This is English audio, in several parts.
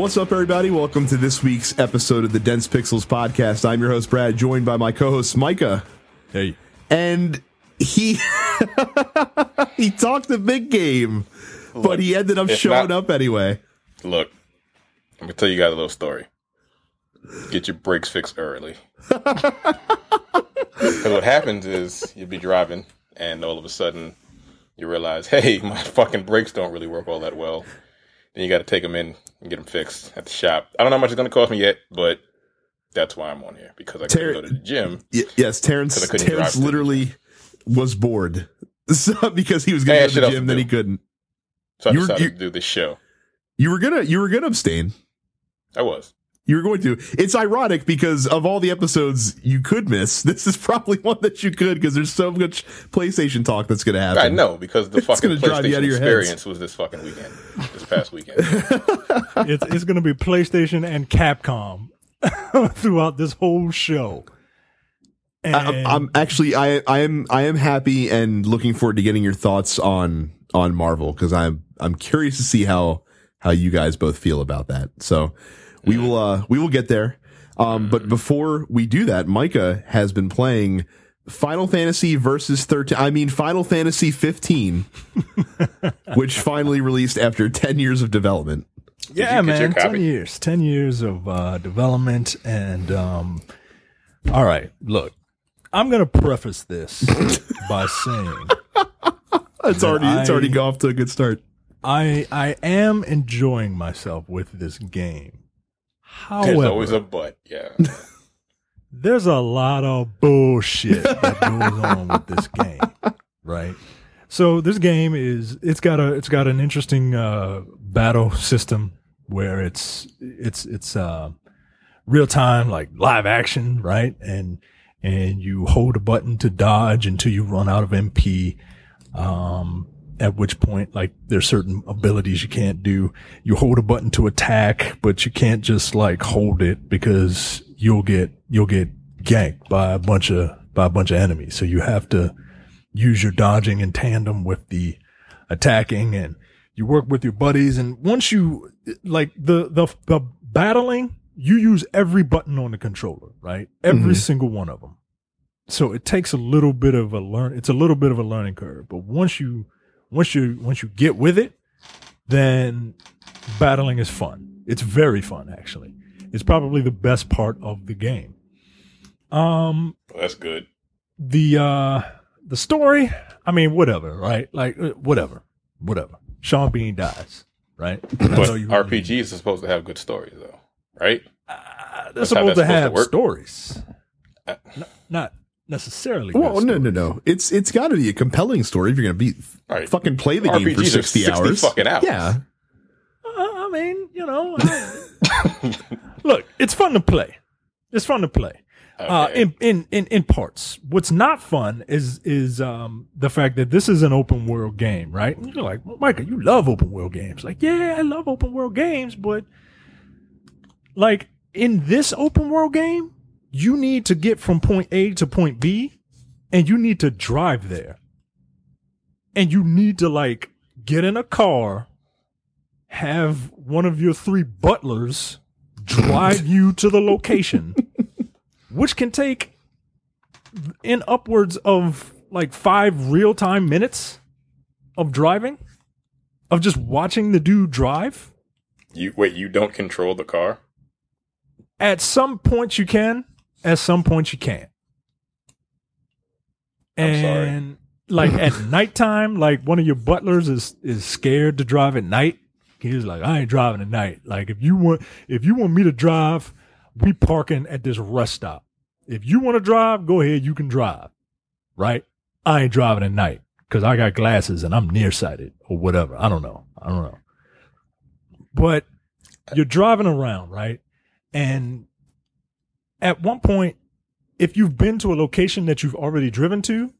What's up, everybody? Welcome to this week's episode of the Dense Pixels podcast. I'm your host, Brad, joined by my co-host, Micah. Hey. And he he talked a big game, but he ended up showing not- up anyway. Look, let me tell you guys a little story. Get your brakes fixed early. Because what happens is you'll be driving, and all of a sudden you realize, hey, my fucking brakes don't really work all that well. Then you got to take them in and get them fixed at the shop. I don't know how much it's going to cost me yet, but that's why I'm on here because I Ter- couldn't go to the gym. Y- yes, Terrence. 'Cause I couldn't Terrence literally was bored so, because he was going go to the gym, then do. he couldn't. So I You were- decided you- to do this show. You were gonna you were gonna abstain. I was. You were going to. It's ironic because of all the episodes you could miss, this is probably one that you could because there's so much PlayStation talk that's going to happen. I know because the It's fucking gonna drive you out PlayStation of your heads. experience was this fucking weekend, this past weekend. it's it's going to be PlayStation and Capcom throughout this whole show. And I, I'm actually I I am I am happy and looking forward to getting your thoughts on on Marvel because I'm I'm curious to see how how you guys both feel about that. So we will uh we will get there. Um, but before we do that, Micah has been playing Final Fantasy versus 13. I mean Final Fantasy 15, which finally released after 10 years of development. yeah, you get your man, ten years, ten years of uh, development, and um, all right, look, I'm going to preface this by saying It's already it's I- already got off to a good start. I I am enjoying myself with this game. There's However, always a but. Yeah. there's a lot of bullshit that goes on with this game, right? So this game is it's got a it's got an interesting uh, battle system where it's it's it's uh, real time like live action, right? And and you hold a button to dodge until you run out of MP. Um, at which point, like, there's certain abilities you can't do. You hold a button to attack, but you can't just like hold it because you'll get, you'll get ganked by a bunch of, by a bunch of enemies. So you have to use your dodging in tandem with the attacking and you work with your buddies. And once you, like, the, the, the battling, you use every button on the controller, right? Every Mhm. single one of them. So it takes a little bit of a learn. It's a little bit of a learning curve, but once you, once you, once you get with it, then battling is fun. It's very fun, actually. It's probably the best part of the game. Um, Well, that's good. the uh the story i mean whatever right like uh, whatever whatever sean bean dies right But RPGs are supposed to have good stories, though, right? Uh, they're That's supposed to supposed to have work. stories Uh, N- not necessarily Well, good no, no, no. It's it's got to be a compelling story if you're going to be Right. fucking play the game for 60 60 hours. fucking hours. Yeah. Uh, i mean you know I- look it's fun to play it's fun to play uh, in, in, in, in parts. What's not fun is, is, um, the fact that this is an open world game, right? And you're like, well, Micah, you love open world games. Like, yeah, I love open world games, but like in this open world game, you need to get from point A to point B and you need to drive there. And you need to like get in a car, have one of your three butlers drive you to the location which can take in upwards of like five real time minutes of driving, of just watching the dude drive. you wait. You don't control the car. At some points you can, at some point you can't. And like at nighttime, like one of your butlers is is scared to drive at night. He's like, I ain't driving at night. Like if you want if you want me to drive, we parking at this rest stop. If you want to drive, go ahead, you can drive. Right? I ain't driving at night because I got glasses and I'm nearsighted or whatever. I don't know. I don't know. But you're driving around, right? And at one point, if you've been to a location that you've already driven to,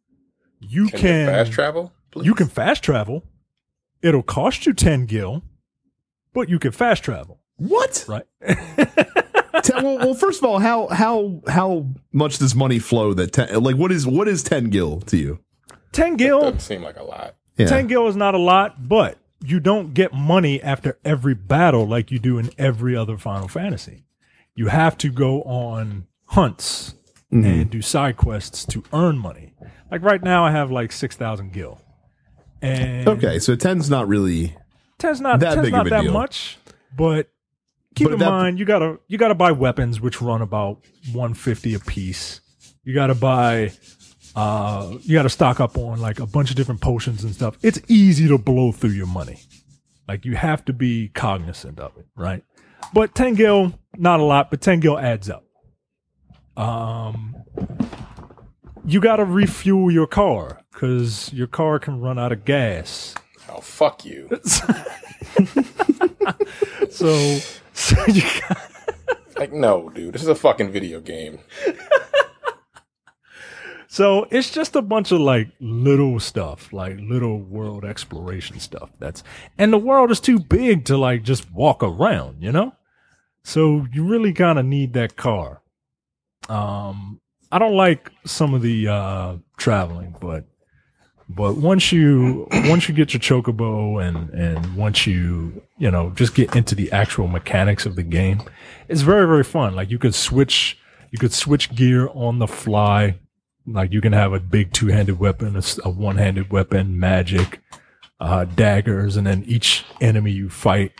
you Can, can, fast travel? please? you can fast travel. It'll cost you 10 gil, but you can fast travel, What? right? Te- well, well, first of all, how how how much does money flow? That ten, like what is what is ten gil to you? 10 gil, Doesn't seem like a lot. Yeah. 10 gil is not a lot, but you don't get money after every battle like you do in every other Final Fantasy. You have to go on hunts and do side quests to earn money. Like right now, I have like six thousand gil, and Okay, so ten's not really. ten's not That ten's big not of a that deal. much, but keep But in that- mind you gotta you gotta buy weapons which run about one fifty a piece. You gotta buy uh you gotta stock up on like a bunch of different potions and stuff. It's easy to blow through your money. Like you have to be cognizant of it, right? But ten gil, not a lot, but ten gil adds up. Um you gotta refuel your car because your car can run out of gas. Oh fuck you! So, so you got, Like no, dude, this is a fucking video game. so it's just a bunch of like little stuff, like little world exploration stuff. That's and the world is too big to like just walk around, you know. So you really kind of need that car. Um, I don't like some of the uh traveling, but but once you once you get your chocobo and and once you you know just get into the actual mechanics of the game, it's very very fun. Like you could switch you could switch gear on the fly. Like you can have a big two handed weapon, a one handed weapon, magic, uh, daggers, and then each enemy you fight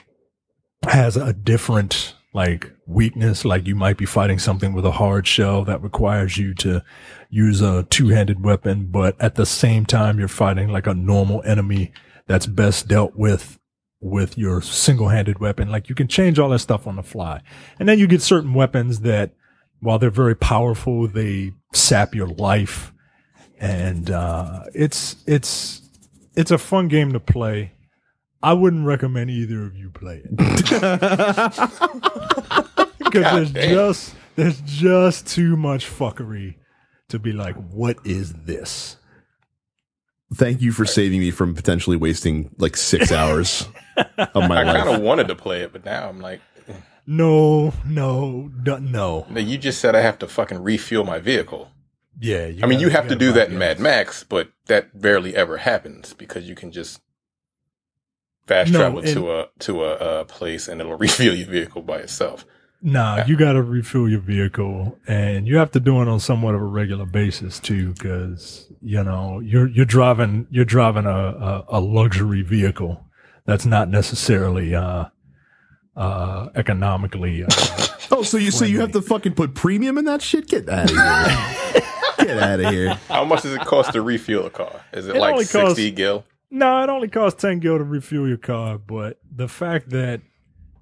has a different like weakness. Like you might be fighting something with a hard shell that requires you to use a two-handed weapon, but at the same time you're fighting like a normal enemy that's best dealt with with your single-handed weapon. Like you can change all that stuff on the fly. And then you get certain weapons that while they're very powerful, they sap your life. And uh it's it's it's a fun game to play. I wouldn't recommend either of you play it. Because there's damn. just there's just too much fuckery to be like, what is this? Thank you for saving me from potentially wasting like six hours of my I kind of wanted to play it, but now I'm like, No, no, no, no. no, you just said I have to fucking refuel my vehicle. Yeah, you I mean, gotta- you have to gotta do that in. Mad Max, but that barely ever happens because you can just fast No, travel and- to a to a, a place and it'll refuel your vehicle by itself. Nah, you got to refuel your vehicle, and you have to do it on somewhat of a regular basis too, because you know you're you're driving you're driving a, a, a luxury vehicle that's not necessarily uh, uh, economically. Uh, Oh, so you so you have to fucking put premium in that shit? Get out of here! Get out of here! How much does it cost to refuel a car? Is it, It like sixty costs- gil? No, it only costs ten gil to refuel your car, but the fact that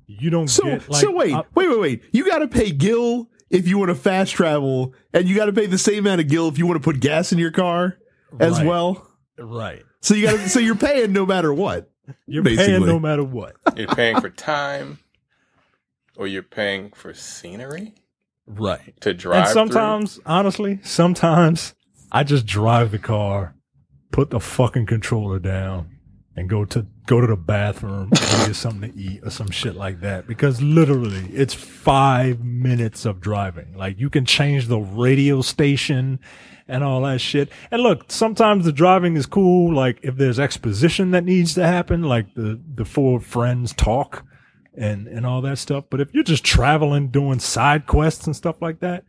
you don't So get like so wait uh, wait wait wait. You got to pay Gil if you want to fast travel, and you got to pay the same amount of Gil if you want to put gas in your car as Right. well. right, So you got to so you're paying no matter what. you're Basically. paying no matter what. You're paying for time, or you're paying for scenery Right. to drive. And through? sometimes, honestly, sometimes I just drive the car, put the fucking controller down, and go to go to the bathroom and get something to eat or some shit like that. Because literally, it's five minutes of driving. Like you can change the radio station and all that shit. And look, sometimes the driving is cool. Like if there's exposition that needs to happen, like the the four friends talk and and all that stuff. But if you're just traveling, doing side quests and stuff like that,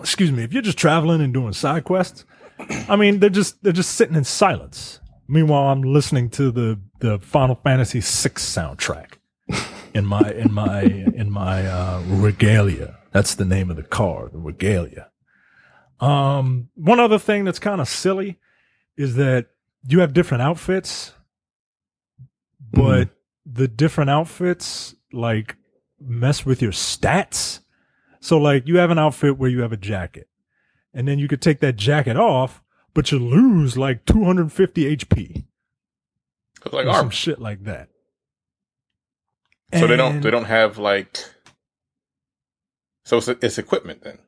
excuse me, if you're just traveling and doing side quests, I mean, they're just they're just sitting in silence. Meanwhile, I'm listening to the the Final Fantasy VI soundtrack in my in my in my uh, regalia. That's the name of the car, the regalia. Um, one other thing that's kind of silly is that you have different outfits, but the different outfits like mess with your stats. So like you have an outfit where you have a jacket and then you could take that jacket off, but you lose like 250 HP It's like or some shit like that. So they don't they don't have like. So it's, it's equipment then.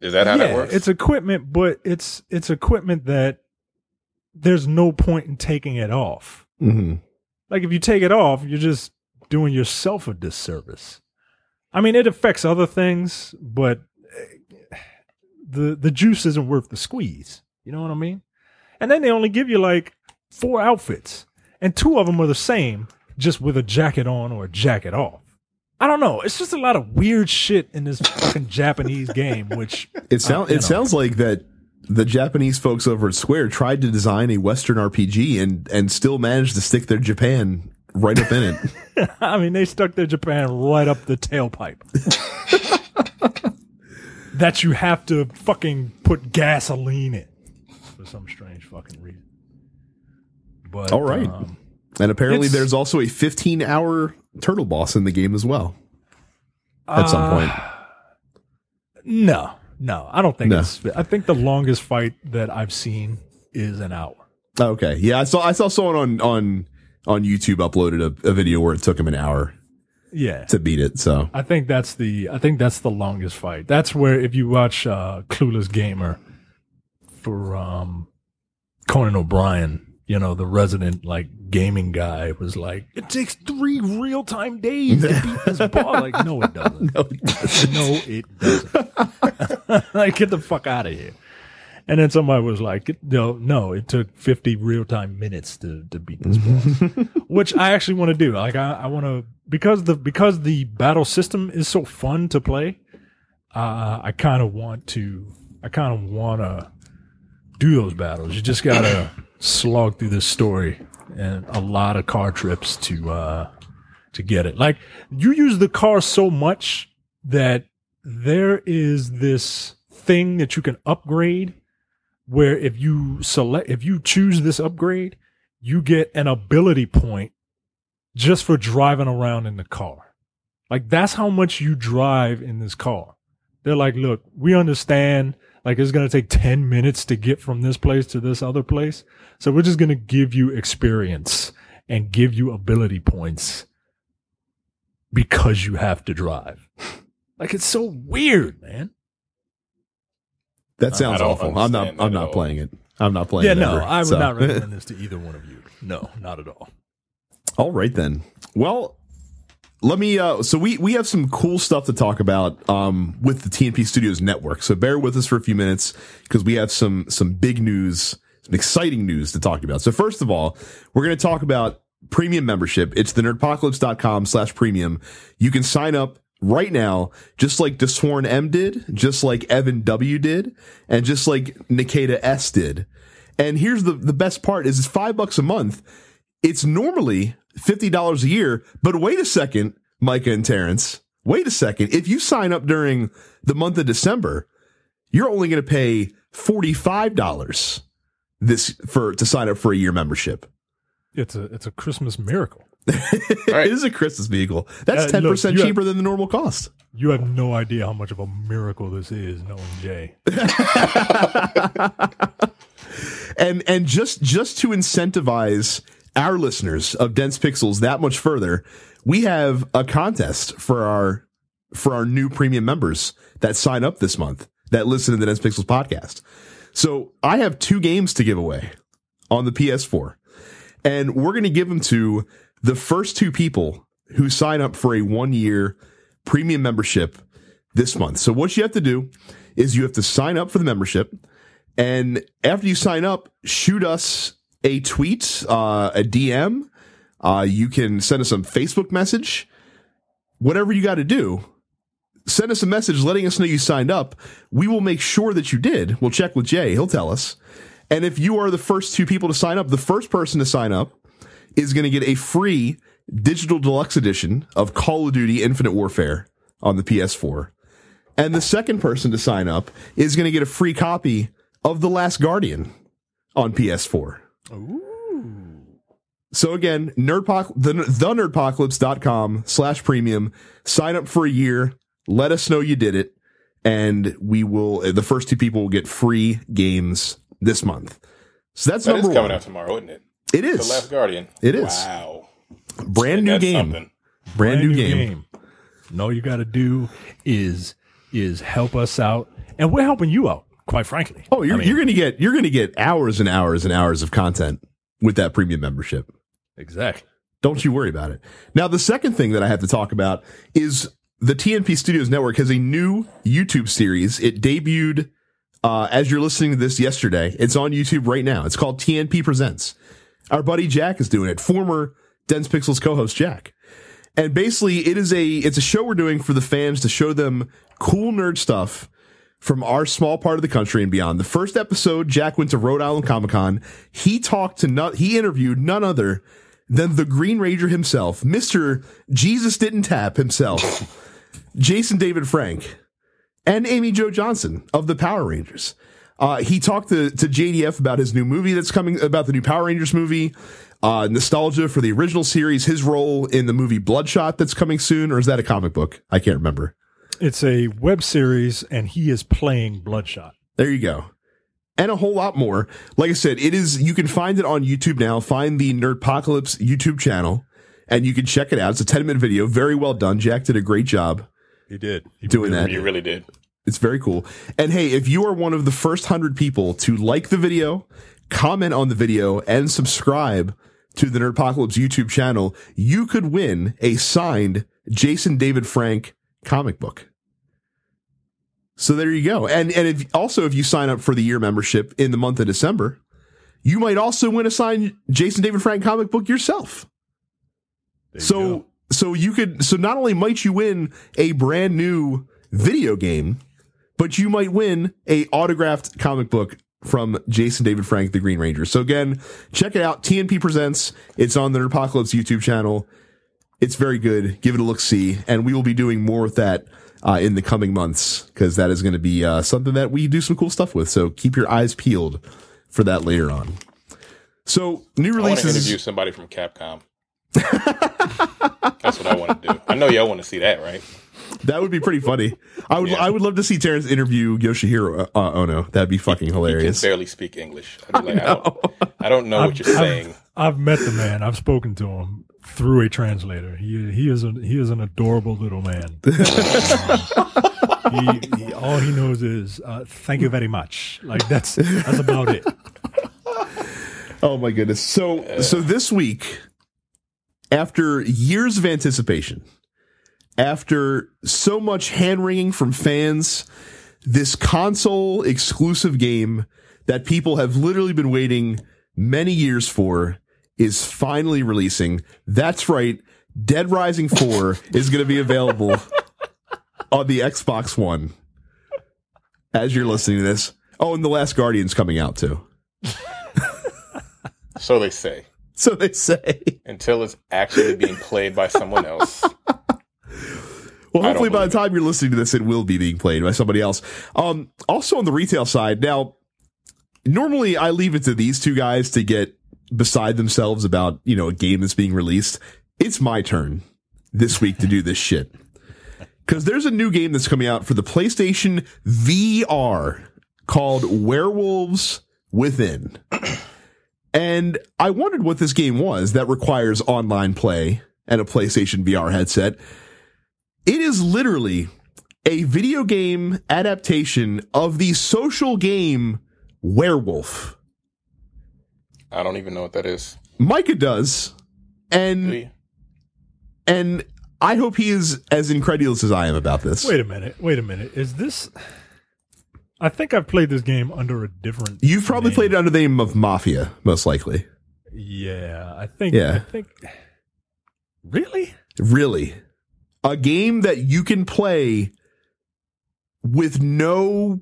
Is that how that works? It's equipment, but it's it's equipment that there's no point in taking it off. Mm-hmm. Like if you take it off, you're just doing yourself a disservice. I mean, it affects other things, but eh, the the juice isn't worth the squeeze. You know what I mean? And then they only give you like four outfits, and two of them are the same, just with a jacket on or a jacket off. I don't know. It's just a lot of weird shit in this fucking Japanese game, which It sounds it know. sounds like that the Japanese folks over at Square tried to design a Western RPG and and still managed to stick their Japan right up in it. I mean, they stuck their Japan right up the tailpipe. that you have to fucking put gasoline in for some strange fucking reason. But All right. um, And apparently, there's also a 15 hour turtle boss in the game as well. At some Uh, point, no, no, I don't think No. it's. I think the longest fight that I've seen is an hour. okay, yeah, I saw I saw someone on on on YouTube uploaded a, a video where it took him an hour Yeah, to beat it. So I think that's the. I think that's the longest fight. That's where if you watch uh, Clueless Gamer for um, Conan O'Brien, you know the resident like gaming guy was like, it takes three real time days to beat this ball Like, no, it doesn't. no, it doesn't. no, it doesn't. like, get the fuck out of here. And then somebody was like, no, no, it took 50 real time minutes to, to beat this boss, which I actually want to do. Like, I, I want to, because the, because the battle system is so fun to play, uh, I kind of want to, I kind of want to do those battles. You just got to slog through this story and a lot of car trips to, uh, to get it. Like you use the car so much that there is this thing that you can upgrade where if you select if you choose this upgrade, you get an ability point just for driving around in the car. Like that's how much you drive in this car. They're like, look, we understand like it's going to take 10 minutes to get from this place to this other place. So we're just going to give you experience and give you ability points because you have to drive. Like it's so weird, man. That sounds awful. I'm not understand that I'm not playing it. I'm not playing. yeah, it no, ever, I would so. not recommend this to either one of you. No, not at all. All right then. Well, let me uh so we we have some cool stuff to talk about um with the TNP Studios network. So bear with us for a few minutes because we have some some big news, some exciting news to talk about. So first of all, we're going to talk about premium membership. It's the nerdpocalypse.com slash premium. You can sign up right now, just like DeSworn M did, just like Evan W did, and just like Nikita S did. And here's the, the best part is it's five bucks a month. It's normally $50 a year, but wait a second, Micah and Terrence. Wait a second. If you sign up during the month of December, you're only going to pay $45 this for to sign up for a year membership. It's a it's a Christmas miracle. Right. It is a Christmas vehicle. That's Uh, 10% you have- cheaper than the normal cost. You have no idea how much of a miracle this is, knowing Jay. and and just just to incentivize our listeners of dense pixels that much further we have a contest for our for our new premium members that sign up this month that listen to the dense pixels podcast so i have two games to give away on the ps4 and we're going to give them to the first two people who sign up for a one year premium membership this month so what you have to do is you have to sign up for the membership and after you sign up, shoot us a tweet, uh, a DM. Uh, you can send us a Facebook message. Whatever you got to do, send us a message letting us know you signed up. We will make sure that you did. We'll check with Jay. He'll tell us. And if you are the first two people to sign up, the first person to sign up is going to get a free digital deluxe edition of Call of Duty Infinite Warfare on the PS4. And the second person to sign up is going to get a free copy of The Last Guardian on PS4. So again, nerdpoc the, the nerdpocalypse.com slash premium. Sign up for a year. Let us know you did it. And we will, the first two people will get free games this month. So that's That number coming one. out tomorrow, isn't it? It The is. Last Guardian. It is. Wow. Brand new game. something. Brand, new, game. And all you got to do is is help us out, and we're helping you out. Quite frankly. Oh, you're, I mean, you're going to get, you're going to get hours and hours and hours of content with that premium membership. exactly. Don't you worry about it. Now, the second thing that I have to talk about is the TNP Studios Network has a new YouTube series. It debuted uh, as you're listening to this yesterday. It's on YouTube right now. It's called TNP Presents. Our buddy Jack is doing it. Former Dense Pixels co-host Jack. And basically it is a it's a show we're doing for the fans to show them cool nerd stuff from our small part of the country and beyond. The first episode, Jack went to Rhode Island Comic Con. He talked to he interviewed none other than the Green Ranger himself, Mr. Jesus Didn't Tap himself, Jason David Frank, and Amy Jo Johnson of the Power Rangers. Uh, he talked to, to JDF about his new movie that's coming, about the new Power Rangers movie, uh, nostalgia for the original series, his role in the movie Bloodshot that's coming soon, or is that a comic book? I can't remember. It's a web series, and he is playing Bloodshot. There you go. And a whole lot more. Like I said, it is, you can find it on YouTube now. Find the Nerdpocalypse YouTube channel and you can check it out. It's a 10 minute video. Very well done. Jack did a great job He did. He doing really that. You really did. It's very cool. And hey, if you are one of the first hundred people to like the video, comment on the video, and subscribe to the Nerdpocalypse YouTube channel, you could win a signed Jason David Frank comic book. So there you go. And and if also if you sign up for the year membership in the month of December, you might also win a signed Jason David Frank comic book yourself. There you So go. so you could so not only might you win a brand new video game, but you might win a autographed comic book from Jason David Frank, the Green Ranger. So again, check it out. TNP presents. It's on the Nerdpocalypse YouTube channel. It's very good. Give it a look see, and we will be doing more with that uh, in the coming months because that is going to be uh, something that we do some cool stuff with. So keep your eyes peeled for that later on. So new I releases. interview somebody from Capcom. That's what I want to do. I know y'all want to see that, right? That would be pretty funny. I would Yeah. I would love to see Terrence interview Yoshinori uh, Ono. That'd be fucking He can hilarious. barely speak English. I'd be like, I, don't, I don't know what you're saying. I've met the man. I've spoken to him through a translator. He he is a he is an adorable little man. he, he, all he knows is uh, "thank you very much." Like that's that's about it. Oh my goodness. So so this week, after years of anticipation, after so much hand wringing from fans, this console exclusive game that people have literally been waiting many years for is finally releasing. That's right. Dead Rising 4 is going to be available on the Xbox One as you're listening to this. Oh, and The Last Guardian's coming out too. So they say. So they say. Until it's actually being played by someone else. Well, hopefully by the time you're listening to this, it will be being played by somebody else. Um, also on the retail side, now, normally I leave it to these two guys to get beside themselves about, you know, a game that's being released. It's my turn this week to do this shit. Cause there's a new game that's coming out for the PlayStation VR called Werewolves Within. And I wondered what this game was that requires online play and a PlayStation VR headset. It is literally a video game adaptation of the social game Werewolf. I don't even know what that is. Micah does. And you? and I hope he is as incredulous as I am about this. Wait a minute. Wait a minute. Is this? I think I've played this game under a different. You've probably name. played it under the name of Mafia, most likely. Yeah, I think. Yeah. I think. Really? Really. A game that you can play with no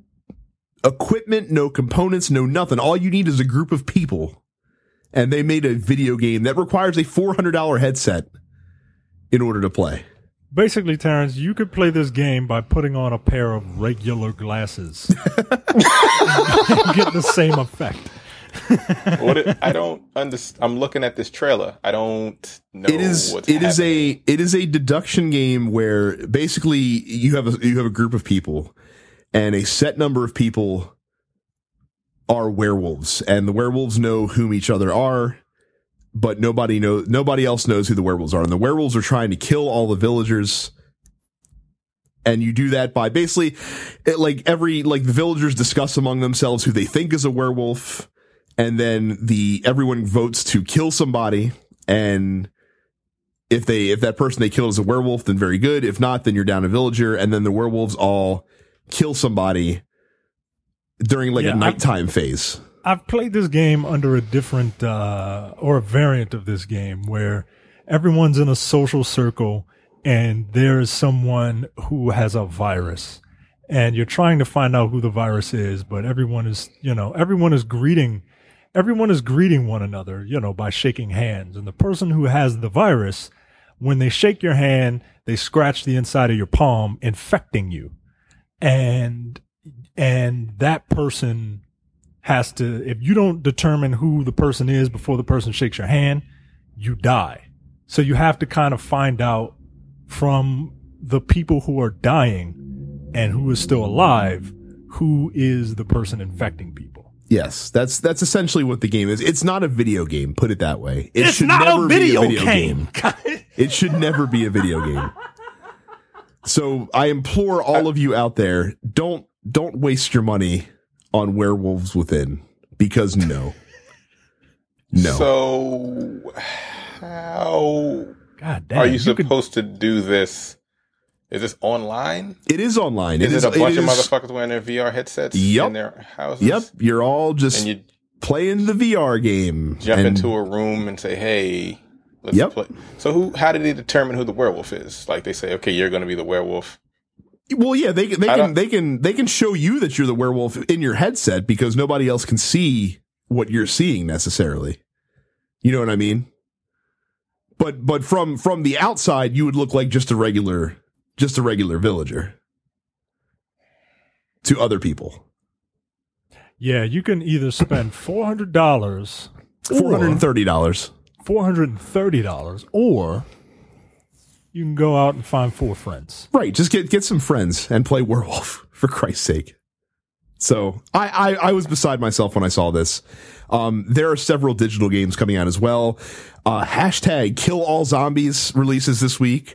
equipment, no components, no nothing. All you need is a group of people. And they made a video game that requires a $400 headset in order to play. Basically, Terrence, you could play this game by putting on a pair of regular glasses. Get the same effect. What it, I don't understand. I'm looking at this trailer. I don't know. it is What's it is a it is a deduction game where basically you have a you have a group of people and a set number of people are werewolves and the werewolves know whom each other are but nobody know nobody else knows who the werewolves are and the werewolves are trying to kill all the villagers and you do that by basically it, like every like the villagers discuss among themselves who they think is a werewolf and then the everyone votes to kill somebody. And if they if that person they kill is a werewolf then very good. If not then you're down a villager. And then the werewolves all kill somebody during like Yeah, a nighttime phase. I've played this game under a different uh, or a variant of this game where everyone's in a social circle and there is someone who has a virus. And you're trying to find out who the virus is, but everyone is, you know, everyone is greeting, everyone is greeting one another, you know, by shaking hands. And the person who has the virus, when they shake your hand, they scratch the inside of your palm, infecting you. And, and that person has to, if you don't determine who the person is before the person shakes your hand, you die. So you have to kind of find out from the people who are dying and who is still alive, who is the person infecting people. Yes, that's that's essentially what the game is. It's not a video game. Put it that way. It It's should not never a be video, a video game. It should never be a video game. So I implore all of you out there, don't don't waste your money on Werewolves Within because no, no. So, how God damn. are you could- supposed to do this? Is this online? it is online. Is it it, a bunch of is- motherfuckers wearing their VR headsets Yep. in their houses? Yep, you're all just And you playing the VR game. jump and- into a room and say, "Hey, let's Yep. play." So, who? How did they determine who the werewolf is? Like they say, "Okay, you're going to be the werewolf." Well, yeah, they can they I can they can they can show you that you're the werewolf in your headset because nobody else can see what you're seeing necessarily. You know what I mean? But but from from the outside, you would look like just a regular just a regular villager to other people. Yeah, you can either spend four hundred dollars, Four hundred and thirty dollars. four hundred and thirty dollars, or you can go out and find four friends. Right. Just get get some friends and play werewolf for Christ's sake. So I, I, I was beside myself when I saw this. Um, there are several digital games coming out as well. Uh, hashtag kill all zombies releases this week.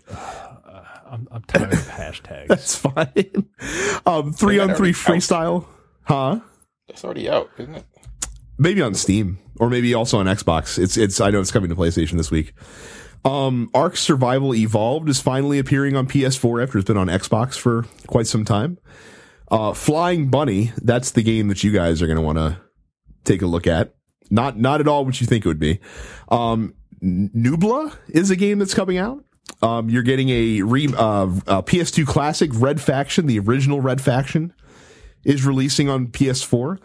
I'm, I'm tired of hashtags. That's fine. Um, three on three already out. freestyle. Huh? That's already out, isn't it? Maybe on Steam or maybe also on Xbox. It's, it's, I know it's coming to PlayStation this week. Um, Ark Survival Evolved is finally appearing on PS4 after it's been on Xbox for quite some time. Uh, Flying Bunny, that's the game that you guys are going to want to take a look at. Not, not at all what you think it would be. Um, Nubla is a game that's coming out. Um, you're getting a re, uh, uh, PS2 classic Red Faction, the original Red Faction is releasing on PS4.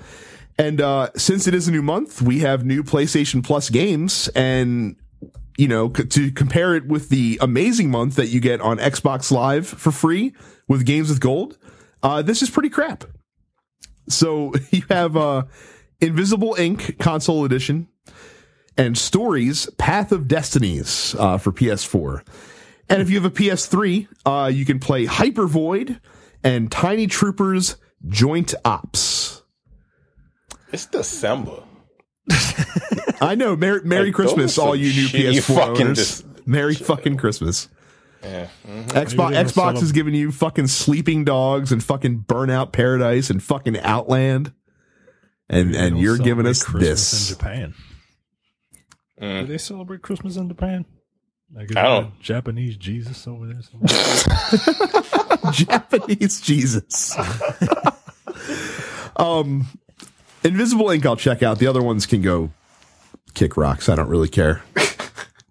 And, uh, since it is a new month, we have new PlayStation Plus games and you know, c- to compare it with the amazing month that you get on Xbox Live for free with games with gold, uh, this is pretty crap. So you have, uh, Invisible Inc. console edition and Stories Path of Destinies, uh, for PS4. And if you have a PS3, uh, you can play Hyper Void and Tiny Troopers Joint Ops. It's December. I know. Merry, Merry Like, Christmas, all you new PS4 fucking owners. dis- Merry fucking Christmas. Yeah. mhm. Xbox Xbox is giving you fucking Sleeping Dogs and fucking Burnout Paradise and fucking Outland, and and you're giving us Christmas this. in Japan. Mm. Do they celebrate Christmas in Japan? Like, is I there don't- a Japanese Jesus over there. Japanese Jesus. um, Invisible Ink. I'll check out. The other ones can go kick rocks. I don't really care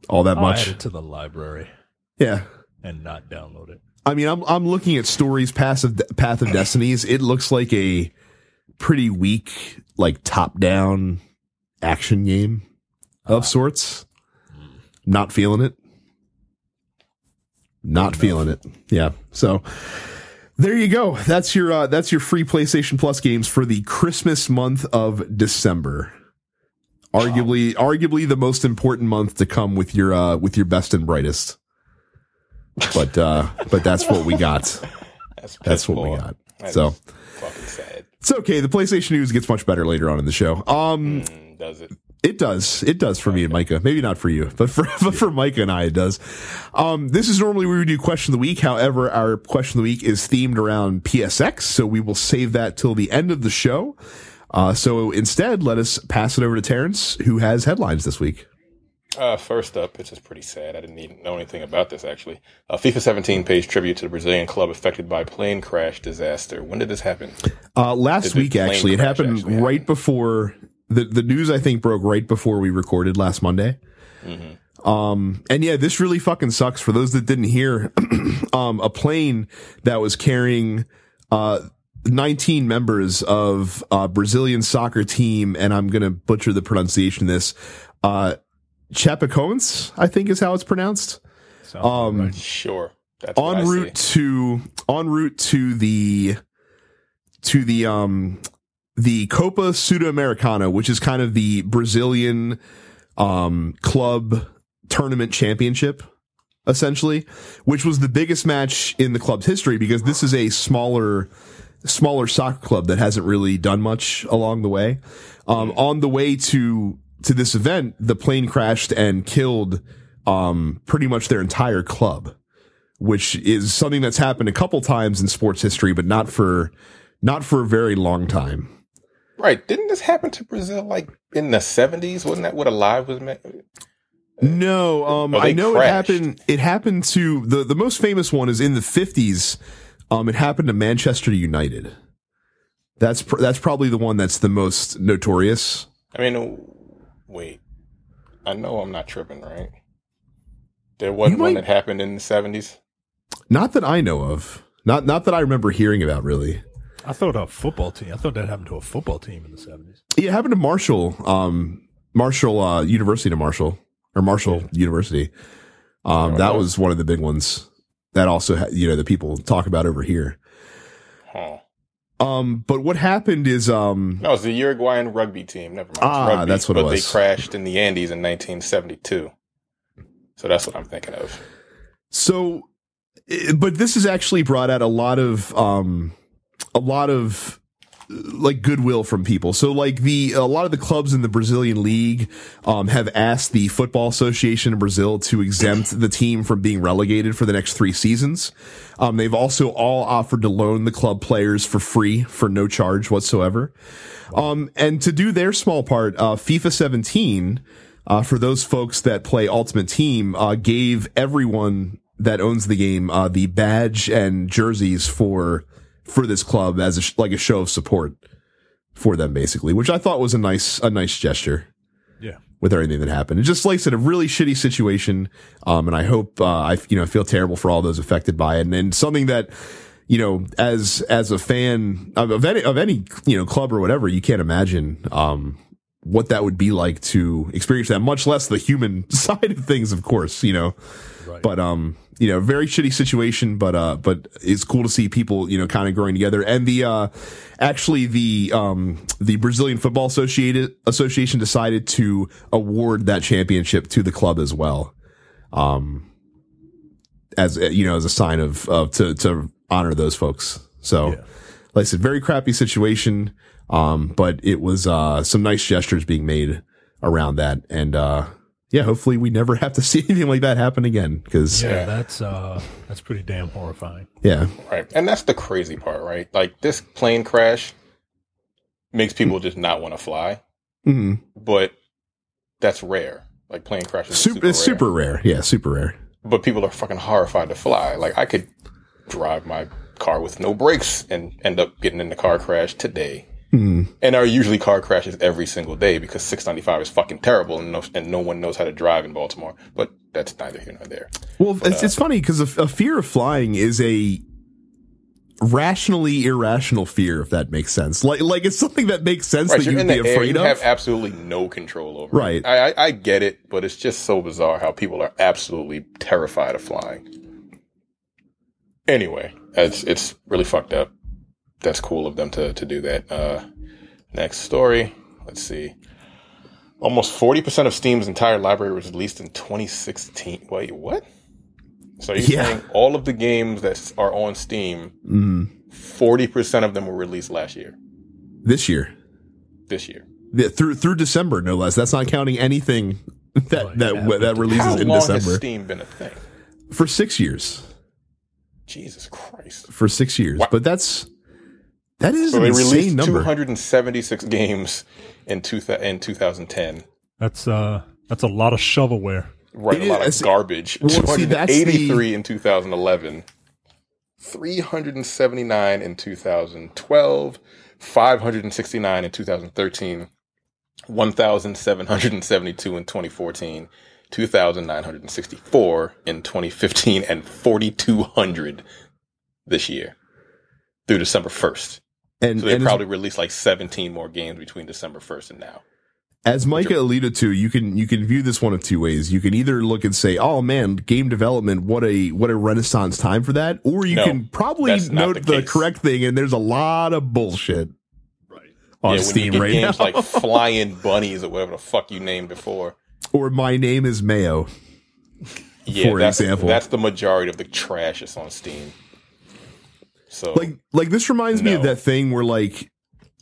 all that I'll add much. it to the library Yeah. and not download it. I mean, I'm I'm looking at stories Path of Path of Destinies. It looks like a pretty weak, like top down action game of sorts. Not feeling it. Not feeling it. Yeah. So there you go. That's your uh, that's your free PlayStation Plus games for the Christmas month of December. Arguably, arguably the most important month to come with your uh, with your best and brightest. But uh, but that's what we got. That's, That's what we got. That So it's okay. The PlayStation news gets much better later on in the show. Um, Mm, does it? It does. It does for me and Micah. Maybe not for you, but for but for Micah and I, it does. Um, this is normally where we do question of the week. However, our question of the week is themed around PSX, so we will save that till the end of the show. Uh, so instead, let us pass it over to Terrence, who has headlines this week. Uh, first up, it's just pretty sad. I didn't even know anything about this actually. Uh, FIFA 17 pays tribute to the Brazilian club affected by plane crash disaster. When did this happen? Uh, last Did week, actually, it happened actually right happen? before the the news I think broke right before we recorded last Monday. Um, and yeah, this really fucking sucks for those that didn't hear. um, a plane that was carrying uh 19 members of uh Brazilian soccer team, and I'm gonna butcher the pronunciation of this. Uh, Chapecoense, I think is how it's pronounced. Sounds Um, right. Sure. That's en route to en route to the to the um the Copa Sudamericana, which is kind of the Brazilian um club tournament championship essentially, which was the biggest match in the club's history because this is a smaller smaller soccer club that hasn't really done much along the way. Um on the way to to this event, the plane crashed and killed um pretty much their entire club which is something that's happened a couple times in sports history, but not for not for a very long time. Right. Didn't this happen to Brazil like in the 70s? Wasn't that what Alive was meant? No, um, Oh, I know crashed. it happened. It happened to the the most famous one is in the fifties. Um, it happened to Manchester United. That's pr- that's probably the one that's the most notorious. I mean, wait. I know I'm not tripping, right? There wasn't You one that happened in the 70s. Not that I know of. Not not that I remember hearing about. Really, I thought a football team. I thought that happened to a football team in the seventies. it happened to Marshall. Um, Marshall uh, University to Marshall or Marshall University. Um, that no. was one of the big ones that also ha- you know the people talk about over here. Huh. Um, but what happened is um, No, it's the Uruguayan rugby team. Never mind. Ah, rugby, that's what it was. they crashed in the Andes in 1972. So that's what I'm thinking of. So, eh, but this has actually brought out a lot of, um, a lot of like goodwill from people. So like the, a lot of the clubs in the Brazilian league, um, have asked the football association in Brazil to exempt the team from being relegated for the next three seasons. Um, they've also all offered to loan the club players for free for no charge whatsoever. Um, and to do their small part, uh, FIFA 17, uh, for those folks that play Ultimate Team, uh, gave everyone that owns the game, uh, the badge and jerseys for, for this club as a, sh- like a show of support for them, basically, which I thought was a nice, a nice gesture Yeah. with everything that happened. It just like I said, a really shitty situation. Um, and I hope, uh, I, you know, feel terrible for all those affected by it. And, and something that, you know, as, as a fan of, of any, of any, you know, club or whatever, you can't imagine, um, what that would be like to experience that, much less the human side of things, of course, you know, Right. but, um, you know, very shitty situation, but, uh, but it's cool to see people, you know, kind of growing together. And the, uh, actually the, um, the Brazilian Football Associated Association decided to award that championship to the club as well. Um, as, uh, you know, as a sign of, of, to, to honor those folks. So, Yeah. like I said, very crappy situation. Um, but it was, uh, some nice gestures being made around that. And, uh, yeah, hopefully we never have to see anything like that happen again. Cause Yeah, Yeah. that's uh that's pretty damn horrifying. yeah, Right. And that's the crazy part, right? Like this plane crash makes people just not want to fly, Mhm. but that's rare. Like plane crashes. are super, it's rare. super rare. Yeah. Super rare. But people are fucking horrified to fly. Like I could drive my car with no brakes and end up getting in the car crash today. Mhm. And there are usually car crashes every single day because 695 is fucking terrible and no, and no one knows how to drive in Baltimore. But that's neither here nor there. Well, it's, it's funny because a, a fear of flying is a rationally irrational fear, if that makes sense. Like, like it's something that makes sense Right, that you'd be the air, afraid you of. have absolutely no control over. Right. I, I I get it, but it's just so bizarre how people are absolutely terrified of flying. Anyway, it's it's really fucked up. That's cool of them to to do that. Uh, next story. Let's see. Almost forty percent of Steam's entire library was released in 2016. Wait, what? So you're Yeah. saying all of the games that are on Steam, Mm. forty percent of them were released last year, this year. this year. Yeah, through through December, no less. That's not counting anything that Oh, that yeah. that releases How in long has December Steam been a thing? for six years. Jesus Christ. For six years, Wow. but that's that is So an they insane released number. 276 games in, two, in 2010. That's uh that's a lot of shovelware. Right, It a lot is- of garbage. Well, see, that's the- in 2011. 379 in 2012. 569 in 2013. 1,772 in 2014, 2,964 in 2015, and 4,200 this year through December 1st. And, So they and probably released like 17 more games between December 1st and now. as Micah alluded to, you can you can view this one of two ways. You can either look and say, "Oh man, game development, what a what a renaissance time for that," or you No, can probably note the the, correct thing. And there's a lot of bullshit Right. on yeah, Steam right games now. like Flying Bunnies or whatever the fuck you named before. or my name is Mayo. Yeah, For that's, example. that's the majority of the trash that's on Steam. So like like this reminds me of that thing where like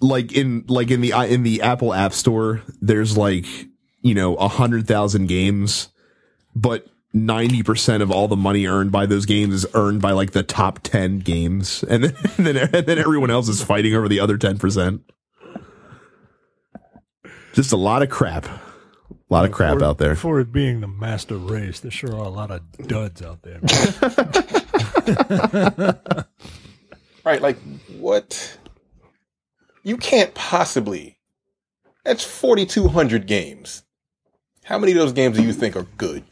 like in like in the uh, in the Apple App Store there's like you know a hundred thousand games, but ninety percent of all the money earned by those games is earned by like the top ten games, and then and then, and then everyone else is fighting over the other ten percent. Just a lot of crap, a lot of crap for, out there. For it being the master race, there sure are a lot of duds out there. right, like what? You can't possibly. That's forty two hundred games. How many of those games do you think are good?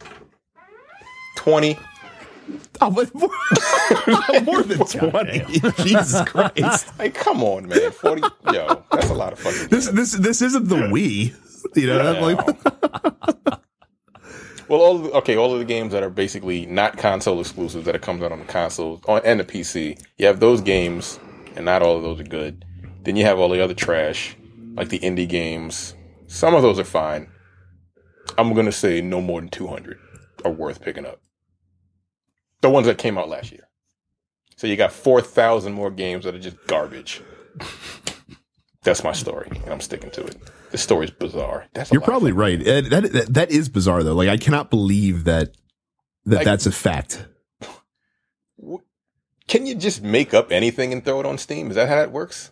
Twenty. Oh, but more, more than twenty. Jesus Christ! Like, come on, man. Forty. yo, that's a lot of fucking. This this this isn't the Wii. You know, I'm like Well, all the, okay, all of the games that are basically not console exclusives that it comes out on the console on, and the PC, you have those games, and not all of those are good. Then you have all the other trash, like the indie games. Some of those are fine. I'm gonna say no more than 200 are worth picking up. The ones that came out last year. So you got 4,000 more games that are just garbage. That's my story, and I'm sticking to it. The story's bizarre. That's You're probably right. That, that that is bizarre though. Like I cannot believe that that Like- that's a fact. Can you just make up anything and throw it on Steam? Is that how that works?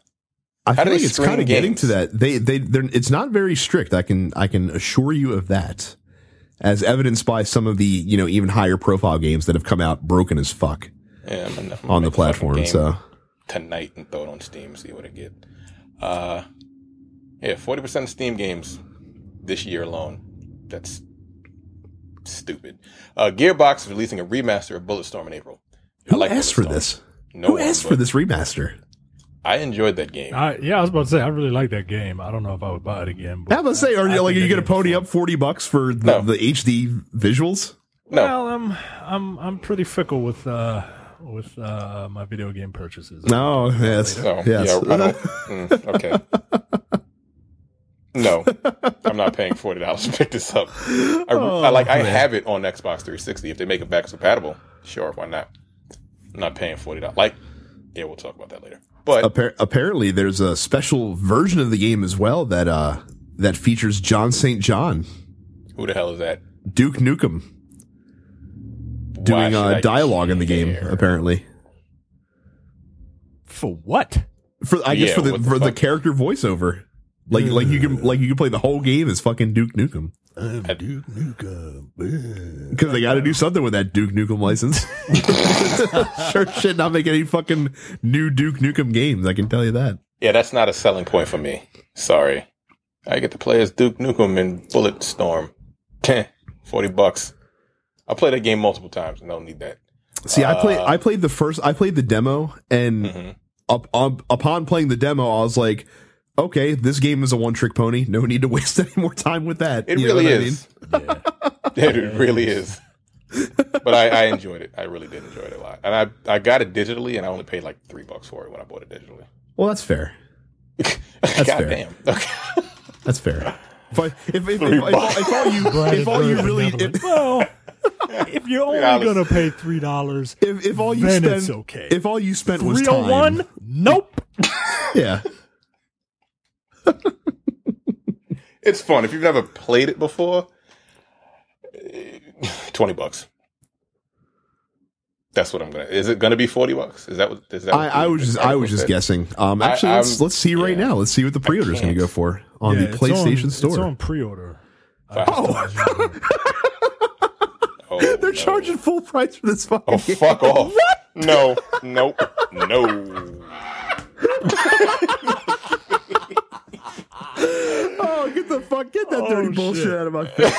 I How feel like it's kind of getting to that. They they they're, it's not very strict. I can I can assure you of that. As evidenced by some of the, you know, even higher profile games that have come out broken as fuck Yeah, I'm gonna, I'm gonna on the make a fucking platform. So tonight and throw it on Steam, see what I get. Uh, yeah, forty percent of Steam games this year alone. That's stupid. Uh, Gearbox is releasing a remaster of Bulletstorm in April. I who like asked for this? No who one, asked for this remaster? I enjoyed that game. I, yeah, I was about to say I really like that game. I don't know if I would buy it again. But I was gonna say, are I you like, are you that gonna pony up forty bucks for the, No. the HD visuals? no, Well, I'm I'm I'm pretty fickle with uh with uh my video game purchases. No, yes, no, yes. yeah, I don't. mm, okay. No, I'm not paying forty dollars to pick this up. I, I like. I Oh, man. have it on Xbox 360. If they make it back compatible, sure, why not? I'm not paying forty dollars. Like, yeah, we'll talk about that later. But Appar- apparently, there's a special version of the game as well that uh that features John St. John, who the hell is that? Duke Nukem, Why doing should uh, I dialogue in the game. Apparently, For what? for I guess for the the for the character voiceover, like like you can like you can play the whole game as fucking Duke Nukem I'm Duke Nukem. because they got to do something with that Duke Nukem license. sure, shit, not make any fucking new Duke Nukem games. I can tell you that. Yeah, that's not a selling point for me. Sorry, I get to play as Duke Nukem in Bullet Bulletstorm. Forty bucks. I played that game multiple times and don't need that. See, I played Uh, I played the first I played the demo and Mhm. up, up upon playing the demo I was like, okay, this game is a one trick pony. No need to waste any more time with that. It You know really what I mean? is. Yeah. it really is. But I, I enjoyed it. I really did enjoy it a lot. And I I got it digitally, and I only paid like three bucks for it when I bought it digitally. Well, that's fair. God fair. damn. Okay. That's fair. If, I, if, if, if, if, if, if all you if all you really if, well, if you're only $3. gonna pay three dollars, if, if all you Then spent okay. if all you spent was three oh time, one, nope. yeah. It's fun. If you've never played it before, eh, twenty bucks. That's what I'm gonna. Is it gonna be forty bucks? Is that what? Is that? I, what I the was just I was just said? guessing. Um, I- actually, let's let's see right yeah. now. Let's see what the pre order is going to go for on Yeah, the it's PlayStation on, Store. It's on pre-order. Oh. Oh, They're no. charging full price for this fucking Oh game. fuck off! What? No, nope, no. Oh, get the fuck, get that Oh, dirty bullshit shit. out of my face.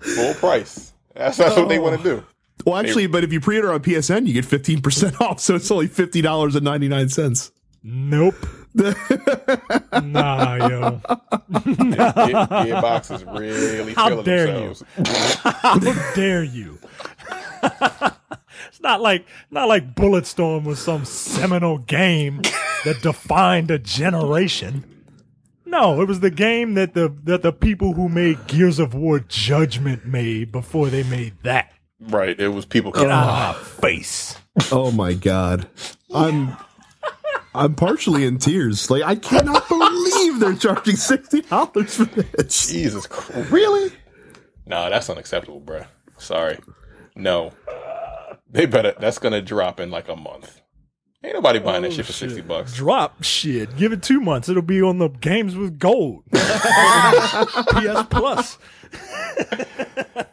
Full price. That's, that's what they oh. want to do. Well, actually, but if you pre-order on PSN, you get fifteen percent off, so it's only fifty dollars and ninety nine cents. Nope. nah, yo. Gear- Gearbox is really How feeling dare you. themselves. How dare you? it's not like not like Bulletstorm was some seminal game that defined a generation. No, it was the game that the that the people who made Gears of War Judgment made before they made that. Right. It was people Get coming out out. of my face. Oh my god, I'm I'm partially in tears. Like I cannot believe they're charging sixty dollars for this. Jesus Christ. Really? No, that's unacceptable, bruh. Sorry. No. They better, that's to drop in like a month. Ain't nobody buying that shit for 60 bucks. Drop shit. Give it two months. It'll be on the games with gold. PS Plus.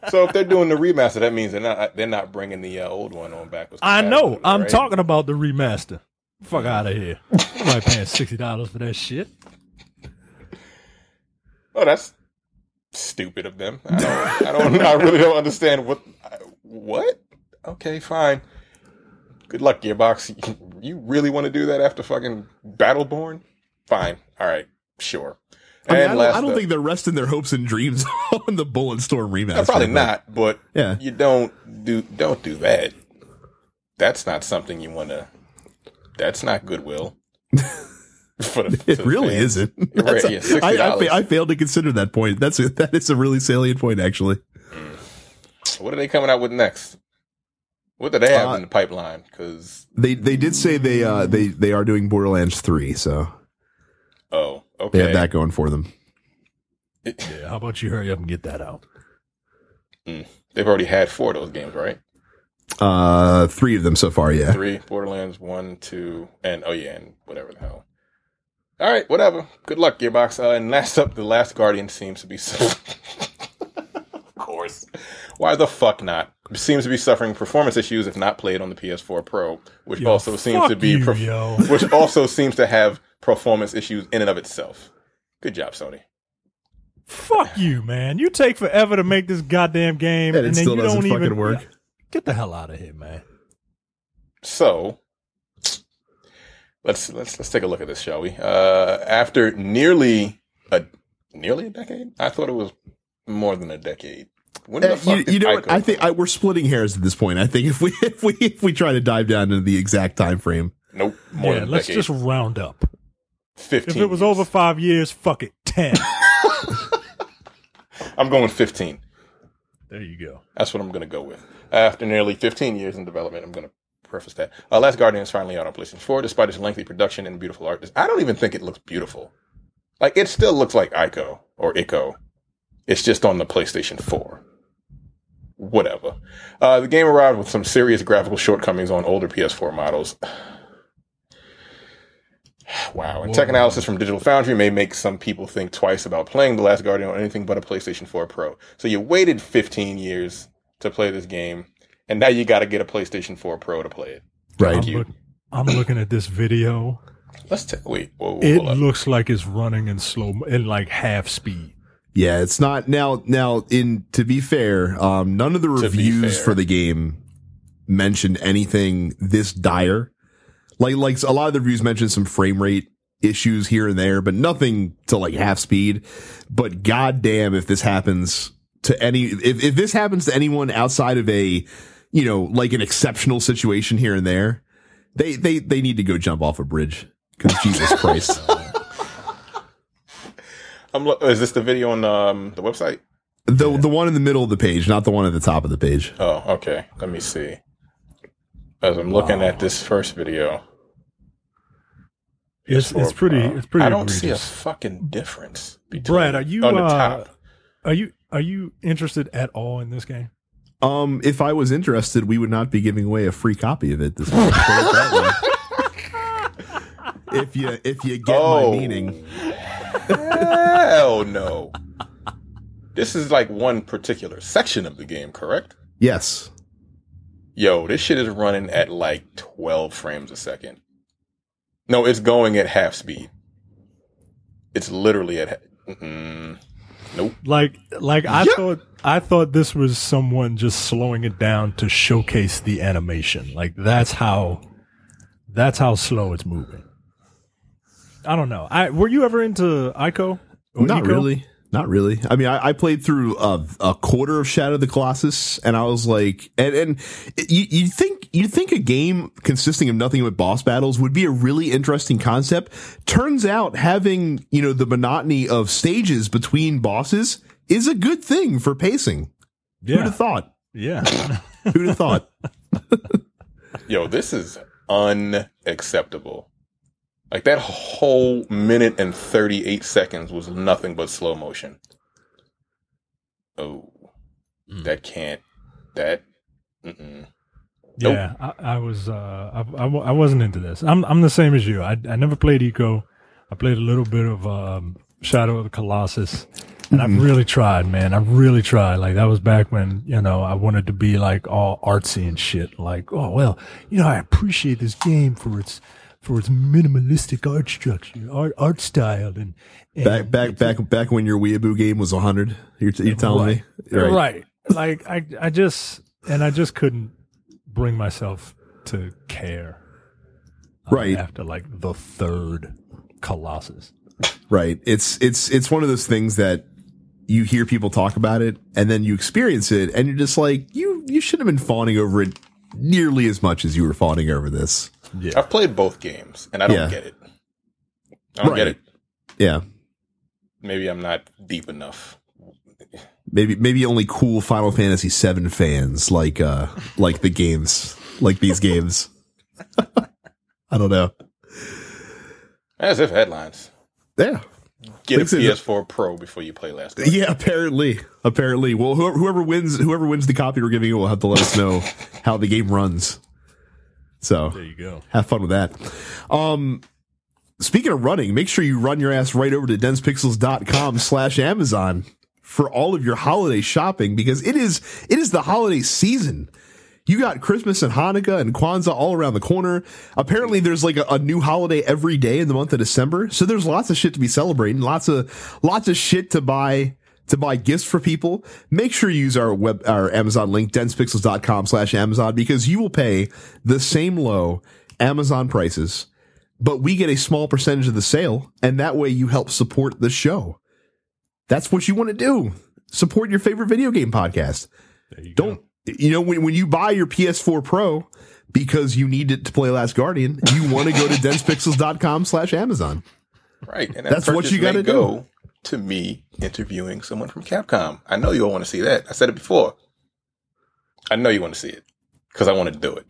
So if they're doing the remaster, that means they're not they're not bringing the uh, old one on back. with I know. I'm right? talking about the remaster. Fuck out of here. Nobody paying sixty dollars for that shit. Oh, that's stupid of them. I don't. I don't. I really don't understand what. What? Okay, fine. Good luck, Gearbox. You really want to do that after fucking Battleborn? Fine. All right. Sure. I, mean, I don't, last I don't think they're resting their hopes and dreams on the Bulletstorm remaster. No, probably not. But Yeah. you don't do don't do that. That's not something you want to. That's not goodwill. The, It really fans. isn't. Right, That's yeah, a- I, I, $60. fa- I failed to consider that point. That's a, that is a really salient point, actually. Mm. What are they coming out with next? What do they have Uh, in the pipeline? Because They they did say they uh they they are doing Borderlands three, so oh, okay they okay. have that going for them. Yeah, how about you hurry up and get that out? They've already had four of those games, right? Uh, three of them so far. Yeah. Three Borderlands, one, two, and oh yeah, and whatever the hell. All right, whatever. Good luck, Gearbox. Uh, and last up, the Last Guardian seems to be. su- of course. Why the fuck not? Seems to be suffering performance issues if not played on the PS4 Pro, which Yo, also seems to be, you, perf- which also seems to have performance issues in and of itself. Good job, Sony. Fuck you, man. You take forever to make this goddamn game, And and, it then still you doesn't don't fucking even work. Get the hell out of here, man. So let's let's let's take a look at this, shall we? Uh, after nearly a nearly a decade, I thought it was more than a decade. When the Uh, fuck you, did you know what? I think I, we're splitting hairs at this point. I think if we if we if we try to dive down into the exact time frame, nope more yeah, than let's decade. just round up. fifteen. If it was years. over five years, fuck it, ten. I'm going fifteen. there you go. That's what I'm going to go with. After nearly 15 years in development, I'm going to preface that. Uh, Last Guardian is finally out on PlayStation 4, despite its lengthy production and beautiful art. I don't even think it looks beautiful. Like, it still looks like Ico or Ico. It's just on the PlayStation 4. Whatever. Uh, the game arrived with some serious graphical shortcomings on older PS4 models. Wow. And tech analysis from Digital Foundry may make some people think twice about playing The Last Guardian on anything but a PlayStation 4 Pro. So you waited 15 years to play this game, and now you got to get a PlayStation 4 Pro to play it. right? I'm, look, I'm looking at this video. Let's take, wait, whoa, whoa, It looks like it's running in slow, in like half speed. Yeah, it's not now. Now, in to be fair, um, none of the reviews for the game mentioned anything this dire. Like, like a lot of the reviews mentioned some frame rate issues here and there, but nothing to like half speed. But goddamn, if this happens to any, if if this happens to anyone outside of a, you know, like an exceptional situation here and there, they they they need to go jump off a bridge because Jesus Christ. I'm lo- is this the video on um, the website? The the one in the middle of the page, not the one at the top of the page. Oh, okay. Let me see. As I'm looking at this first video, It's it's pretty it's pretty. I don't see a fucking difference. Between, Brad, are you on the uh, top? are you are you interested at all in this game? Um, if I was interested, we would not be giving away a free copy of it. This month. Put it that way. if you if you get Oh. my meaning, Hell no. This is like one particular section of the game, correct? yes, Yo, this shit is running at like 12 frames a second. No, it's going at half speed. It's literally at. Mm, nope. Like, like I Yeah. thought, I thought this was someone just slowing it down to showcase the animation. Like that's how, that's how slow it's moving. I don't know. I were you ever into Ico? Not Ico? really. Not really. I mean, I, I played through a, a quarter of Shadow of the Colossus, and I was like, and and you you think you think a game consisting of nothing but boss battles would be a really interesting concept. Turns out, having you know the monotony of stages between bosses is a good thing for pacing. Who'd have thought? yeah. Who'd have thought? Yo, this is unacceptable. Like that whole minute and 38 seconds was nothing but slow motion. Oh, Mm. that can't, that, mm-mm. Nope. Yeah, I, I was. Uh, I, I, I wasn't into this. I'm. I'm the same as you. I, I never played Ico. I played a little bit of um, Shadow of the Colossus, and I've really tried, man. I really tried. Like that was back when you know I wanted to be like all artsy and shit. Like, oh well, you know, I appreciate this game for its for its minimalistic art structure, art art style, and, and Back back back back when your Weeaboo game was 100. You're, you're telling me, right. Like I, I just and I just couldn't bring myself to care. uh, Right. after like the third Colossus. Right. It's it's it's one of those things that you hear people talk about it and then you experience it and you're just like you you should have been fawning over it nearly as much as you were fawning over this. Yeah, I've played both games and I don't Yeah. get it. I don't get it. Yeah. Maybe I'm not deep enough. Maybe maybe only cool Final Fantasy 7 fans like uh like the games like these games. I don't know. As if headlines. Yeah. Get a Thanks, Izzy. PS4 Pro before you play Last. Yeah, apparently. Apparently. Well, whoever, whoever wins whoever wins the copy we're giving it will have to let us know how the game runs. So there you go. have fun with that. Um, speaking of running, make sure you run your ass right over to densepixels.com slash Amazon for all of your holiday shopping because it is, it is the holiday season. You got Christmas and Hanukkah and Kwanzaa all around the corner. Apparently there's like a, a new holiday every day in the month of December. So there's lots of shit to be celebrating, lots of, lots of shit to buy to buy gifts for people, make sure you use our web, our Amazon link, densepixels.com slash Amazon, because you will pay the same low Amazon prices, but we get a small percentage of the sale. And that way you help support the show. That's what you want to do. Support your favorite video game podcast. You. Don't, you know, when, when you buy your PS4 Pro because you need it to play Last Guardian, you want to go to densepixels.com slash Amazon. Right. And that That's what you gotta go to me interviewing someone from Capcom. I know you all want to see that. I said it before. I know you want to see it because I want to do it.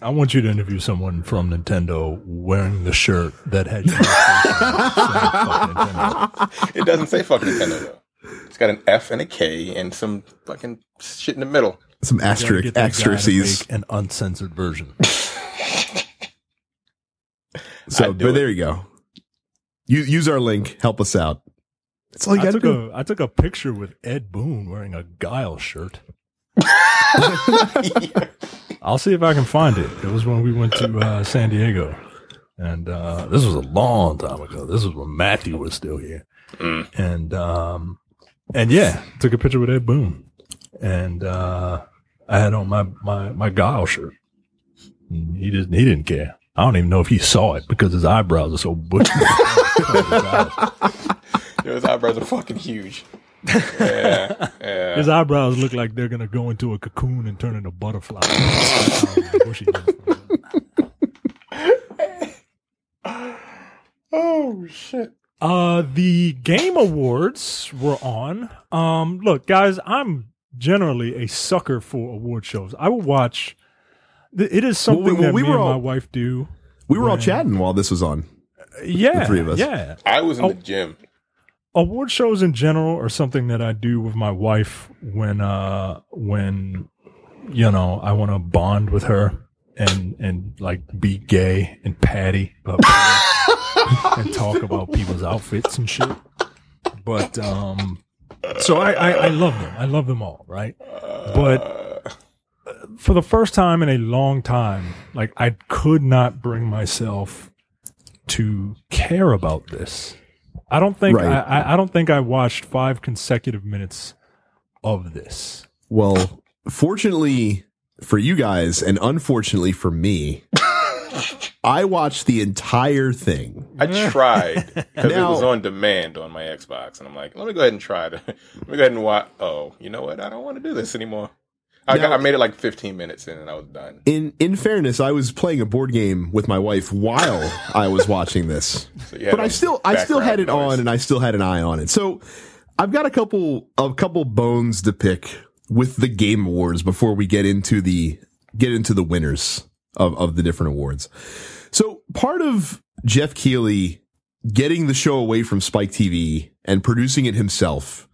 I want you to interview someone from Nintendo wearing the shirt that had your fucking Nintendo. It doesn't say fucking Nintendo though. It's got an F and a K and some fucking shit in the middle. Some asterisk, get that guy to asterisks. make an uncensored version. So, but it. there you go. You use our link, help us out. That's all you I got to took do. a I took a picture with Ed Boon wearing a Guile shirt. I'll see if I can find it. It was when we went to uh, San Diego, and uh, this was a long time ago. This was when Matthew was still here, Mm. and um, and yeah, took a picture with Ed Boon, and uh, I had on my my my Guile shirt. And He didn't he didn't care. I don't even know if he saw it because his eyebrows are so bushy. Yo, his eyebrows are fucking huge. Yeah, yeah. His eyebrows look like they're gonna go into a cocoon and turn into butterfly. Oh shit. uh, the game awards were on. Um, look, guys, I'm generally a sucker for award shows. I will watch. It is something Well, we- that we me were and my all- wife do. We were all chatting while this was on. Yeah, the three of us. Yeah, I was in Oh. the gym. Award shows in general are something that I do with my wife when uh when you know I want to bond with her and and like be gay and patty and talk about people's outfits and shit. But um so I, I I love them. I love them all, right? But for the first time in a long time, like I could not bring myself to care about this. I don't think Right. I, I, I don't think I watched five consecutive minutes of this. Well, fortunately for you guys, and unfortunately for me, I watched the entire thing. I tried because it was on demand on my Xbox, and I'm like, let me go ahead and try to. let me go ahead and watch. Oh, you know what? I don't want to do this anymore. I, got, I made it like 15 minutes in, and I was done. In in fairness, I was playing a board game with my wife while I was watching this. So but I still I still had it noise. on and I still had an eye on it. So I've got a couple a couple bones to pick with the game awards before we get into the get into the winners of, of the different awards. So part of Geoff Keighley getting the show away from Spike TV and producing it himself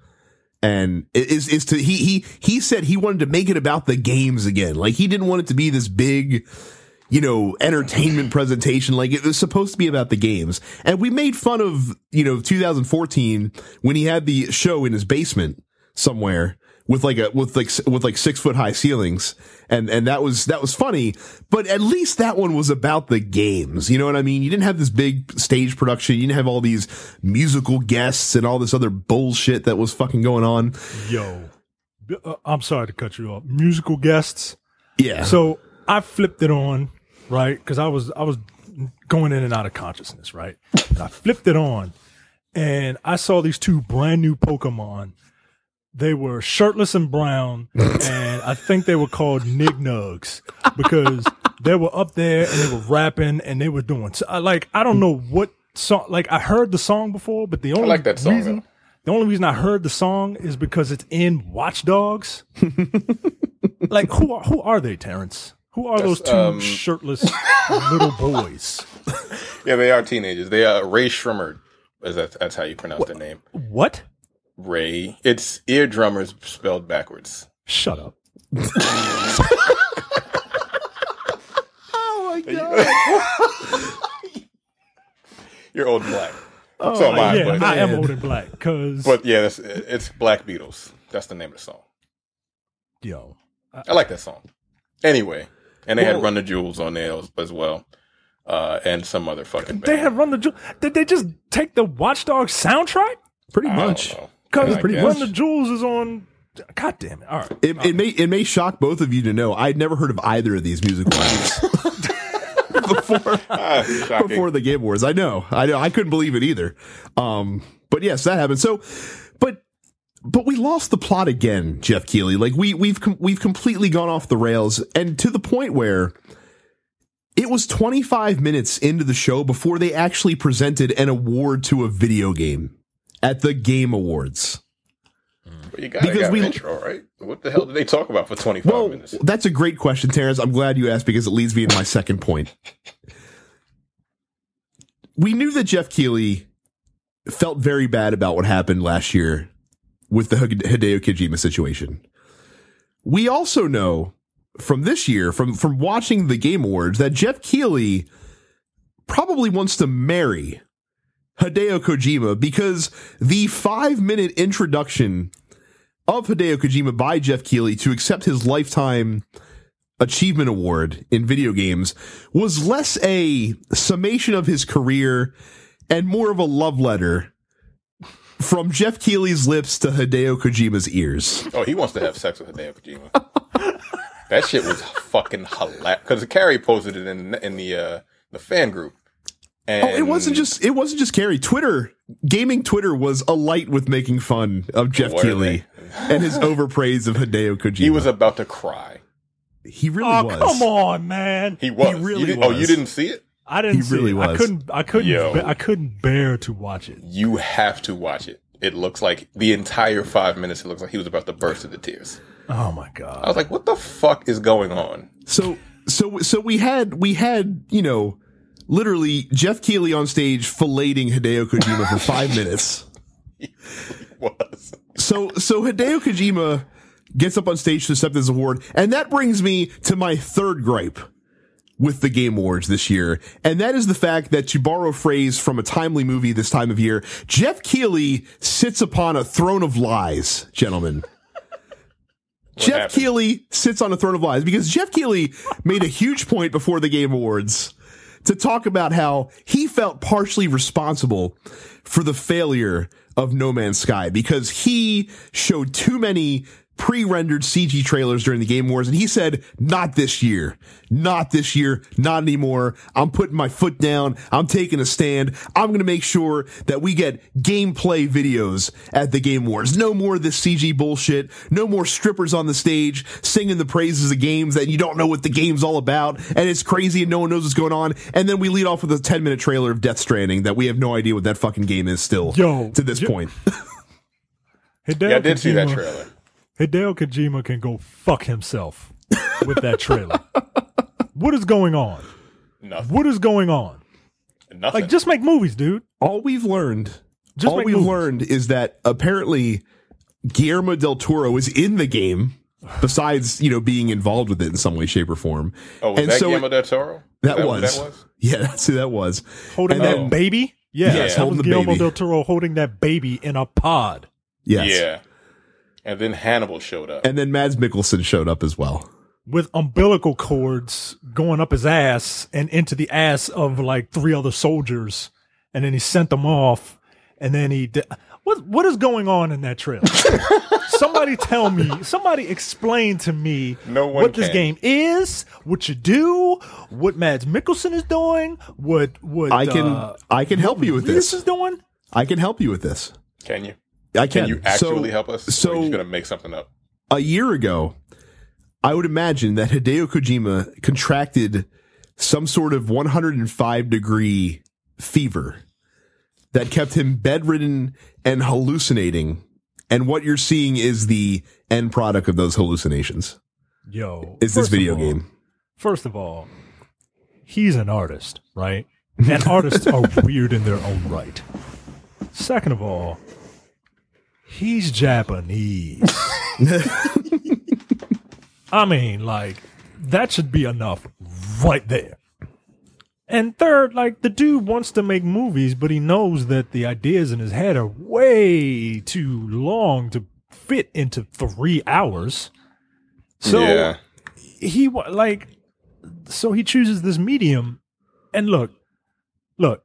and is is to he he he said he wanted to make it about the games again. Like he didn't want it to be this big you know, entertainment presentation. Like it was supposed to be about the games. And we made fun of, you know, 2014 when he had the show in his basement somewhere with like a, with like, with like six foot high ceilings. And, and that was, that was funny. But at least that one was about the games. You know what I mean? You didn't have this big stage production. You didn't have all these musical guests and all this other bullshit that was fucking going on. Yo, uh, I'm sorry to cut you off. Musical guests. Yeah. So I flipped it on, right? Because I was I was going in and out of consciousness, right? And I flipped it on, and I saw these two brand new Pokemon. They were shirtless and brown, and I think they were called Nignugs because they were up there and they were rapping and they were doing so, I- like I don't know what song. Like I heard the song before, but the only like that song, reason though. the only reason I heard the song is because it's in Watch Dogs. like who are who are they, Terrence? Who are those two um, shirtless little boys? Yeah, they are teenagers. They are Rae Sremmurd. Is that that's how you pronounce their name? What? Rae. It's eardrummers spelled backwards. Shut up. oh my God. You're old and black. so am I. yeah, but, I am old and black because but yeah, that's, it's Black Beatles. That's the name of the song. yo, I like that song. Anyway, and they Well- had Run the Jewels on there as, as well, uh, and some other fucking. they had Run the Jewels. Did they just take the Watchdog soundtrack? Pretty I don't much. Know. Because I pretty guess. The Jewels is on. God damn it! All right, It, it may it may shock both of you to know I'd never heard of either of these musical acts before Ah, before the Game Awards. I know, I know, I couldn't believe it either. Um, but yes, that happened. So, but but we lost the plot again, Geoff Keighley. Like we we've com- we've completely gone off the rails, and to the point where it was 25 minutes into the show before they actually presented an award to a video game at the Game Awards. You got because we- intro, right? What the hell did they talk about for 25 Well, minutes? that's a great question, Terrence. I'm glad you asked because it leads me to my second point. We knew that Geoff Keighley felt very bad about what happened last year with the Hide- Hideo Kojima situation. We also know from this year, from from watching the Game Awards, that Geoff Keighley probably wants to marry Hideo Kojima because the five minute introduction of Hideo Kojima by Geoff Keighley to accept his lifetime achievement award in video games was less a summation of his career and more of a love letter from Geoff Keighley's lips to Hideo Kojima's ears. Oh, he wants to have sex with Hideo Kojima. that shit was fucking hilarious. Because Carrie posted it in in the uh, the fan group. And Oh, it wasn't just it wasn't just Carrie. Twitter, gaming Twitter was alight with making fun of Geoff Were Keighley and his overpraise of Hideo Kojima. he was about to cry. he really oh was. come on, man! He was. really You didn't- Oh, you didn't see it? I didn't He see really it. I couldn't. I couldn't. Yo. Be- I couldn't bear to watch it. You have to watch it. It looks like the entire five minutes. It looks like he was about to burst into tears. Oh my god! I was like, "What the fuck is going on?" So so so we had we had you know literally Geoff Keighley on stage filleting Hideo Kojima for five minutes. Was. So so Hideo Kojima gets up on stage to accept this award, and that brings me to my third gripe with the Game Awards this year, and that is the fact that to borrow a phrase from a timely movie this time of year, Geoff Keighley sits upon a throne of lies, gentlemen. Geoff happened? Keighley sits on a throne of lies because Geoff Keighley made a huge point before the Game Awards to talk about how he felt partially responsible for the failure of No Man's Sky because he showed too many pre-rendered CG trailers during the Game Wars, and he said, "Not this year, not this year, not anymore. I'm putting my foot down. I'm taking a stand. I'm going to make sure that we get gameplay videos at the Game Wars. No more of this CG bullshit. No more strippers on the stage singing the praises of games that you don't know what the game's all about, and it's crazy and no one knows what's going on. And then we lead off with a 10 minute trailer of Death Stranding that we have no idea what that fucking game is still. Yo, to this yo- point." Hideo Yeah, I did see that trailer. Hideo Kojima can go fuck himself with that trailer. what is going on? Nothing. What is going on? Nothing. Like, just make movies, dude. all we've learned Just all we've movies. learned is that apparently Guillermo del Toro is in the game besides you know being involved with it in some way shape or form oh, was and that so Guillermo del Toro? Is that, was, That was. yeah that's who that was Holding And that then- baby. Yeah, Yes, that holding was the Guillermo baby. del Toro holding that baby in a pod. yes Yeah. And then Hannibal showed up. and then Mads Mikkelsen showed up as well with umbilical cords going up his ass and into the ass of like three other soldiers, and then he sent them off, and then he di- what what is going on in that trailer? somebody tell me, somebody explain to me No one what this game is, what you do, what Mads Mikkelsen is doing, what what I can uh, I can help you with Reese this is doing. I can help you with this Can you? I can, Can you actually so, help us? so- or are just gonna make something up? a year ago, I would imagine that Hideo Kojima contracted some sort of 105 degree fever that kept him bedridden and hallucinating. And what you're seeing is the end product of those hallucinations. Yo, Is this video all- game? First of all, he's an artist, right? And artists are weird in their own right. Second of all, he's Japanese. I mean, like, that should be enough right there. And third, like, the dude wants to make movies, but he knows that the ideas in his head are way too long to fit into three hours. So yeah. he like so he chooses this medium and look look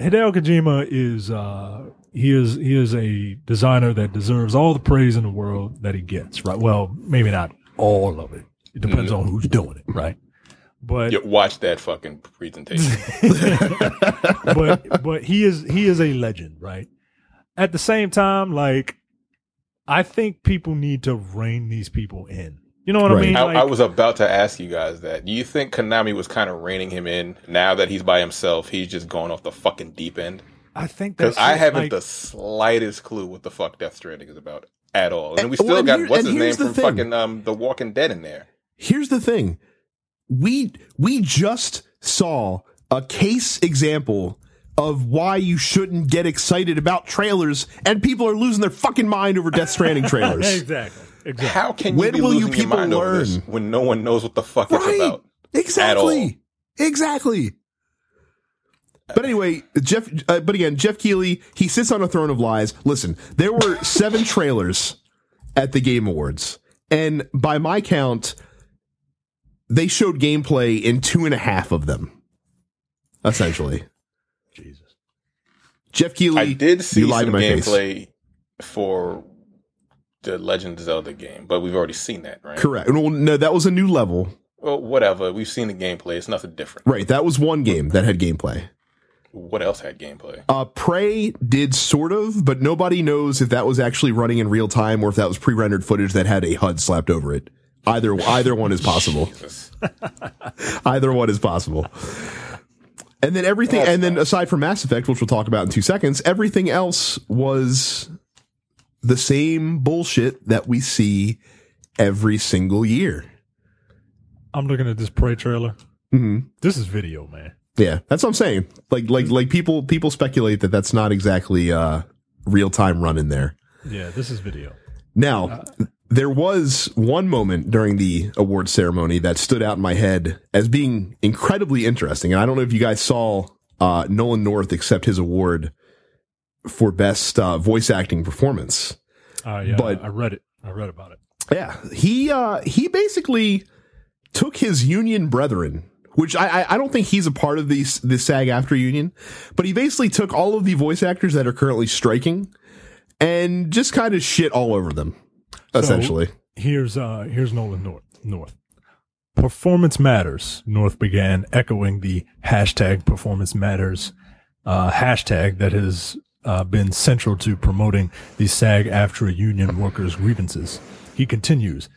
hideo kojima is uh he is he is a designer that deserves all the praise in the world that he gets right well maybe not all of it it depends mm-hmm. on who's doing it right but Yeah, watch that fucking presentation. but but he is he is a legend right at the same time like i think people need to rein these people in you know what Right. i mean I, Like- I was about to ask you guys that. Do you think Konami was kind of reining him in now that he's by himself? He's just going off the fucking deep end. I think Because that's I haven't like- the slightest clue what the fuck Death Stranding is about at all. And we still well, and got here- what's his name from thing. fucking um The Walking Dead in there. Here's the thing. We we just saw a case example of why you shouldn't get excited about trailers and people are losing their fucking mind over Death Stranding trailers. exactly exactly How can you When be will you losing your people mind over this learn? when no one knows what the fuck it's about? Exactly. Exactly. But anyway, Geoff. Uh, but again, Geoff Keighley. He sits on a throne of lies. Listen, there were seven trailers at the Game Awards, and by my count, they showed gameplay in two and a half of them. Essentially, jesus Geoff Keighley. I did see you lied some to my face. gameplay for the Legend of Zelda game, but we've already seen that, right? Correct. Well, no, that was a new level. Well, whatever. We've seen the gameplay. It's nothing different. Right. That was one game that had gameplay. What else had gameplay? Uh, Prey did sort of, but nobody knows if that was actually running in real time or if that was pre-rendered footage that had a HUD slapped over it. Either either one is possible. Either one is possible. And then everything, That's and then nice. aside from Mass Effect, which we'll talk about in two seconds, everything else was the same bullshit that we see every single year. i'm looking at this prey trailer hmm this is video man Yeah, that's what I'm saying. Like, like, like people, people speculate that that's not exactly uh, real time run in there. yeah this is video Now, there was one moment during the award ceremony that stood out in my head as being incredibly interesting. And I don't know if you guys saw uh, Nolan North accept his award for best uh, voice acting performance. uh yeah But- i read it i read about it Yeah, he uh, he basically took his union brethren which I, I don't think he's a part of the the SAG-AFTRA union, but he basically took all of the voice actors that are currently striking and just kind of shit all over them, essentially. Here's uh here's Nolan North. North. Performance matters. North began echoing the hashtag performance matters uh, hashtag that has uh, been central to promoting the SAG-AFTRA union workers' grievances. He continues,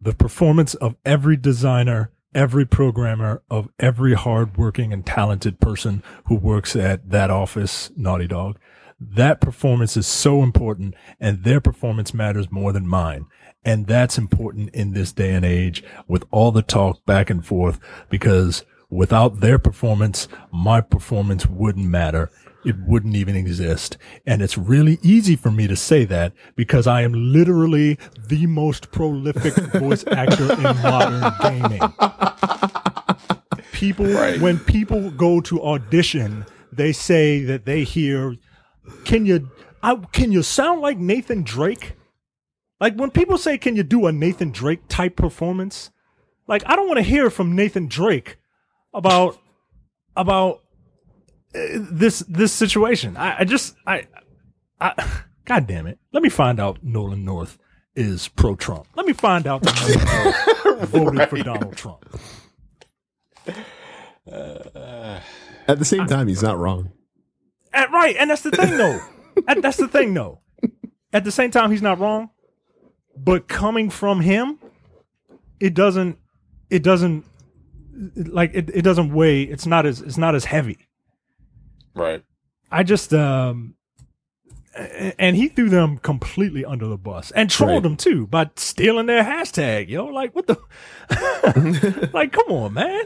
the performance of every designer, every programmer, of every hardworking and talented person who works at that office, Naughty Dog, that performance is so important and their performance matters more than mine. And that's important in this day and age with all the talk back and forth because without their performance, my performance wouldn't matter. It wouldn't even exist. And it's really easy for me to say that because I am literally the most prolific voice actor in modern gaming. People, Right. when people go to audition, they say that they hear, can you, I, can you sound like Nathan Drake? Like when people say, can you do a Nathan Drake type performance? Like I don't want to hear from Nathan Drake about, about this, this situation. I, I just, I, I, God damn it. Let me find out Nolan North is pro Trump. Let me find out that Nolan North voted for Donald Trump. At the same time, he's not wrong. And, right, and that's the thing, though. And that's the thing, though. At the same time, he's not wrong, but coming from him, it doesn't. It doesn't like it, it doesn't weigh. It's not as it's not as heavy. Right. I just um, and he threw them completely under the bus and trolled Right. them too by stealing their hashtag. Yo, like what the? like, come on, man.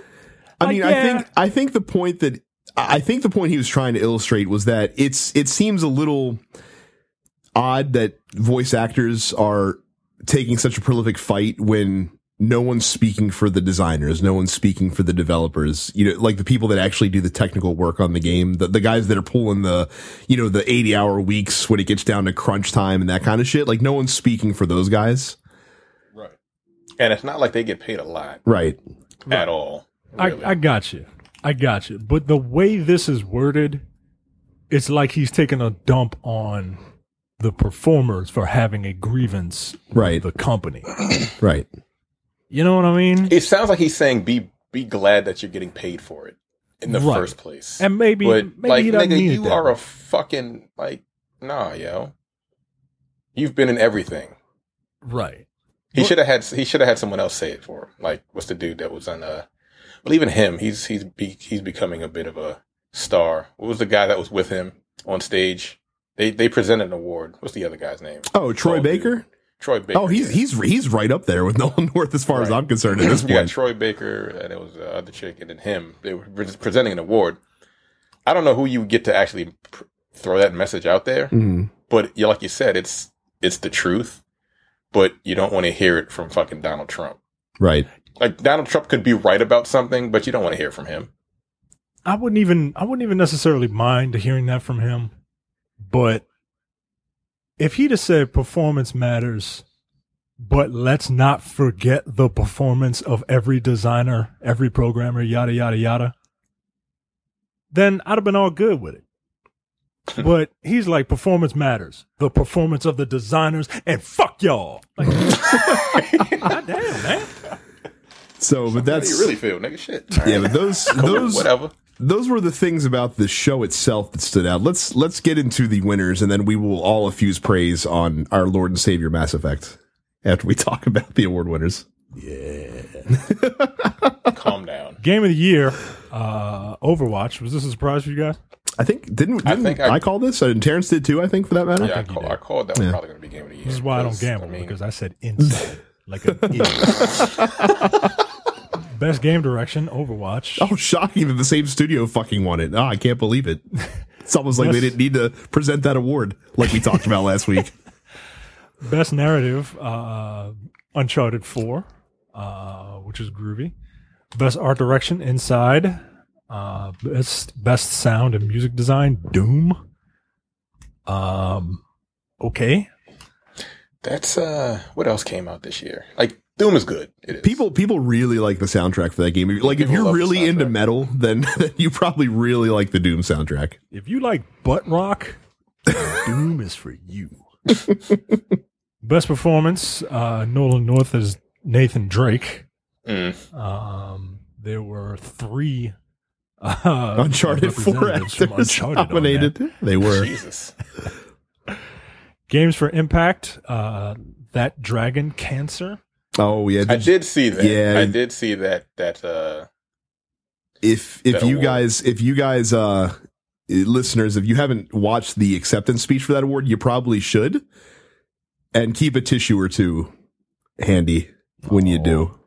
I Like, mean, I think I think the point that I think the point he was trying to illustrate was that it's it seems a little odd that voice actors are taking such a prolific fight when no one's speaking for the designers, no one's speaking for the developers, you know, like the people that actually do the technical work on the game, the, the guys that are pulling the, you know, the 80 hour weeks when it gets down to crunch time and that kind of shit. Like no one's speaking for those guys. Right. And it's not like they get paid a lot Right. at all. Really. I, I got you. I got you. But the way this is worded, it's like he's taking a dump on the performers for having a grievance Right. with the company. Right. You know what I mean? it sounds like he's saying be be glad that you're getting paid for it in the Right. first place. And maybe, but maybe like he nigga, mean you that are way. a fucking like nah, yo. You've been in everything. right. He should have had he should have had someone else say it for him. Like what's the dude that was on uh well even him, he's he's be, he's becoming a bit of a star. What was the guy that was with him on stage? They they presented an award. What's the other guy's name? Oh, Troy Tall Baker? dude. Troy Baker. Oh, he's he's he's right up there with Nolan North as far as I'm concerned at this you got point. Troy Baker and it was the other chick and then him. They were pre- presenting an award. I don't know who you get to actually pr- throw that message out there, Mhm. but you like you said, it's it's the truth, but you don't want to hear it from fucking Donald Trump. Right. Like Donald Trump could be right about something, but you don't want to hear from him. I wouldn't even I wouldn't even necessarily mind hearing that from him. But if he'd have said performance matters, but let's not forget the performance of every designer, every programmer, yada yada yada, then I'd have been all good with it. but he's like performance matters. The performance of the designers and fuck y'all. Like, God damn, man. So, but How do that's you really feel, nigga? Shit. yeah, but those Cool, those whatever. those were the things about the show itself that stood out. Let's let's get into the winners, and then we will all effuse praise on our Lord and Savior Mass Effect after we talk about the award winners. Yeah. Calm down. Game of the year, uh, Overwatch. Was this a surprise for you guys? I think didn't, didn't I, think I- call this? And Terrence did too. I think for that matter. Yeah, I, think you call. I called that one Yeah. probably going to be game of the year. This is why I don't gamble I mean, because I said inside like an idiot. Best game direction, Overwatch. Oh, shocking that the same studio fucking won it. Oh, I can't believe it. It's almost like they didn't need to present that award like we talked about last week. Best narrative, uh, Uncharted Four, uh, which is groovy. Best art direction, Inside. Uh, best best sound and music design, Doom. Um, okay. That's uh what else came out this year? Like Doom is good. It is. People people really like the soundtrack for that game. Like if you're really into metal, then, then you probably really like the Doom soundtrack. If you like butt rock, Doom is for you. Best performance, uh, Nolan North as Nathan Drake. Mm. Um, there were three uh, Uncharted four representatives actors Uncharted on that. nominated. They were. Jesus. Games for Impact, uh, that Dragon Cancer. Oh yeah. I did see that. Yeah. I did see that. That uh, if if that you award. guys if you guys uh listeners if you haven't watched the acceptance speech for that award you probably should and keep a tissue or two handy when you do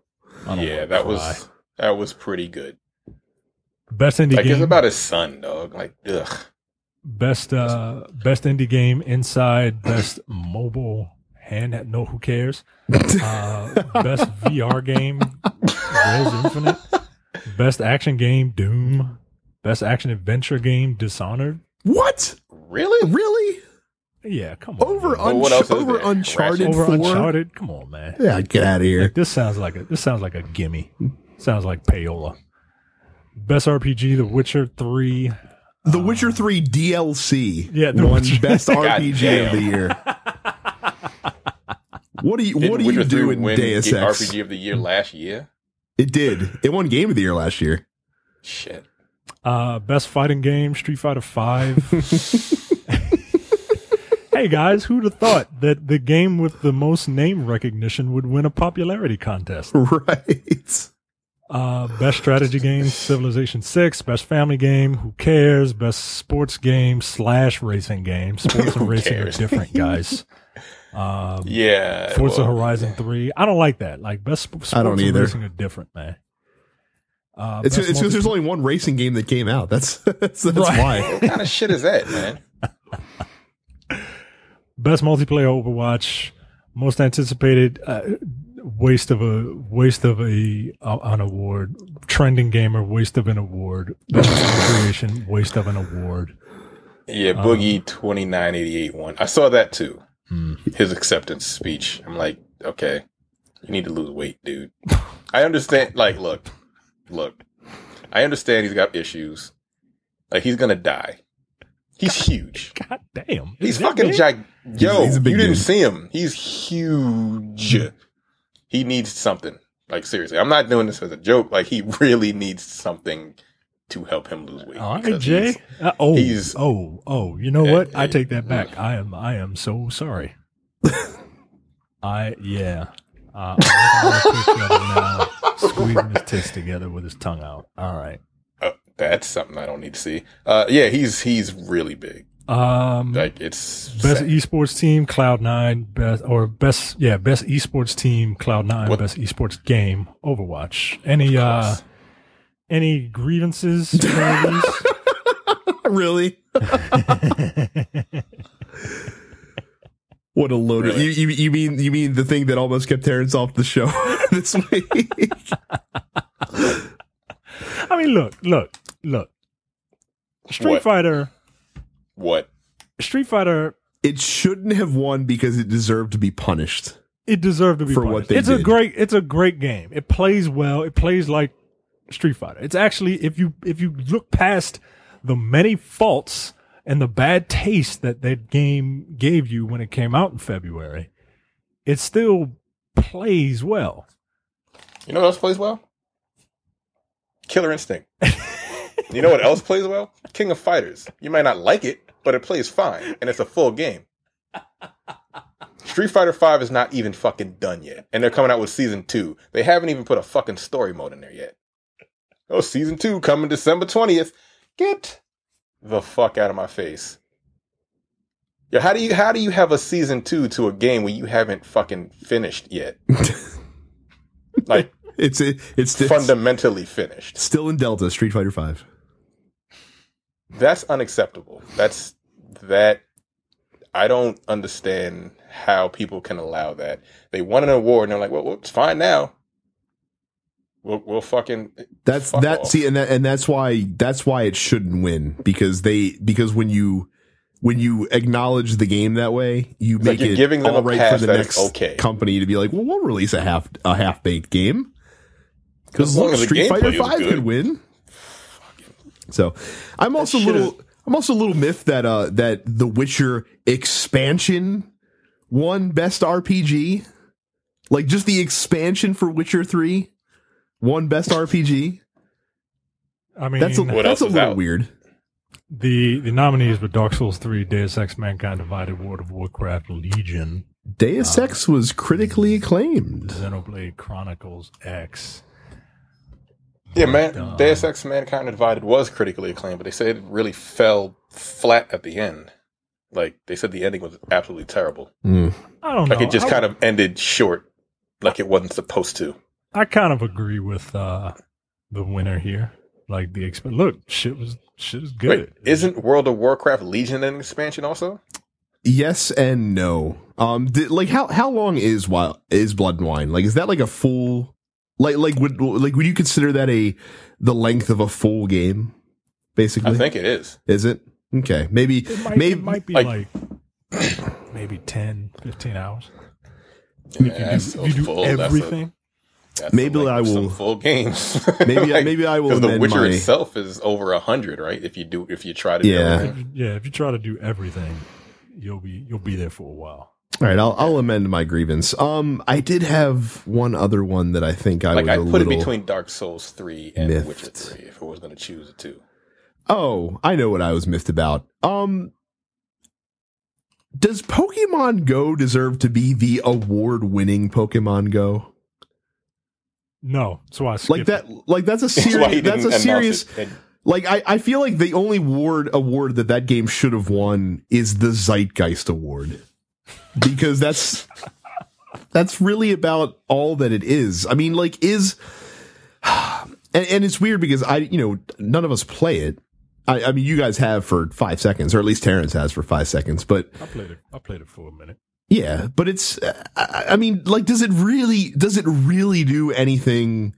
yeah, that cry. was that was pretty good. best indie Like game. it's about his son, dog. Like, ugh. best uh best indie game inside best mobile hand no who cares? Uh best vr game Rez infinite. Best action game doom. Best action adventure game dishonored. What? Really? really? Yeah come on over man. Well, what Unch- else over uncharted over 4 uncharted? Come on man. Yeah get out of here. Like, this sounds like a this sounds like a gimme. Sounds like payola. Best rpg the witcher 3 the witcher 3 dlc Yeah, The won Witcher- best rpg of the year what do you Didn't what do Witcher you do 3 in win deus Ge- ex RPG of the year last year? it did it won game of the year last year Shit. Uh, best fighting game, Street Fighter Five. hey guys, who'd have thought that the game with the most name recognition would win a popularity contest? right Uh, best strategy game, Civilization Six. Best family game, Who cares? Best sports game slash racing game. Sports and racing cares? are different, guys. Um, Yeah. Forza well, Horizon Three. I don't like that. Like best sports I don't and either. racing are different, man. Uh, It's it's because multi- there's only one racing game that came out. That's that's, that's Right. why. What kind of shit is that, man? best multiplayer Overwatch, most anticipated uh, waste of a waste of a uh, an award, trending gamer waste of an award, best creation waste of an award. Yeah, Boogie twenty nine eighty eight one. I saw that too. Hmm. His acceptance speech. I'm like, okay, you need to lose weight, dude. I understand. Like, look, look. I understand he's got issues. Like, he's gonna die. He's huge. God damn, He's Is that fucking big? giant. Yo, he's a big you didn't dude. see him. He's huge. He needs something. Like seriously, I'm not doing this as a joke. Like he really needs something to help him lose weight. All right, Jay. he's- Uh, oh, he's- oh, oh. You know Yeah, what? I take that back. I am, I am so sorry. I yeah. Uh, I'm looking at a picture of him now, squeezing his tits together with his tongue out. All right. uh, that's something I don't need to see. Uh, yeah, he's he's really big. Um, Like it's Best sad. esports team, Cloud Nine. Best or best, yeah, best esports team, Cloud Nine. What- Best esports game, Overwatch. Any uh. Any grievances? to any of really? What a load of Really? you, you you mean you mean the thing that almost kept Terrence off the show this week? I mean, look, look, look. Street What? Fighter, what? Street Fighter. it shouldn't have won because it deserved to be punished. It deserved to be For punished. what they It's a great. It's a great game. It plays well. It plays like Street Fighter. It's actually if you if you look past the many faults and the bad taste that that game gave you when it came out in February, it still plays well. You know what else plays well? Killer Instinct. you know what else plays well? King of Fighters. You might not like it, but it plays fine, and it's a full game. Street Fighter Five is not even fucking done yet, and they're coming out with season two. They haven't even put a fucking story mode in there yet. Oh, season two coming December twentieth. Get the fuck out of my face. Yo, how do you how do you have a season two to a game when you haven't fucking finished yet? like It's it, it's, it's fundamentally finished. still in Delta Street Fighter Five. That's unacceptable. That's that. I don't understand how people can allow that. They won an award and they're like, well, well it's fine now. We'll, we'll fucking. That's fuck that. off. See, and that, and that's why that's why it shouldn't win because they because when you when you acknowledge the game that way, you make you're it giving them all a right for the next okay. company to be like, well, we'll release a half a half baked game because As long as Street Fighter Five could win. So, I'm also a little I'm also a little miffed that uh that The Witcher expansion won best RPG, like just the expansion for Witcher Three won best RPG. I mean, That's a What that's else a little out? weird. the the nominees were Dark Souls 3, Deus Ex Mankind Divided, World of Warcraft, Legion, Deus Ex was critically acclaimed. Xenoblade Chronicles X. Yeah, man. But, uh, Deus Ex: Mankind Divided was critically acclaimed, but they said it really fell flat at the end. Like they said, the ending was absolutely terrible. Mm. I don't know. Like it just I, kind of ended short, like it wasn't supposed to. I kind of agree with uh, the winner here. Like the exp- look, shit was shit is good. Wait, isn't World of Warcraft Legion an expansion also? Yes and no. Um, di- like how how long is wild is Blood and Wine? Like, is that like a full? Like like would like would you consider that a the length of a full game? Basically, I think it is. is it okay? Maybe It might, maybe it might be like- like, maybe 10, 15 hours. If you do, if you do full, everything. That's Maybe a length I of some will- full games. maybe I, maybe I will because The Witcher my itself is over a hundred, right? If you do, if you try to, Yeah. everything. yeah, if you try to do everything, you'll be you'll be there for a while. All right, I'll I'll amend my grievance. Um, I did have one other one that I think I like was I a put little. it between Dark Souls three and miffed. Witcher three if I was going to choose the two. Oh, I know what I was miffed about. Um, does Pokemon Go deserve to be the award-winning Pokemon Go? No, so I skipped Like that? Like that's a That's serious. That's a announce serious. it. Like I, I feel like the only award award that that game should have won is the Zeitgeist Award, because that's that's really about all that it is. I mean, like is, and, and it's weird because I, you know, none of us play it. I, I mean, you guys have for five seconds, or at least Terrence has for five seconds, but I played it. I played it for a minute. Yeah, but it's, uh, I, I mean, like, does it really, does it really do anything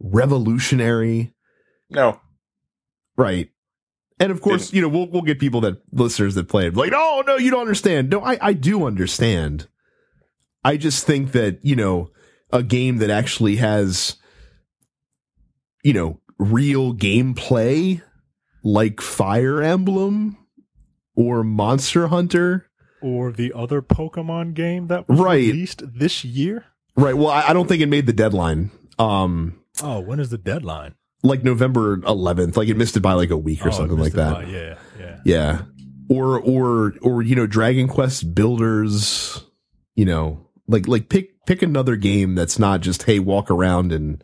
revolutionary? no, Right. And of course, you know, we'll we'll get people that listeners that play it like, oh no, you don't understand. No, I, I do understand. I just think that, you know, a game that actually has, you know, real gameplay like Fire Emblem or Monster Hunter. Or the other Pokemon game that was Right. released this year. Right. Well, I, I don't think it made the deadline. Um, Oh, when is the deadline? like November 11th, like it missed it by like a week or Oh, something like that. by- yeah, yeah. Yeah. Or or or you know Dragon Quest builders, you know, like like pick pick another game that's not just hey walk around and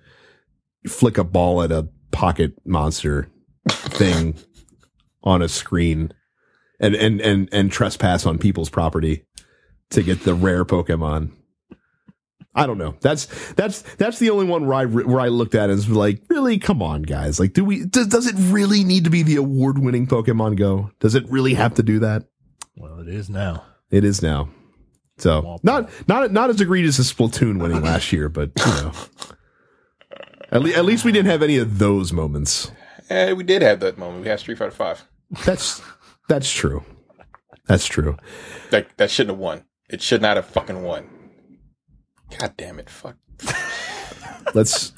flick a ball at a pocket monster thing on a screen and and and and trespass on people's property to get the rare Pokemon. I don't know. That's that's that's the only one where I where I looked at it and was like, really, come on, guys. Like, do we does does it really need to be the award winning Pokemon Go? Does it really have to do that? Well, it is now. It is now. So not not not as egregious as Splatoon winning last year, but you know, at, le- at least we didn't have any of those moments. Eh, we did have that moment. We had Street Fighter Five. That's that's true. That's true. Like that shouldn't have won. It should not have fucking won. God damn it! Fuck. Let's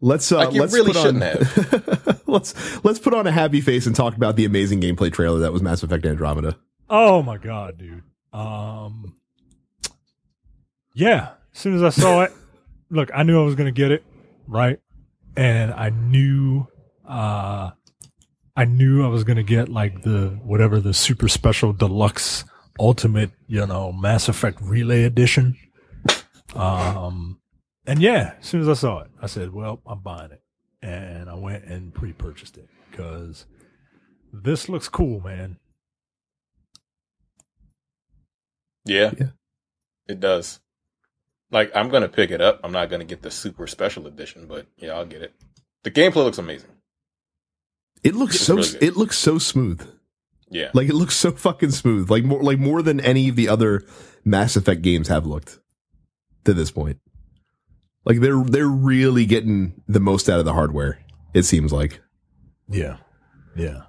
let's uh, Like let's really put shouldn't on, let's let's put on a happy face and talk about the amazing gameplay trailer that was Mass Effect Andromeda. Oh my god, dude. Um Yeah, as soon as I saw it, look, I knew I was going to get it, right? And I knew uh I knew I was going to get like the whatever the super special deluxe ultimate, you know, Mass Effect Relay edition. Um and yeah, as soon as I saw it, I said, "Well, I'm buying it." And I went and pre-purchased it cuz this looks cool, man. Yeah. Yeah. It does. Like I'm gonna pick it up. I'm not gonna get the super special edition, but yeah, I'll get it. The gameplay looks amazing. It looks It's so really it looks so smooth. Yeah. Like it looks so fucking smooth. Like more like more than any of the other Mass Effect games have looked to this point. Like they're they're really getting the most out of the hardware. It seems like. Yeah. Yeah.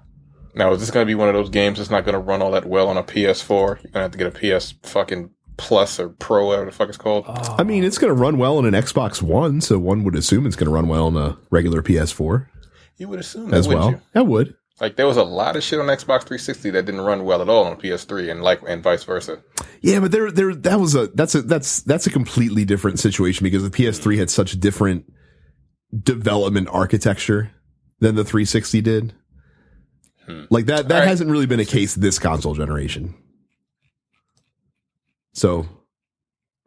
Now, is this going to be one of those games that's not going to run all that well on a PS4? You're going to have to get a PS fucking Plus or Pro, whatever the fuck it's called. I mean, it's going to run well on an Xbox One, so one would assume it's going to run well on a regular PS4 you would assume that, as wouldn't well. you? I would. Like there was a lot of shit on Xbox 360 that didn't run well at all on PS3, and like and vice versa. Yeah, but there, there, that was a that's a that's that's a completely different situation because the PS3 mm. had such different development architecture than the 360 did. Hmm. Like that, that All right. hasn't really been a case this console generation. So,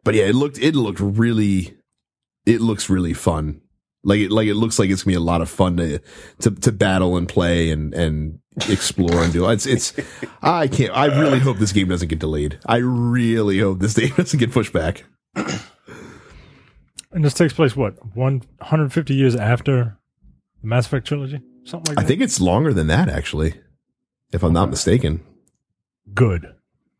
but yeah, it looked it looked really, it looks really fun. Like it like it looks like it's gonna be a lot of fun to to to battle and play and and explore and do. It's it's I can't. I really hope this game doesn't get delayed. I really hope this game doesn't get pushed back. And this takes place what 150 years after the Mass Effect trilogy, something like I think it's longer than that actually, if I'm not mistaken. Good.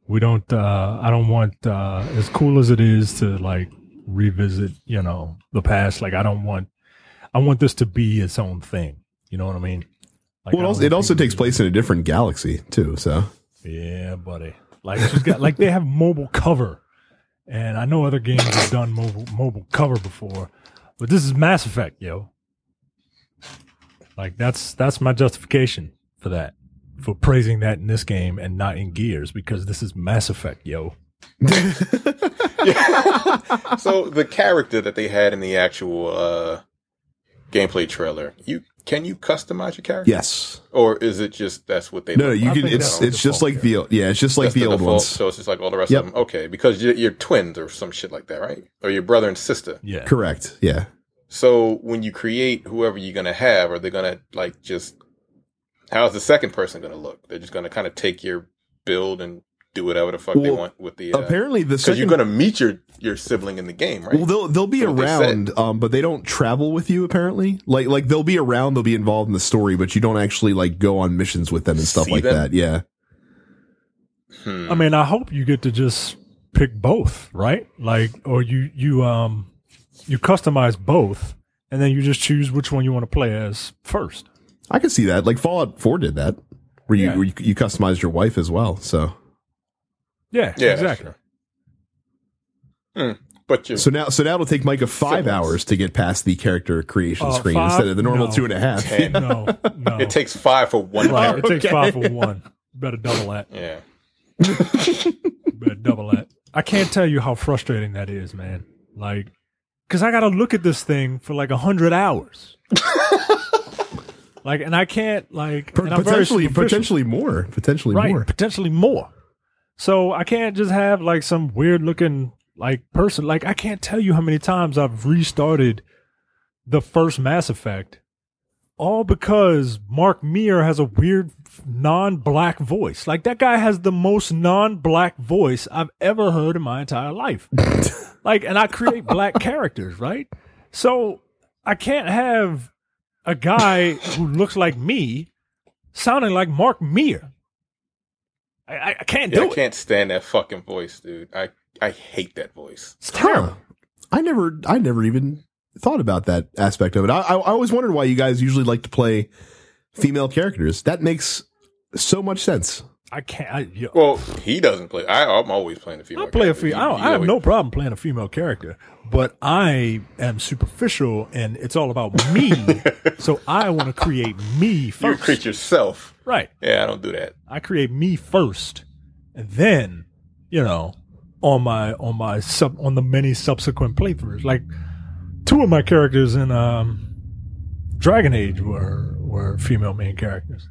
We don't. uh I don't want uh as cool as it is to like revisit, you know, the past. Like I don't want. I want this to be its own thing. You know what I mean? Like, Well, it I also, it also takes place in a different galaxy too. So Yeah, buddy. Like she's got like they have mobile cover, and I know other games have done mobile mobile cover before, but this is Mass Effect, yo. Like that's that's my justification for that, for praising that in this game and not in Gears because this is Mass Effect, yo. so the character that they had in the actual uh, gameplay trailer, you can you customize your character? yes, Or is it just that's what they? no, no, you I can. think It's it's just default, like the yeah, it's just like That's the, the old default, ones. So it's just like all the rest Yep. of them. Okay, because you're, you're twins or some shit like that, right? Or your brother and sister. Yeah, Correct. Yeah. So when you create whoever you're gonna have, are they gonna like just? How's the second person gonna look? They're just gonna kind of take your build and do whatever the fuck they want with the. Uh, Apparently, the because you're gonna meet your your sibling in the game, right? Well, they'll they'll be That's what they around, um, but they don't travel with you. Apparently, like like they'll be around, they'll be involved in the story, but you don't actually like go on missions with them and stuff See like them? that. Yeah, Hmm. I mean, I hope you get to just pick both, right? Like, or you you um you customize both, and then you just choose which one you want to play as first. I can see that. Like Fallout Four did that, where you Yeah. where you, you customized your wife as well. So Yeah, Yeah, that's exactly. true. But you so now so now it'll take Micah five Siblings. hours to get past the character creation Uh, screen five? instead of the normal No. two and a half. Ten. No, no. it takes five for one Right, character. it takes five for one. Better double that. Yeah. Better double that. I can't tell you how frustrating that is, man. Like, because I got to look at this thing for like a hundred hours. like, and I can't like and potentially potentially more potentially right, more. potentially more. So I can't just have like some weird looking like person. Like I can't tell you how many times I've restarted the first Mass Effect, all because Mark Meer has a weird non-black voice. Like that guy has the most non-black voice I've ever heard in my entire life. like, and I create black characters, right? So I can't have a guy who looks like me sounding like Mark Meer. I, I, I can't Yeah, do I it. can't stand that fucking voice, dude. I I hate that voice. It's terrible. Huh. I never, I never even thought about that aspect of it. I, I, I always wondered why you guys usually like to play female characters. That makes so much sense. I can't. I, yo, Well, he doesn't play. I, I'm always playing the female. I play a female. I, He- don't, he I have always- no problem playing a female character, but I am superficial, and it's all about me. so I want to create me You create yourself. Right. Yeah, I don't do that. I create me first, and then you know, on my on my sub on the many subsequent playthroughs, like two of my characters in um, Dragon Age were were female main characters.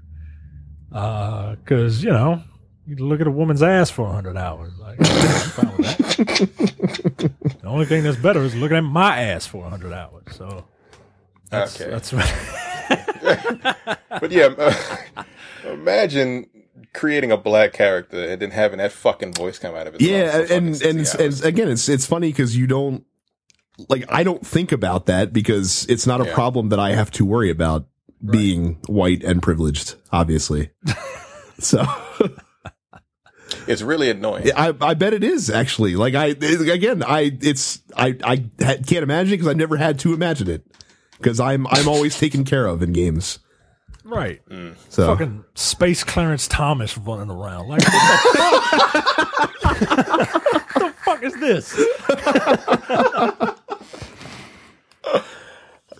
Because you know, you look at a woman's ass for hundred hours. Like, fine with that. the only thing that's better is looking at my ass for hundred hours. So that's, Okay. that's what. But yeah, uh, imagine creating a black character and then having that fucking voice come out of it. Yeah, and and, and again, it's it's funny because you don't like I don't think about that because it's not a Yeah. problem that I have to worry about being white and privileged, obviously. so it's really annoying. I I bet it is actually like I again I it's I I can't imagine it because I've never had to imagine it because I'm I'm always taken care of in games. Right. So Fucking space Clarence Thomas running around. Like, what the fuck is this?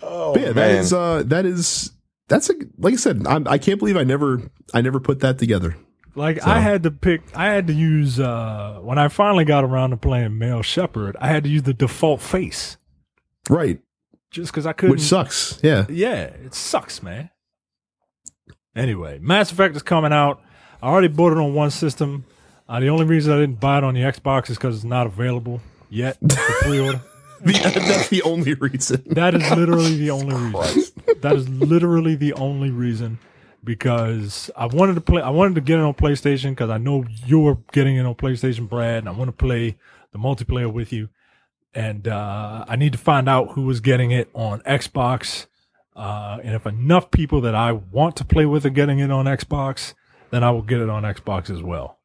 Oh, But yeah, that man. is uh, that is that's a like I said. I'm, I can't believe I never I never put that together. Like I had to pick. I had to use uh when I finally got around to playing male Shepard. I had to use the default face Right, just because I couldn't. which sucks. Yeah, Yeah, it sucks, man. Anyway, Mass Effect is coming out. I already bought it on one system. Uh, the only reason I didn't buy it on the Xbox is because it's not available yet for pre-order. the, that's the only reason. That is literally the only reason. That is literally the only reason because I wanted to play. I wanted to get it on PlayStation because I know you're getting it on PlayStation, Brad, and I want to play the multiplayer with you. And uh, I need to find out who is getting it on Xbox. Uh, and if enough people that I want to play with are getting it on Xbox, then I will get it on Xbox as well.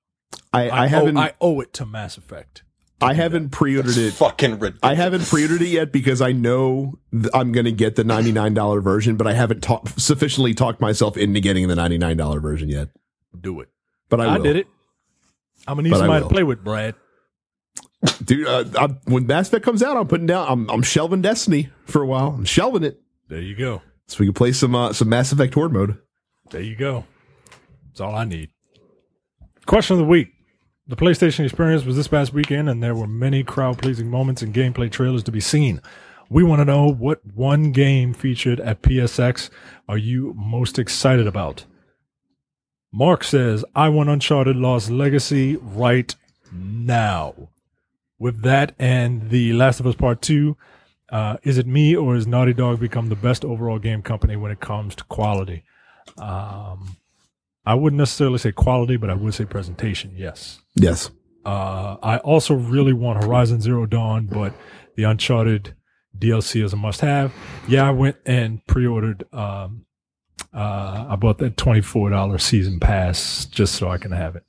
I, I, owe, haven't I owe it to Mass Effect. I haven't pre-ordered it. fucking ridiculous. I haven't pre-ordered it yet because I know th- I'm going to get the $99 version, but I haven't ta- sufficiently talked myself into getting the $99 version yet. Do it. But I, I, did it. I'm gonna need But somebody to play with, Brad. dude. Uh, I, when Mass Effect comes out, I'm putting down. I'm, I'm shelving Destiny for a while. I'm shelving it There you go. so we can play some uh, some Mass Effect Horde mode. There you go. That's all I need. Question of the week. The PlayStation experience was this past weekend, and there were many crowd pleasing moments and gameplay trailers to be seen. We want to know what one game featured at PSX are you most excited about? Mark says, I want Uncharted Lost Legacy right now. With that and The Last of Us Part 2, uh, is it me or has Naughty Dog become the best overall game company when it comes to quality? Um, I wouldn't necessarily say quality, but I would say presentation. Yes. Yes. Uh, I also really want Horizon Zero Dawn, but the Uncharted DLC is a must-have. Yeah, I went and pre-ordered. Um, uh, I bought that twenty-four dollar season pass just so I can have it.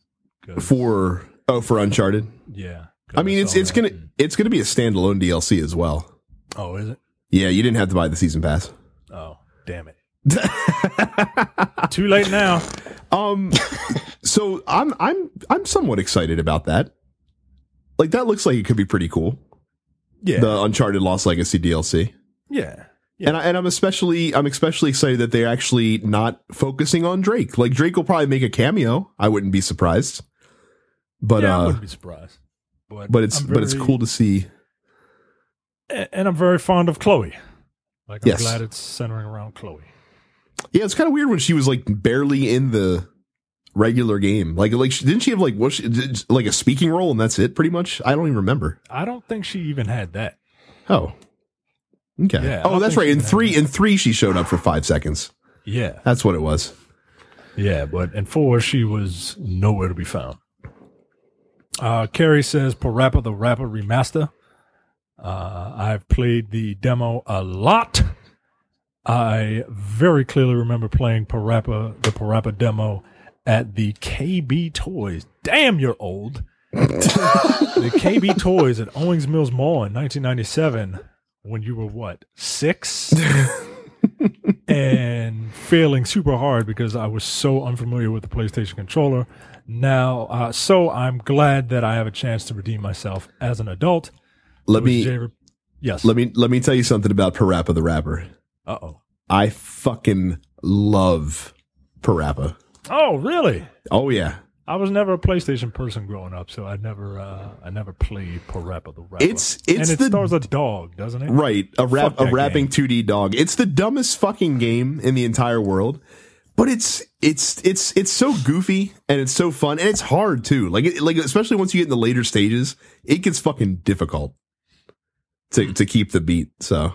For oh for Uncharted. Yeah. I mean, it's it's gonna it's gonna be a standalone DLC as well. Oh, is it? Yeah, you didn't have to buy the season pass. Oh, damn it! Too late now. Um, so I'm I'm I'm somewhat excited about that. Like that looks like it could be pretty cool. Yeah. The Uncharted Lost Legacy DLC. yeah. Yeah. And I, and I'm especially I'm especially excited that they're actually not focusing on Drake. Like Drake will probably make a cameo. I wouldn't be surprised. But yeah, I uh wouldn't be surprised. But but it's I'm but it's cool to see. And I'm very fond of Chloe. Like I'm Yes. glad it's centering around Chloe. Yeah, it's kind of weird when she was like barely in the regular game. Like like she- didn't she have like what she, did- like a speaking role and that's it pretty much? I don't even remember. I don't think she even had that. Oh. Okay. Yeah, oh, that's right. In even had 3 in 3 she showed up for 5 seconds. Yeah, That's what it was. yeah, but in four she was nowhere to be found. Uh, Carrie says Parappa the Rapper remaster. Uh, I've played the demo a lot. I very clearly remember playing Parappa the Parappa demo at the KB Toys. Damn, you're old. the KB Toys at Owings Mills Mall in 1997 when you were what six and failing super hard because I was so unfamiliar with the PlayStation controller. Now, uh, so I'm glad that I have a chance to redeem myself as an adult. Let me yes. let me let me tell you something about Parappa the Rapper. Uh oh. I fucking love Parappa. Oh, really? Oh yeah. I was never a PlayStation person growing up, so I never, uh, I never played Parappa the Rapper. It's- it's and it the- stars a dog, doesn't it? Right. A rap Fuck a rapping 2D dog. It's the dumbest fucking game in the entire world. But it's it's it's it's so goofy and it's so fun and it's hard too. Like it, like especially once you get in the later stages, it gets fucking difficult to to keep the beat. So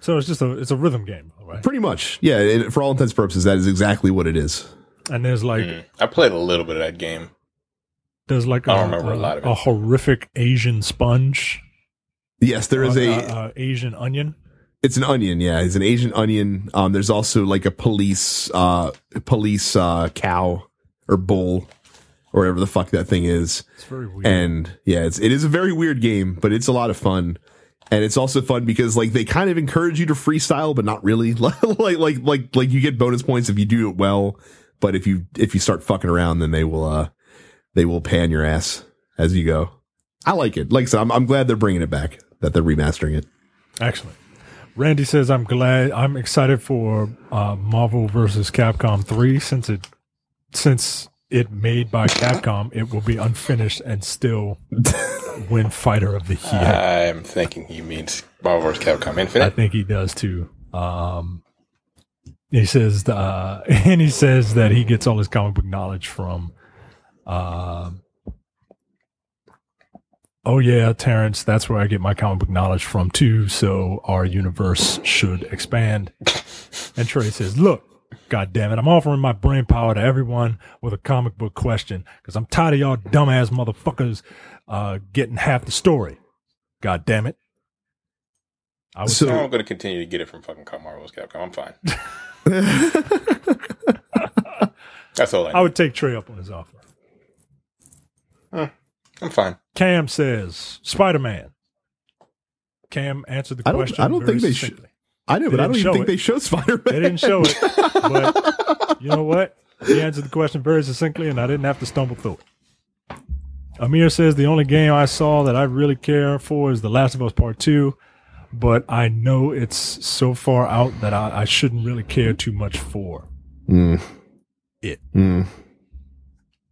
So it's just a, it's a rhythm game, all right? pretty much, yeah. And for all intents and purposes, that is exactly what it is. And there's like, Mm. I played a little bit of that game. there's like I don't remember a lot of it. a horrific Asian sponge, Yes, there is uh, a. uh, uh, Asian onion. It's an onion, yeah. It's an Asian onion. Um, there's also like a police, uh, police, uh, cow or bull or whatever the fuck that thing is. It's very weird. And yeah, it's, it is a very weird game, but it's a lot of fun. And it's also fun because like they kind of encourage you to freestyle, but not really. like like like like you get bonus points if you do it well, but if you if you start fucking around, then they will uh they will pan your ass as you go. I like it. Like said, I'm I'm glad they're bringing it back. That they're remastering it. Excellent. Randy says, "I'm glad. I'm excited for uh, Marvel versus Capcom 3 since it since it made by Capcom, it will be unfinished and still win Fighter of the Year. I'm thinking he means Marvel vs. Capcom Infinite. I think he does too. Um, he says, uh, and he says that he gets all his comic book knowledge from. Um, oh yeah, Terrence, that's where I get my comic book knowledge from too. So our universe should expand. And Trey says, "Look, God damn it, I'm offering my brain power to everyone with a comic book question because I'm tired of y'all dumbass motherfuckers uh, getting half the story. God damn it." I was So- I'm going to continue to get it from fucking Marvel vs. Capcom. I'm fine. That's all I. I would take Trey up on his offer. I'm fine. Cam says Spider Man. Cam answered the I don't- question. I don't very think they should- succinctly. I know, They but I don't didn't even think it. they showed Spider Man. They didn't show it, but you know what? He answered the question very succinctly, and I didn't have to stumble through it. Amir says the only game I saw that I really care for is The Last of Us Part Two, but I know it's so far out that I, I shouldn't really care too much for. Mm. It. Mm.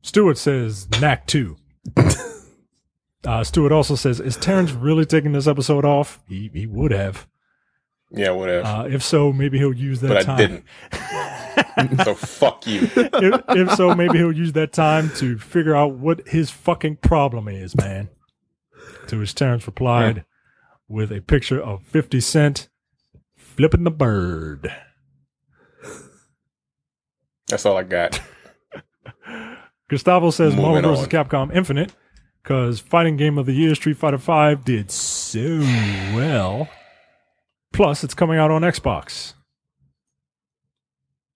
Stewart says Knack 2. uh, Stewart also says, Is Terrence really taking this episode off? He, he would have. Yeah, whatever. Uh, if so, maybe he'll use that but I time. didn't. so fuck you. if, if so, maybe he'll use that time to figure out what his fucking problem is, man. To which Terrence replied with a picture of 50 Cent flipping the bird. That's all I got. Gustavo says Moving Marvel vs. Capcom Infinite because fighting game of the year Street Fighter V did so well. Plus, it's coming out on Xbox.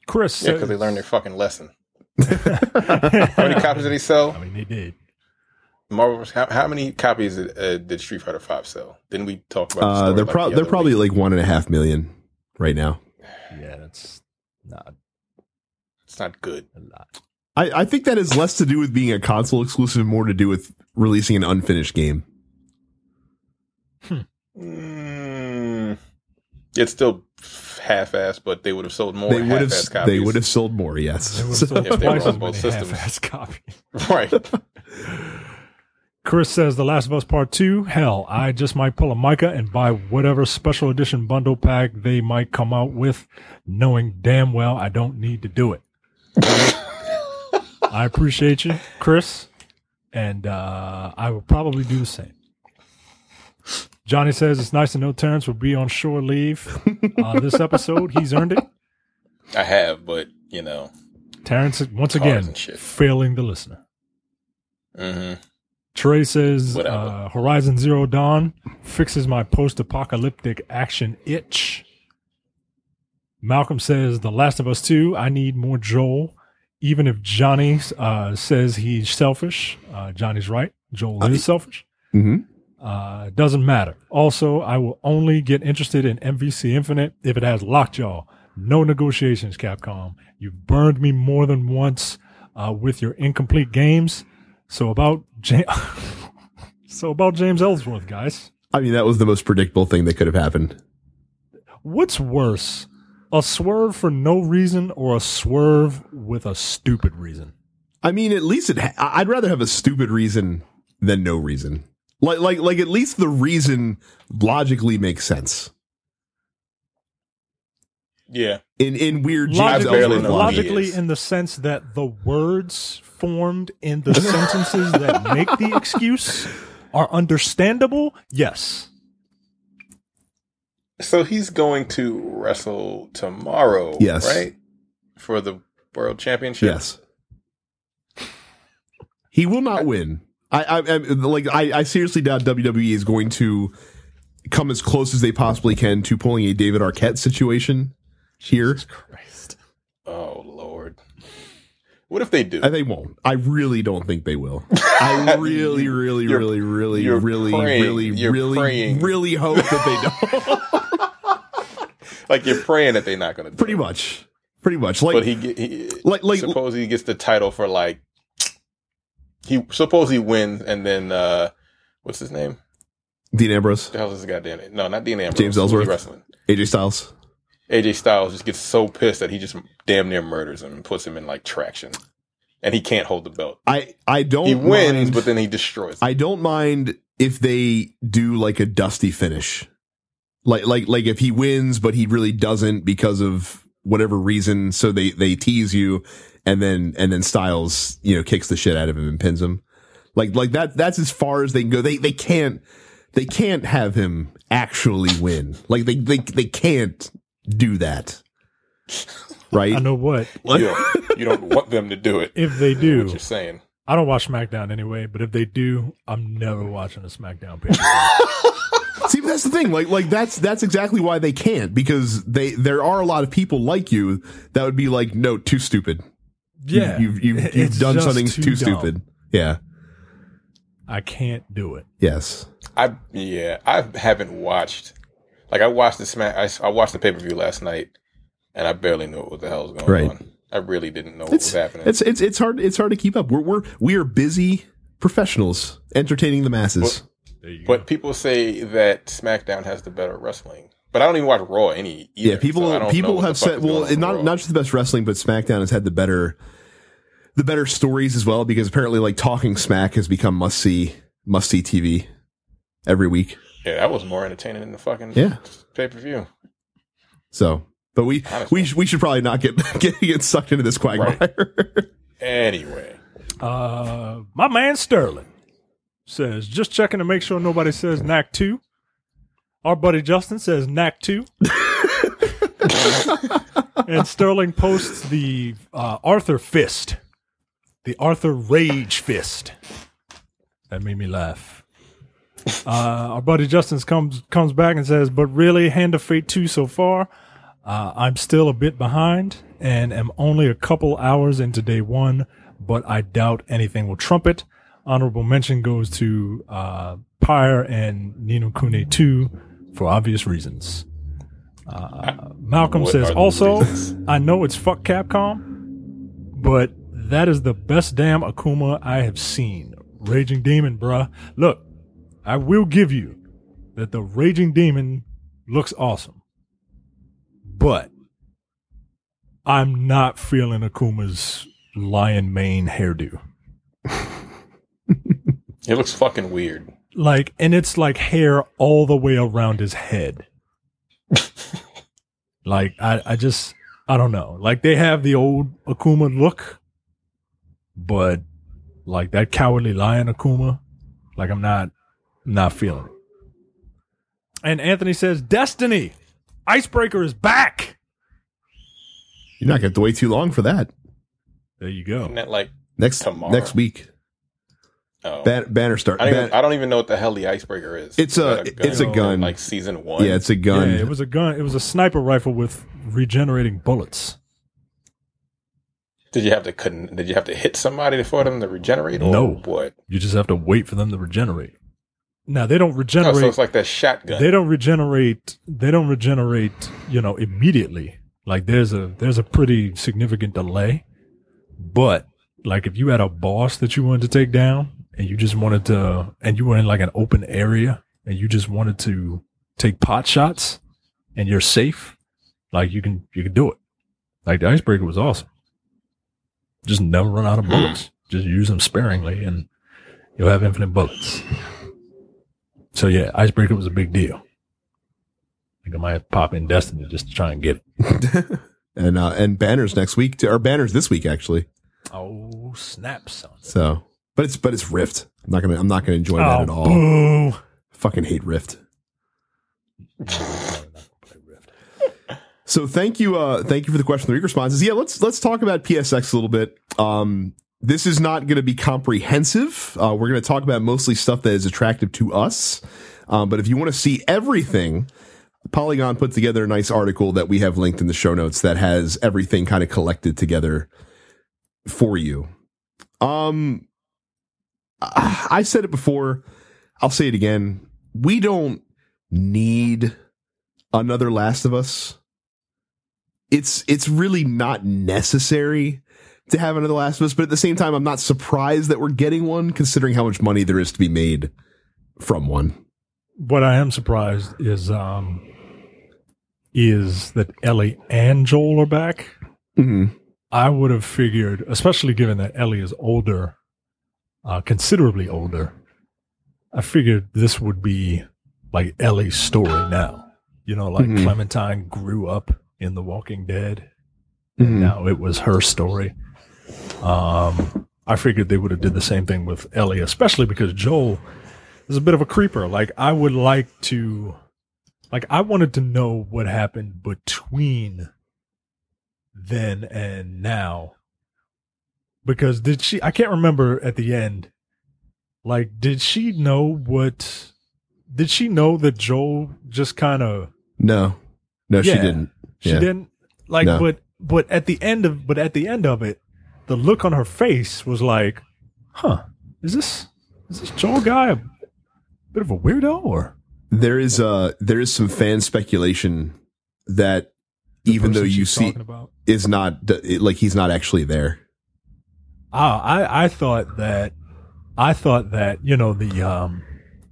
Chris, Yeah, because they learned their fucking lesson. How many copies did he sell? I mean, they did. Marvel. How, how many copies did, uh, did Street Fighter Five sell? Didn't we talk about? The Uh, they're like pro- the they're probably week? like one and a half million right now. Yeah, that's not It's not good. a lot. I, I think that has less to do with being a console exclusive, more to do with releasing an unfinished game. Mm, it's still half-assed, but they would have sold more they would have half-assed copies. they would have sold more. Yes. They would have sold If they were twice on as both many systems. half-ass copies. right. Chris says The Last of Us Part 2. Hell, I just might pull a Micah and buy whatever special edition bundle pack they might come out with, knowing damn well I don't need to do it. I appreciate you, Chris, and uh, I will probably do the same. Johnny says it's nice to know Terrence will be on shore leave uh, this episode. He's earned it. I have, but you know. Terrence, once again, failing the listener. hmm Trey says uh, Horizon Zero Dawn fixes my post apocalyptic action itch. Malcolm says The Last of Us 2, I need more Joel. Even if Johnny uh, says he's selfish, uh, Johnny's right. Joel is selfish. hmm Uh, doesn't matter. Also, I will only get interested in MVC Infinite if it has Lockjaw. No negotiations, Capcom. You've burned me more than once uh, with your incomplete games. So about James, so about James Ellsworth, guys. I mean, that was the most predictable thing that could have happened. What's worse, a swerve for no reason or a swerve with a stupid reason? I mean, at least it. Ha- I'd rather have a stupid reason than no reason. Like, like, like, at least the reason logically makes sense. Yeah. In in weird James Logically, barely Ellsworth know who he logic. logically in the sense that the words formed in the sentences that make the excuse are understandable. Yes. So he's going to wrestle tomorrow. Yes. Right. For the world championship. Yes. He will not win. I, I, I like. I, I seriously doubt WWE is going to come as close as they possibly can to pulling a David Arquette situation here. Christ. Oh Lord. What if they do? Uh, They won't. I really don't think they will. I really, really, You're- really, really, you're really, praying- really, you're really, praying. really hope that they don't. like you're praying that they're not going to. Pretty much. Pretty much. Like, But he, he like, like, suppose he gets the title for like he suppose he wins and then uh what's his name? Dean Ambrose, The hell is this goddamn name? No, not Dean Ambrose. James Ellsworth? wrestling. AJ Styles. AJ Styles just gets so pissed that he just damn near murders him and puts him in like traction, and he can't hold the belt. I, I don't He wins, mind- but then he destroys. Him. I don't mind if they do like a dusty finish. Like like like if he wins but he really doesn't because of whatever reason so they they tease you and then and then Styles, you know, kicks the shit out of him and pins him. Like like that that's as far as they can go. They they can't they can't have him actually win. Like they they they can't do that. Right? I know what. you, don't, you don't want them to do it. If they What do, you're saying? I don't watch SmackDown anyway. But if they do, I'm never watching a SmackDown pay. See, that's the thing. Like, like that's that's exactly why they can't because they there are a lot of people like you that would be like, no, too stupid. You- Yeah, you've you've, you've, done just something too too, stupid. Yeah. I can't do it. Yes. I yeah, I haven't watched. Like I watched the smack. I, I watched the pay per view last night, and I barely knew what the hell was going Right. on. I really didn't know what It's was happening. it's it's it's hard it's hard to keep up. We're we're we are busy professionals entertaining the masses. There you But people say that SmackDown has the better wrestling. But I don't even watch Raw any. Either, yeah, people so I don't know people have said well, not not just the best wrestling, but SmackDown has had the better the better stories as well because apparently like Talking Smack has become must see must see TV every week. yeah, that was more entertaining than the fucking Yeah. pay per view. So, but we Honestly. we sh- we should probably not get get, get sucked into this quagmire. Anyway, Uh, my man Sterling says, just checking to make sure nobody says knack two. Our buddy Justin says knack two. and Sterling posts the uh, Arthur fist, the Arthur rage fist. That made me laugh. Uh, our buddy Justin comes comes back and says, "But really, Hand of Fate two so far. Uh, I'm still a bit behind and am only a couple hours into day one, but I doubt anything will trump it. Honorable mention goes to uh, Pyre and Ni no Kuni 2 for obvious reasons. Uh, Malcolm What says also, reasons? I know it's fuck Capcom, but that is the best damn Akuma I have seen. Raging Demon, bruh. Look, I will give you that the Raging Demon looks awesome. But I'm not feeling Akuma's lion mane hairdo. it looks fucking weird. Like, and it's like hair all the way around his head. like, I, I just, I don't know. Like, they have the old Akuma look, but like that cowardly lion Akuma, like, I'm not, not feeling it. And Anthony says, Destiny, Icebreaker is back. You're not going to have to wait too long for that. There you go. Isn't that like? Next Tomorrow. next week, Oh, Ban- banner start. I, don't even, Ban- I don't even know what the hell the icebreaker is. It's Is a- that it's a gun. Like season one. yeah, it's a gun. Yeah, it was a gun. It was a sniper rifle with regenerating bullets. Did you have to couldn't? Did you have to hit somebody for them to regenerate? Or No. What? You just have to wait for them to regenerate. Now they don't Oh, regenerate. so it's like that shotgun. they don't regenerate. They don't regenerate. You know, immediately. Like there's a there's a pretty significant delay. But like if you had a boss that you wanted to take down and you just wanted to, and you were in like an open area and you just wanted to take pot shots and you're safe, like you can you can do it. Like the icebreaker was awesome. Just never run out of bullets. Just use them sparingly and you'll have infinite bullets. So yeah, icebreaker was a big deal. I think I might pop in Destiny just to try and get it. and uh, and banners next week, to, or banners this week actually. Oh snap, son! So, but it's but it's Rift. I'm not gonna I'm not gonna enjoy that at all. Oh, boo! Fucking hate Rift. So thank you, uh, thank you for the question, the responses. Yeah, let's let's talk about PSX a little bit. Um, this is not going to be comprehensive. Uh, we're going to talk about mostly stuff that is attractive to us. Um, but if you want to see everything, Polygon put together a nice article that we have linked in the show notes that has everything kind of collected together for you. Um, I said it before. I'll say it again. We don't need another Last of Us. It's it's really not necessary to have another Last of Us, but at the same time, I'm not surprised that we're getting one, considering how much money there is to be made from one. What I am surprised is um is that Ellie and Joel are back. Mm-hmm. I would have figured, especially given that Ellie is older, uh, considerably older. I figured this would be like Ellie's story now. You know, like Mhm. Clementine grew up in The Walking Dead, and now it was her story. Um, I figured they would have did the same thing with Ellie, especially because Joel is a bit of a creeper. Like I would like to, like I wanted to know what happened between then and now. Because did she? I can't remember at the end. Like, did she know what? Did she know that Joel just kind of No, no, she didn't. She Yeah. didn't like, No. but but at the end of but at the end of it, the look on her face was like, "Huh, is this is this Joel guy a bit of a weirdo or?" There is uh there is some fan speculation that the even though you see about? is not it- like he's not actually there. Ah, I I thought that I thought that you know the um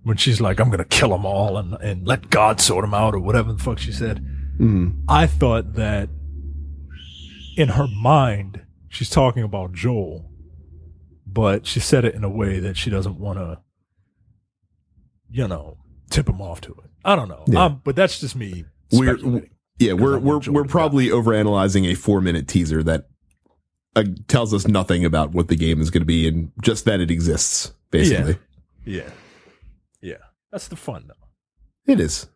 when she's like I'm gonna kill them all and and let God sort them out or whatever the fuck she said. Mm. I thought that in her mind she's talking about Joel, but she said it in a way that she doesn't want to, you know, tip him off to it. I don't know, Yeah. um, but that's just me. We're-. Yeah, we're we're we're probably overanalyzing a four minute teaser that uh, tells us nothing about what the game is going to be and just that it exists. Basically, Yeah. yeah, yeah, that's the fun though. it is.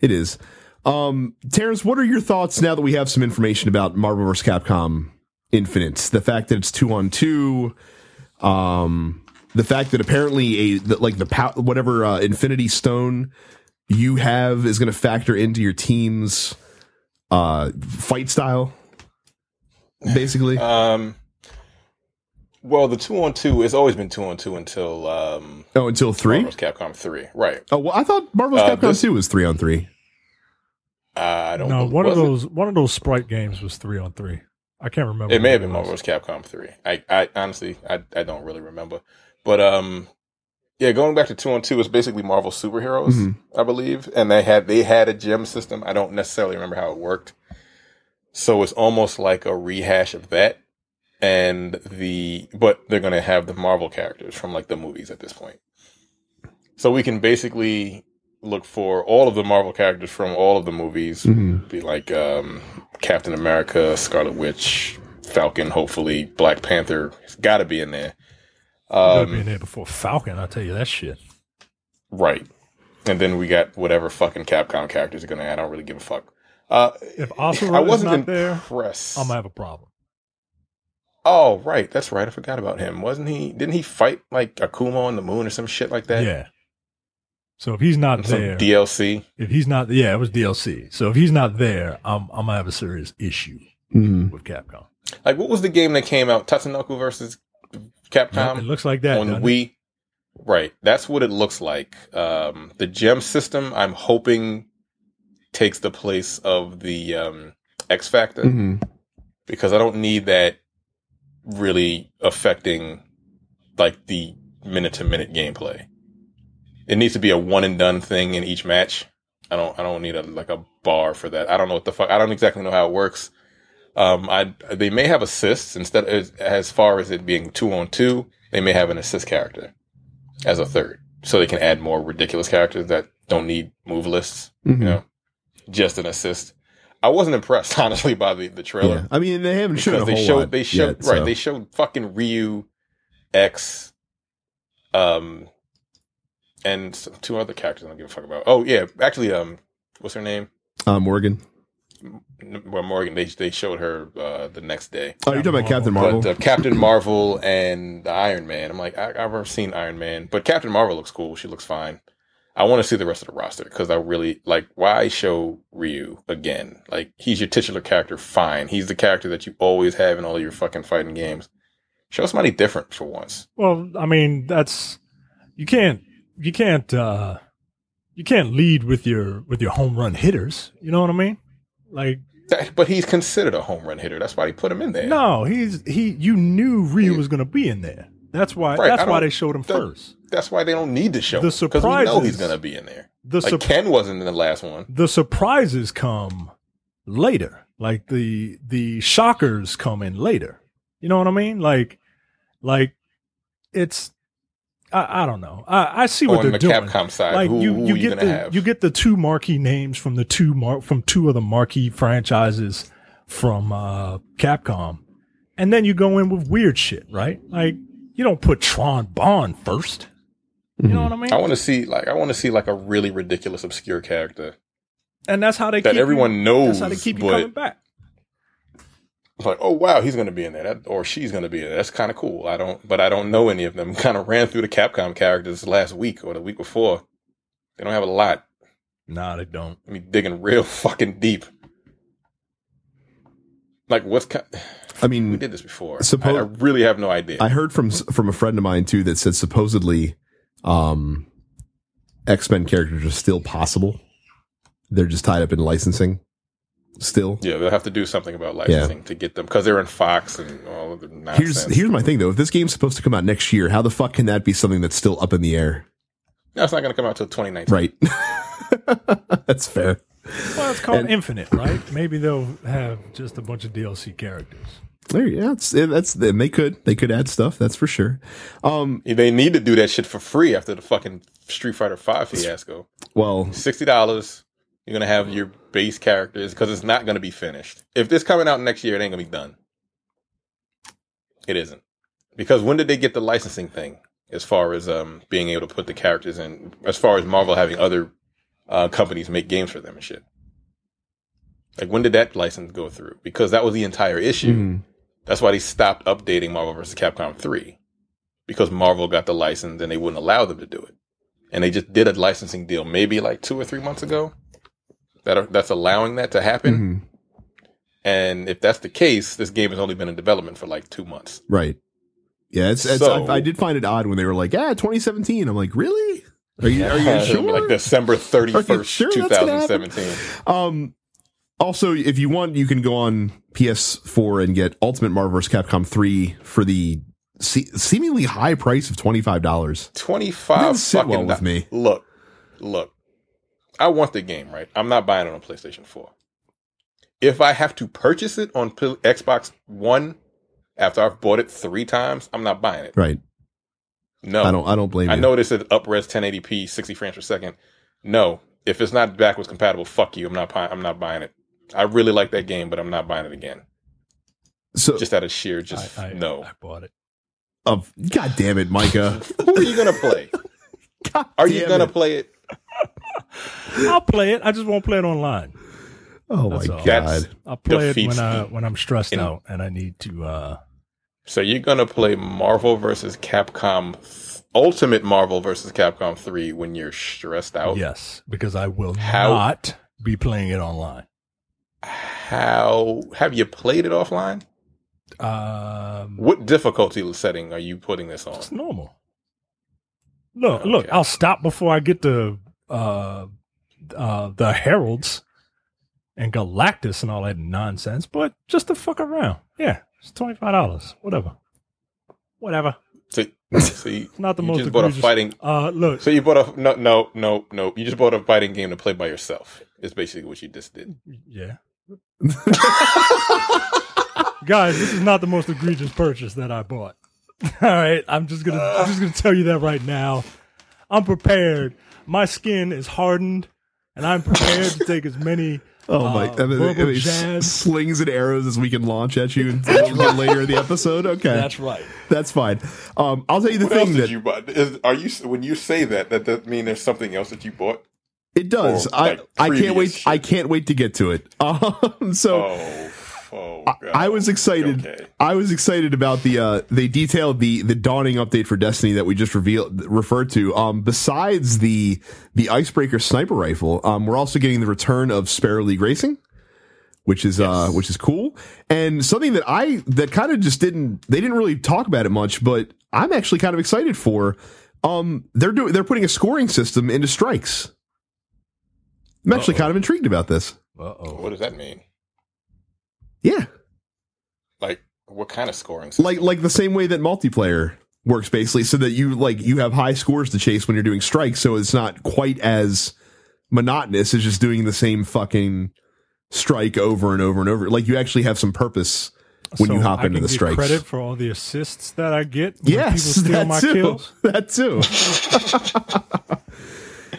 It is. Um, Terrence, what are your thoughts now that we have some information about Marvel vs. Capcom Infinite? The fact that it's two on two, um, the fact that apparently a that like the pow- whatever uh, Infinity Stone you have is going to factor into your team's uh fight style, basically. Um, well, the two on two has always been two on two until um, oh, until three. Marvel's Capcom three, right? Oh, well, I thought Marvel's Uh, Capcom this- two was three on three. Uh, I don't. No, one of was it? those one of those sprite games was three on three. I can't remember. It may have been was. Marvel's Capcom three. I, I honestly, I, I don't really remember. But um, yeah, going back to two on two is basically Marvel superheroes, Mhm. I believe, and they had they had a gem system. I don't necessarily remember how it worked. So it's almost like a rehash of that, and the but they're gonna have the Marvel characters from like the movies at this point. So we can basically look for all of the Marvel characters from all of the movies Mm-hmm. be like um, Captain America, Scarlet Witch, Falcon, hopefully Black Panther. It's got to be in there. Gotta be in Um, there before Falcon. I tell you that shit. right. And then we got whatever fucking Capcom characters are gonna add. I don't really give a fuck. Uh, If I Oscar is wasn't not there, impressed. I'm gonna have a problem. oh, right. That's right. I forgot about him. Wasn't he? Didn't he fight like Akuma on the moon or some shit like that? Yeah. So if he's not Some there, DLC. if he's not, yeah, it was DLC. So if he's not there, I'm I'm gonna have a serious issue Mm-hmm. with Capcom. Like, what was the game that came out? Tatsunoko versus Capcom. it looks like that. on doesn't it? Wii. Right, that's what it looks like. Um, the gem system, I'm hoping, takes the place of the um, X Factor Mm-hmm. because I don't need that really affecting like the minute to minute gameplay. It needs to be a one and done thing in each match. I don't. I don't need a like a bar for that. I don't know what the fuck. I don't exactly know how it works. Um, I they may have assists instead as, as far as it being two on two. They may have an assist character as a third, so they can add more ridiculous characters that don't need move lists. Mm-hmm. You know, just an assist. I wasn't impressed honestly by the the trailer Yeah. I mean, they haven't shown they showed lot they showed yet, right so. they showed fucking Ryu X um and two other characters I don't give a fuck about. Oh yeah, actually um what's her name? uh, Morgan. Well Morgan they they showed her uh the next day. Oh, you're talking about Captain Marvel. But uh, Captain Marvel and the Iron Man. I'm like I, I've never seen Iron Man, but Captain Marvel looks cool. She looks fine. I want to see the rest of the roster because I really like why show Ryu again. Like he's your titular character, fine. He's the character that you always have in all your fucking fighting games. Show somebody different for once. Well, I mean, that's you can't you can't uh you can't lead with your with your home run hitters. You know what I mean? Like That- but he's considered a home run hitter. That's why they put him in there. no, he's he. You knew Ryu was going to be in there. That's why. Right, that's why they showed him that- first. That's why they don't need to show The him because we know he's gonna be in there. The Like Ken wasn't in the last one. the surprises come later. Like the the shockers come in later. You know what I mean? Like like it's I, I don't know. I, I see what On they're the doing. Capcom side, like who, you, you are you get gonna the have? you get the two marquee names from the two mar- from two of the marquee franchises from uh, Capcom, and then you go in with weird shit, right? Like you don't put Tron Bonne first. You know what I mean? I want to see like I want to see like a really ridiculous obscure character and that's how they that keep everyone you, knows, That's how they keep you but coming back. Like oh wow he's gonna be in there that, or she's gonna be in there. That's kind of cool. I don't, but I don't know any of them. Kind of ran through the Capcom characters last week or the week before. They don't have a lot. Nah, they don't. I mean, digging real fucking deep. Like what's I mean, we did this before? Suppo- I, I really have no idea. I heard from from a friend of mine too that said supposedly, um, X Men characters are still possible. They're just tied up in licensing. Still, yeah, they'll have to do something about licensing to get them because they're in Fox and all of the nonsense. here's here's my thing though. If this game's supposed to come out next year, how the fuck can that be something that's still up in the air? no, it's not going to come out till 2019. Right. that's fair. Well, it's called And- Infinite, right? Maybe they'll have just a bunch of DLC characters. There, yeah, it's, that's and they could they could add stuff. That's for sure. Um, They need to do that shit for free after the fucking Street Fighter Five fiasco. well, Sixty dollars. You're gonna have your base characters because it's not gonna be finished. If this coming out next year, it ain't gonna be done. It isn't because when did they get the licensing thing? As far as um being able to put the characters in, as far as Marvel having other uh, companies make games for them and shit. Like when did that license go through? Because that was the entire issue. mhm. That's why they stopped updating Marvel vs. Capcom 3 because Marvel got the license and they wouldn't allow them to do it. And they just did a licensing deal maybe like two or three months ago that are, that's allowing that to happen. Mhm. And if that's the case, this game has only been in development for like two months. right. Yeah, it's, it's So- I, I did find it odd when they were like, "Yeah, 2017." I'm like, "Really? Are you are you sure?" like December 31st, sure that's gonna happen? 2017. Um, also, if you want, you can go on PS4 and get Ultimate Marvel vs. Capcom 3 for the se- seemingly high price of twenty five dollars. 25 Didn't sit fucking well with me. Look, look. I want the game, right? I'm not buying it on PlayStation 4. If I have to purchase it on P- Xbox One after I've bought it three times, I'm not buying it. Right. No. I don't. I don't blame I you. know this is upres 1080p, 60 frames per second. No. If it's not backwards compatible, fuck you. I'm not buying I'm not buying it. I really like that game, but I'm not buying it again. So, Just out of sheer just I, I, no. I bought it. of God damn it, Micah. Who are you gonna play? God Are you gonna it. play it? I'll play it. I just won't play it online. Oh my all. God. I'll play it when I when I'm stressed in- out and I need to. uh So you're gonna play Marvel versus Capcom, Ultimate Marvel versus Capcom three when you're stressed out. Yes, because I will How- not be playing it online. How have you played it offline? Um, What difficulty setting are you putting this on? it's normal. Look, look. I'll stop before I get to uh, uh, the Heralds and Galactus and all that nonsense. But just to fuck around, yeah, it's twenty five dollars. Whatever, whatever. So, so you, Not the you most just bought a fighting. Uh, look, So you bought a no no no no. You just bought a fighting game to play by yourself. It's basically what you just did. Yeah. Guys, this is not the most egregious purchase that I bought. All right, I'm just gonna I'm just gonna tell you that right now. I'm prepared. My skin is hardened, and I'm prepared to take as many. Oh my! Uh, and then- and then jazz. slings and arrows as we can launch at you a later in the episode. Okay, that's, right. That's fine. Um, I'll tell you the What else thing did that you bought. Is, are you when you say that? That does mean there's something else that you bought? it does. or, I like, I can't wait. shit? I can't wait to get to it. Um, so. Oh, oh I, I was excited. Okay. I was excited about the. Uh, they detailed the the dawning update for Destiny that we just revealed referred to. Um, besides the the Icebreaker sniper rifle, um, we're also getting the return of Sparrow League Racing, which is uh which is cool. And something that I that kind of just didn't they didn't really talk about it much, but I'm actually kind of excited for. Um, they're doing they're putting a scoring system into strikes. I'm actually Uh-oh. kind of intrigued about this. Uh oh. What does that mean? Yeah, Like, what kind of scoring? System? like like the same way that multiplayer works basically so that you like you have high scores to chase when you're doing strikes so it's not quite as monotonous as just doing the same fucking strike over and over and over like you actually have some purpose when you hop I into can the get strikes Credit for all the assists that I get. When yes people steal that my too kills. that too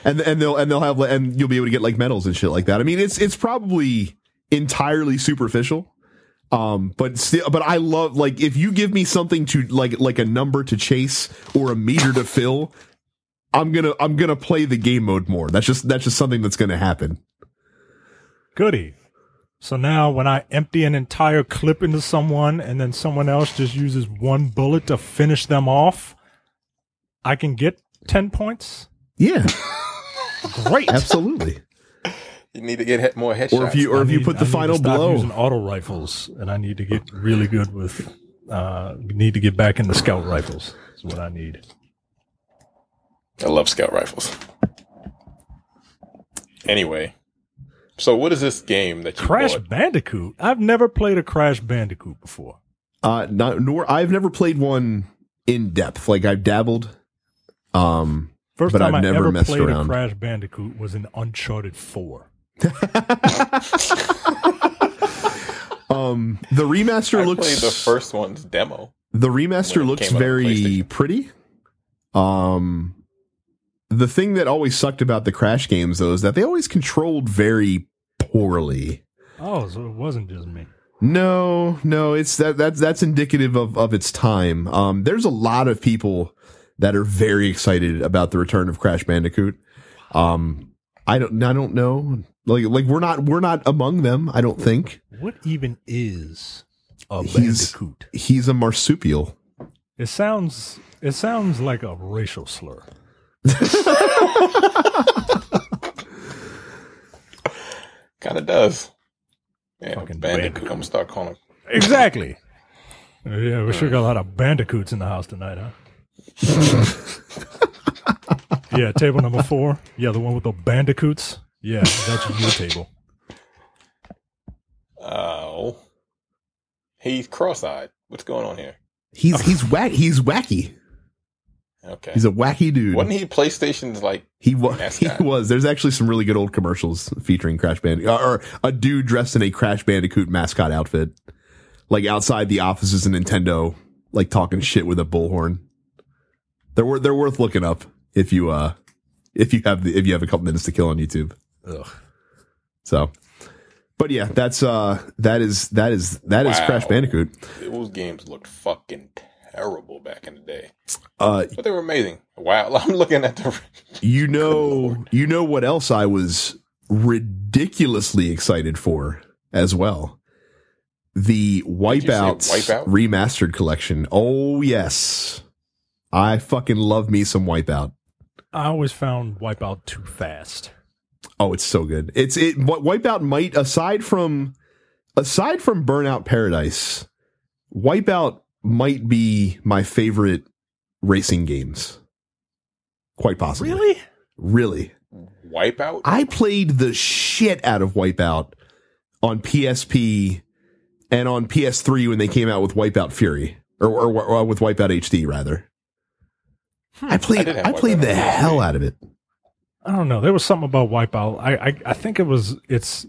and and they'll and they'll have and you'll be able to get like medals and shit like that i mean it's it's probably entirely superficial um but still but i love like if you give me something to like like a number to chase or a meter to fill i'm gonna i'm gonna play the game mode more that's just that's just something that's gonna happen Goody. So now when I empty an entire clip into someone and then someone else just uses one bullet to finish them off, I can get 10 points? yeah Great. absolutely you need to get more headshots. or if you or I if you need- put I the need to final stop blow using auto rifles and I need to get really good with uh need to get back into scout rifles. Is what I need. I love scout rifles. Anyway, so what is this game that you Crash bought? Bandicoot. I've never played a Crash Bandicoot before. Uh, not, nor I've never played one in depth. Like I've dabbled. Um, First But time I've I never ever messed played around. a Crash Bandicoot was in Uncharted 4. um, the remaster I looks played the first one's demo. the remaster looks came out on very pretty. Um, the thing that always sucked about the Crash games though is that they always controlled very poorly. Oh, so it wasn't just me. No, no, it's that that's that's indicative of of its time. Um, there's a lot of people that are very excited about the return of Crash Bandicoot. Um, I don't, I don't know. Like, like we're not, we're not among them. I don't think What even is a He's- bandicoot? he's a marsupial. It sounds it sounds like a racial slur. Kind of does. Yeah, Fucking Bandicoot. Bandicoot. I'm gonna start calling. Exactly. yeah, we sure got a lot of bandicoots in the house tonight, huh? yeah, table number four. Yeah, the one with the bandicoots. Yeah, that's your table. Oh, he's cross-eyed. What's going on here? He's he's whack. He's wacky. Okay, He's a wacky dude. wasn't he PlayStation's like? He was. He was. There's actually some really good old commercials featuring Crash Bandicoot, or a dude dressed in a Crash Bandicoot mascot outfit, like outside the offices of Nintendo, like talking shit with a bullhorn. They're wor- they're worth looking up if you uh if you have the if you have a couple minutes to kill on YouTube. Ugh. So, but yeah, that's uh that is that is that is Wow. Crash Bandicoot. Those games looked fucking terrible back in the day, Uh, but they were amazing. Wow, I'm looking at the. You know, you know what else I was ridiculously excited for as well. The you say Wipeout, Wipeout? remastered collection. Oh yes, I fucking love me some Wipeout. I always found Wipeout too fast. Oh, it's so good. It's it. What Wipeout might aside from aside from Burnout Paradise, Wipeout might be my favorite racing games. Quite possibly. Really? Really. Wipeout. I played the shit out of Wipeout on PSP and on PS3 when they came out with Wipeout Fury or, or, or uh, with Wipeout HD rather. Hmm. I played I I, played Wipeout the on PSP. hell out of it. I don't know. There was something about Wipeout. I I, I think it was its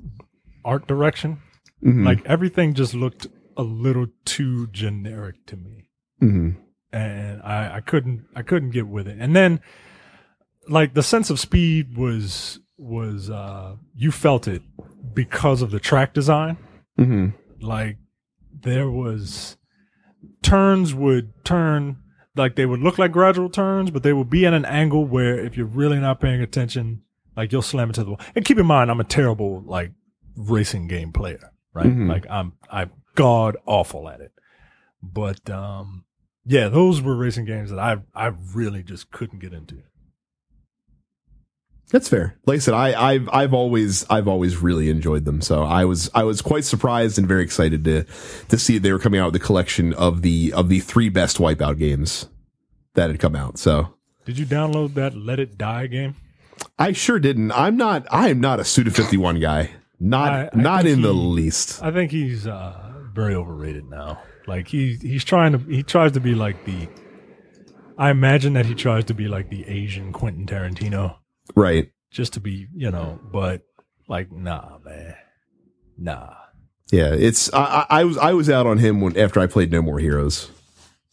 art direction. Mhm. Like everything just looked a little too generic to me. Mhm. and I, I couldn't I couldn't get with it. And then like the sense of speed was was uh you felt it because of the track design. Mhm. Like there was turns would turn like they would look like gradual turns, but they would be at an angle where if you're really not paying attention, like you'll slam into the wall. And keep in mind, I'm a terrible like racing game player, right? Mhm. Like I'm I'm god awful at it. But um yeah, those were racing games that I I really just couldn't get into. That's fair. Like I said, I, I've I've always I've always really enjoyed them. So I was I was quite surprised and very excited to to see they were coming out with the collection of the of the three best Wipeout games that had come out. So Did you download that Let It Die game? I sure didn't. I'm not I am not a Suda 51 guy. Not I- I not in the least. I think he's uh, very overrated now. Like he he's trying to he tries to be like the. I imagine that he tries to be like the Asian Quentin Tarantino, Right. just to be you know. But like, nah, man, nah. Yeah, it's I, I I was I was out on him when after I played No More Heroes.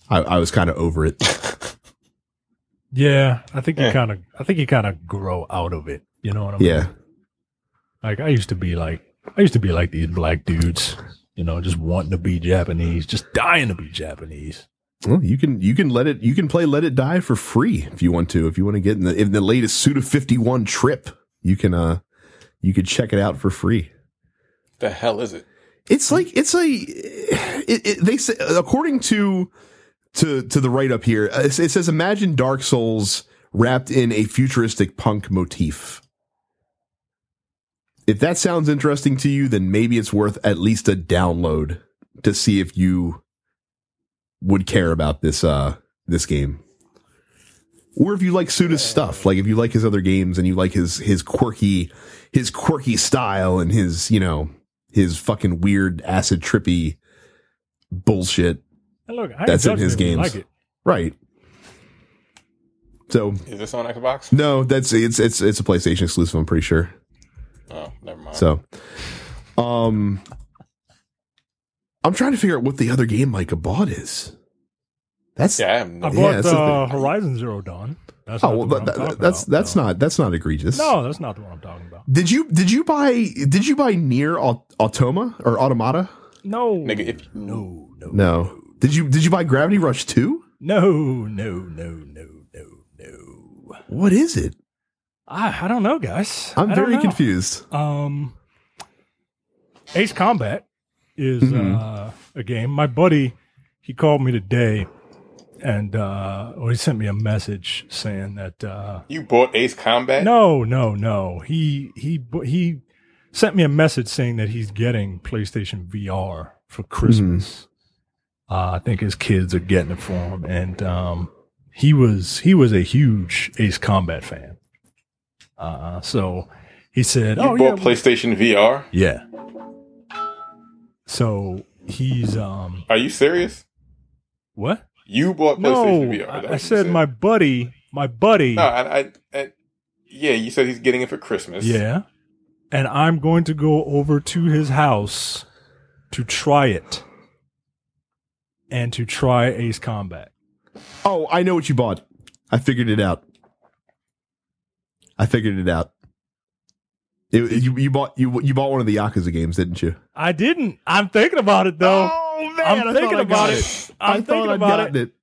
I, I was kind of over it. Yeah, I think you kind of I think you kind of grow out of it. You know what I mean? Yeah. Like I used to be like I used to be like these black dudes, you know, just wanting to be Japanese, just dying to be Japanese. Well, you can you can let it you can play Let It Die for free if you want to. If you want to get in the in the latest Suda 51 trip, you can uh you could check it out for free. The hell is it? It's like it's a it, it, they say according to to to the write up here uh, it says imagine Dark Souls wrapped in a futuristic punk motif. If that sounds interesting to you, then maybe it's worth at least a download to see if you would care about this uh this game. Or if you like Suda's stuff, like if you like his other games and you like his his quirky his quirky style and his, you know, his fucking weird acid trippy bullshit. And look, I That's in his judging games. Like it. Right. So Is this on Xbox? no, that's it's it's it's a PlayStation exclusive, I'm pretty sure. Oh, never mind. So um I'm trying to figure out what the other game Micah bought is. That's yeah, I have no I Yeah, bought that's the uh, Horizon Zero Dawn. That's oh not well, that, that- that's about, that's no. not that's not egregious. No, that's not the one I'm talking about. Did you did you buy did you buy NieR Automa or Automata? No, Nigga, if you- no, no, No. Did you did you buy Gravity Rush 2? no, no, no, no, no, no. What is it? I I don't know, guys. I'm I very confused. Um, Ace Combat is Mhm. uh, a game. My buddy, he called me today, and uh, or he sent me a message saying that uh, you bought Ace Combat? no, no, no. He he he sent me a message saying that he's getting PlayStation VR for Christmas. Uh, I think his kids are getting it for him, and um, he was he was a huge Ace Combat fan. Uh, so he said, You "Oh bought yeah, PlayStation VR? yeah." So he's um Are you serious? what? You bought No, PlayStation VR? I, I you said my buddy, my buddy. No, I, I, I, yeah, you said he's getting it for Christmas. Yeah. And I'm going to go over to his house to try it and to try Ace Combat. Oh, I know what you bought. I figured it out. I figured it out. It- you you bought you you bought one of the Yakuza games, didn't you? I didn't. I'm thinking about it though. Oh man, I'm thinking about it. I'm I thinking thought I'd about gotten it.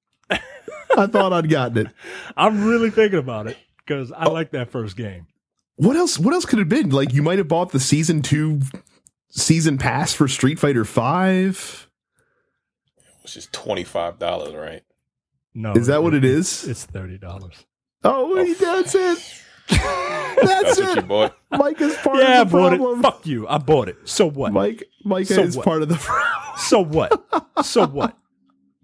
I thought I'd gotten it. I'm really thinking about it because I like that first game. What else? What else could it have been? Like you might have bought the season two season pass for Street Fighter Five. Which is $25, right? No, Is that what it is? It's thirty dollars. Oh, wait, that's oh. it. That's That's what you it. bought? Mike is part Yeah, of the bought problem. it. Fuck you. I bought it. So what? Mike, Mike So is what? part of the problem. So what? So what?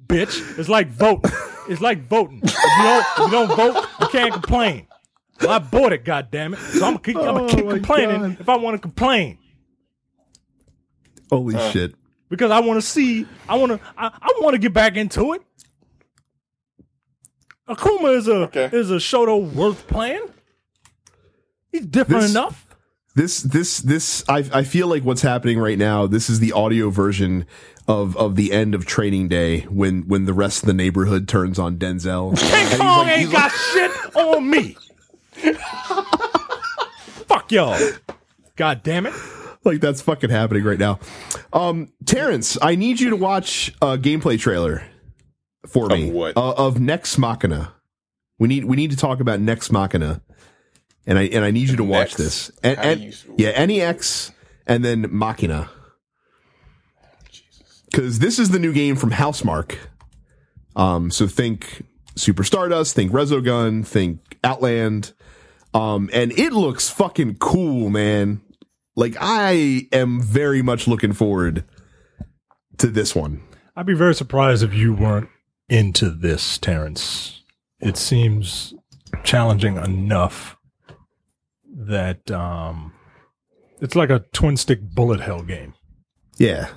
Bitch, it's like voting. It's like voting. If you don't, if you don't vote, you can't complain. Well, I bought it, goddammit. So I'm gonna keep, I'm gonna Oh keep my complaining God. if I want to complain Holy Uh. shit. because I want to see. I want to. I, I want to get back into it. Akuma is a Okay. is a Shoto worth playing. He's different This- enough. This this this I I feel like what's happening right now. This is the audio version of of the end of Training Day when when the rest of the neighborhood turns on Denzel. King And Kong like- ain't he's got shit on me. Fuck y'all. God damn it. like that's fucking happening right now. Um, Terrence, I need you to watch a gameplay trailer for Of me what? Uh, of Nex Machina. We need we need to talk about Nex Machina, and I and I need you to watch Next? this. And, and- you- yeah, NEX and then Machina, because this is the new game from Housemarque. Um, so think Super Stardust, think Resogun, think Outland. Um, and it looks fucking cool, man. Like I am very much looking forward to this one. I'd be very surprised if you weren't into this, Terrence. It seems challenging enough that um, it's like a twin stick bullet hell game. Yeah.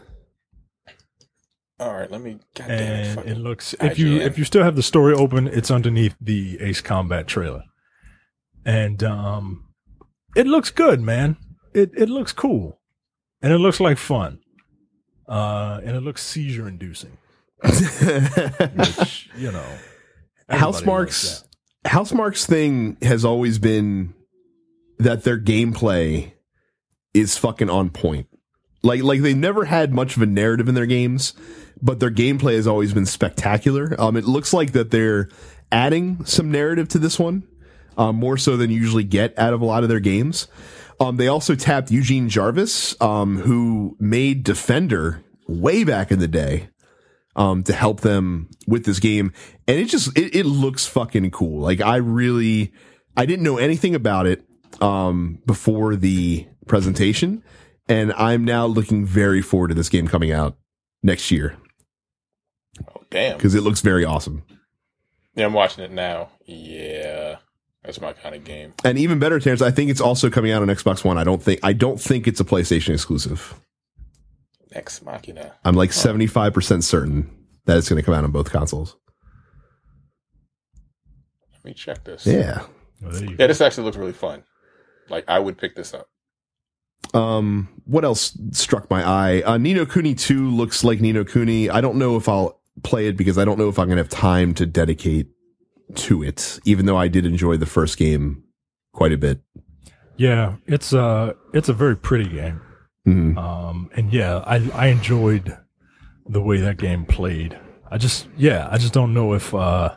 All right, let me. God damn it, and fucking it looks if you if you still have the story open, it's underneath the Ace Combat trailer, and um, it looks good, man. It it looks cool, and it looks like fun, uh, and it looks seizure inducing, which you know. Housemarque's House Marks thing has always been that their gameplay is fucking on point. Like like they never had much of a narrative in their games, but their gameplay has always been spectacular. Um it looks like that they're adding some narrative to this one, um, more so than you usually get out of a lot of their games. Um they also tapped Eugene Jarvis, um, who made Defender way back in the day um, to help them with this game. And it just, it, it looks fucking cool. Like I really, I didn't know anything about it, um, before the presentation. And I'm now looking very forward to this game coming out next year Oh, damn. because it looks very awesome. Yeah, I'm watching it now. Yeah, that's my kind of game. And even better, Terrence, I think it's also coming out on Xbox One. I don't think, I don't think it's a PlayStation exclusive. Ex Machina. I'm like 75% certain that it's going to come out on both consoles. Let me check this. Yeah. that. There you Yeah, go. this actually looks really fun. Like I would pick this up. Um, what else struck my eye? Uh, Ni no Kuni 2 looks like Ni no Kuni. I don't know if I'll play it because I don't know if I'm going to have time to dedicate to it, even though I did enjoy the first game quite a bit. Yeah, it's a it's a very pretty game. Mhm. Um, and yeah, I I enjoyed the way that game played. I just yeah, I just don't know if uh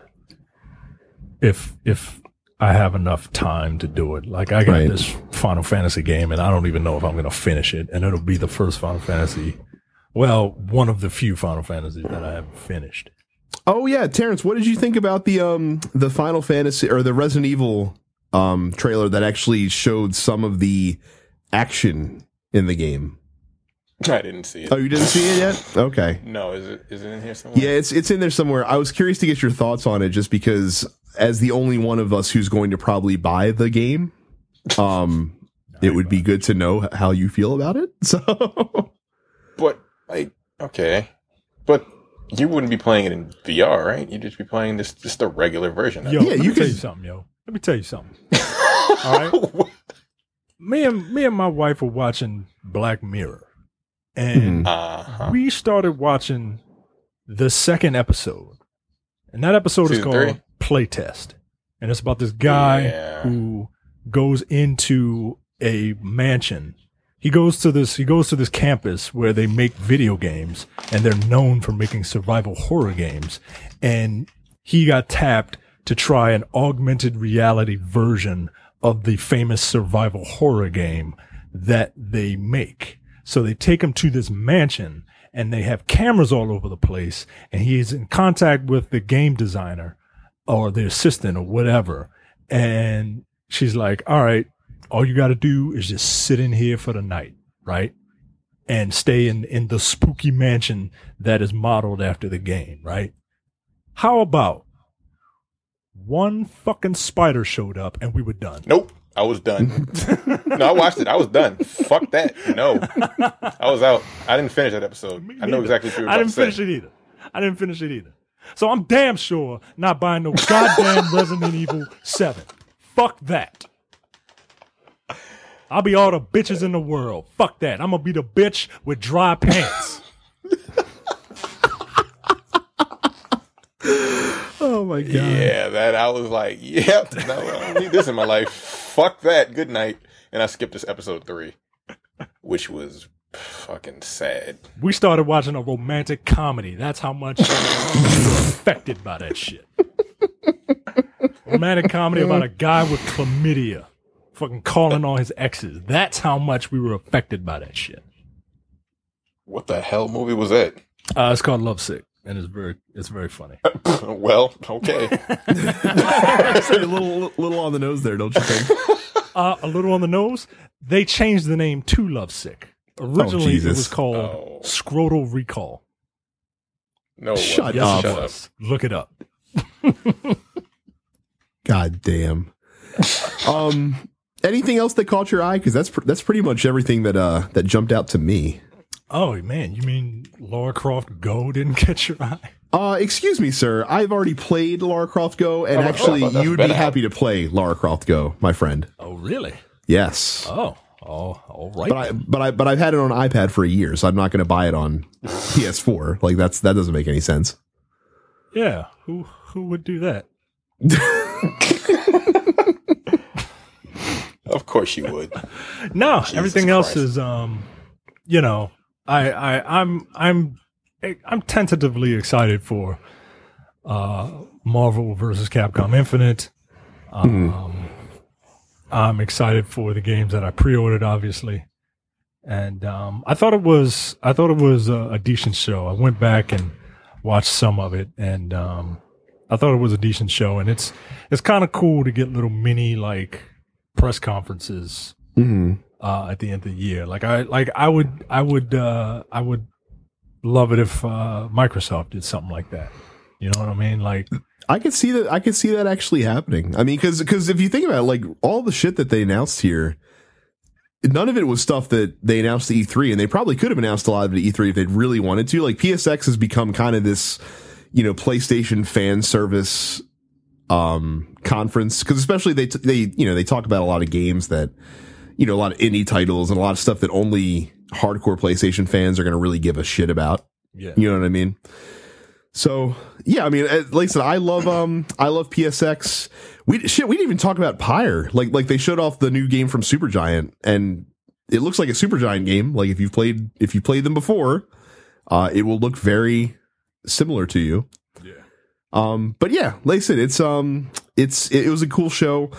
if if I have enough time to do it. Like I got Right. this Final Fantasy game and I don't even know if I'm going to finish it and it'll be the first Final Fantasy well, one of the few Final Fantasies that I haven't finished. Oh yeah, Terrence, what did you think about the um the Final Fantasy or the Resident Evil um trailer that actually showed some of the action in the game? I didn't see it. Oh, you didn't see it yet? Okay. No, is it is it in here somewhere? Yeah, it's it's in there somewhere. I was curious to get your thoughts on it, just because as the only one of us who's going to probably buy the game, um, it would be good to know how you feel about it. So, But like, okay, but you wouldn't be playing it in VR, right? You'd just be playing this just the regular version. Yo, it. Yeah, let you me tell you something, yo. Let me tell you something. All right. Me and me and my wife were watching Black Mirror. And Uh huh. we started watching the second episode. And that episode is called three? Playtest. And it's about this guy Yeah. who goes into a mansion. He goes to this he goes to this campus where they make video games and they're known for making survival horror games. And he got tapped to try an augmented reality version of the famous survival horror game that they make. So they take him to this mansion and they have cameras all over the place and he is in contact with the game designer or the assistant or whatever. And she's like, all right, all you got to do is just sit in here for the night, right? And stay in, in the spooky mansion that is modeled after the game, right? How about one fucking spider showed up and we were done? Nope. I was done. no, I watched it. I was done. Fuck that. No, I was out. I didn't finish that episode. I know exactly what you were I didn't to say. finish it either. I didn't finish it either. So I'm damn sure not buying no goddamn Resident Evil 7. Fuck that. I'll be all the bitches in the world. Fuck that. I'm gonna be the bitch with dry pants. oh my god, Yeah, that I was like, yep, no, I don't need this in my life. Fuck that. Good night. And I skipped this episode three, which was fucking sad. We started watching a romantic comedy. That's how much we were affected by that shit. Romantic comedy about a guy with chlamydia fucking calling on his exes. That's how much we were affected by that shit. What the hell movie was that? Uh, it's called Lovesick. and it's very it's very funny. well, okay. It's a little little on the nose there, don't you think? Uh, a little on the nose. They changed the name to Lovesick. Originally, it was called Oh. Scrotal Recall. No, Shut. Yes, up. Shut up. Look it up. God damn. Um, anything else that caught your eye? Because that's pr- that's pretty much everything that uh that jumped out to me. Oh man, you mean Lara Croft Go didn't catch your eye? Uh, excuse me, sir. I've already played Lara Croft Go, and Oh, actually, oh, you would be happy to play Lara Croft Go, my friend. Oh really? Yes, Oh, oh, all right. but I but I but I've had it on iPad for a year, so I'm not going to buy it on PS4. Like that's that doesn't make any sense. yeah, who who would do that? Of course you would. No, everything else is um, you know, I I I'm I'm I'm tentatively excited for uh Marvel versus Capcom Infinite. Um, I'm excited for the games that I pre-ordered, obviously, and um, I thought it was I thought it was a, a decent show. I went back and watched some of it, and um, I thought it was a decent show. And it's it's kind of cool to get little mini like press conferences Mm-hmm. uh, at the end of the year. Like I like I would I would uh, I would love it if uh, Microsoft did something like that. You know what I mean? Like I could see that. I could see that actually happening. I mean, because because if you think about it, like all the shit that they announced here, none of it was stuff that they announced at E3, and they probably could have announced a lot of it at E3 if they'd really wanted to. Like PSX has become kind of this, you know, PlayStation fan service um conference because especially they t- they you know they talk about a lot of games that you know a lot of indie titles and a lot of stuff that only hardcore PlayStation fans are going to really give a shit about. yeah, You know what I mean? So yeah, I mean, uh, like I said, I love um, I love PSX. We shit, we didn't even talk about Pyre. Like like they showed off the new game from Supergiant, and it looks like a Supergiant game. Like if you've played if you played them before, uh, it will look very similar to you. yeah. Um, but yeah, like I said, it's um, it's it, it was a cool show.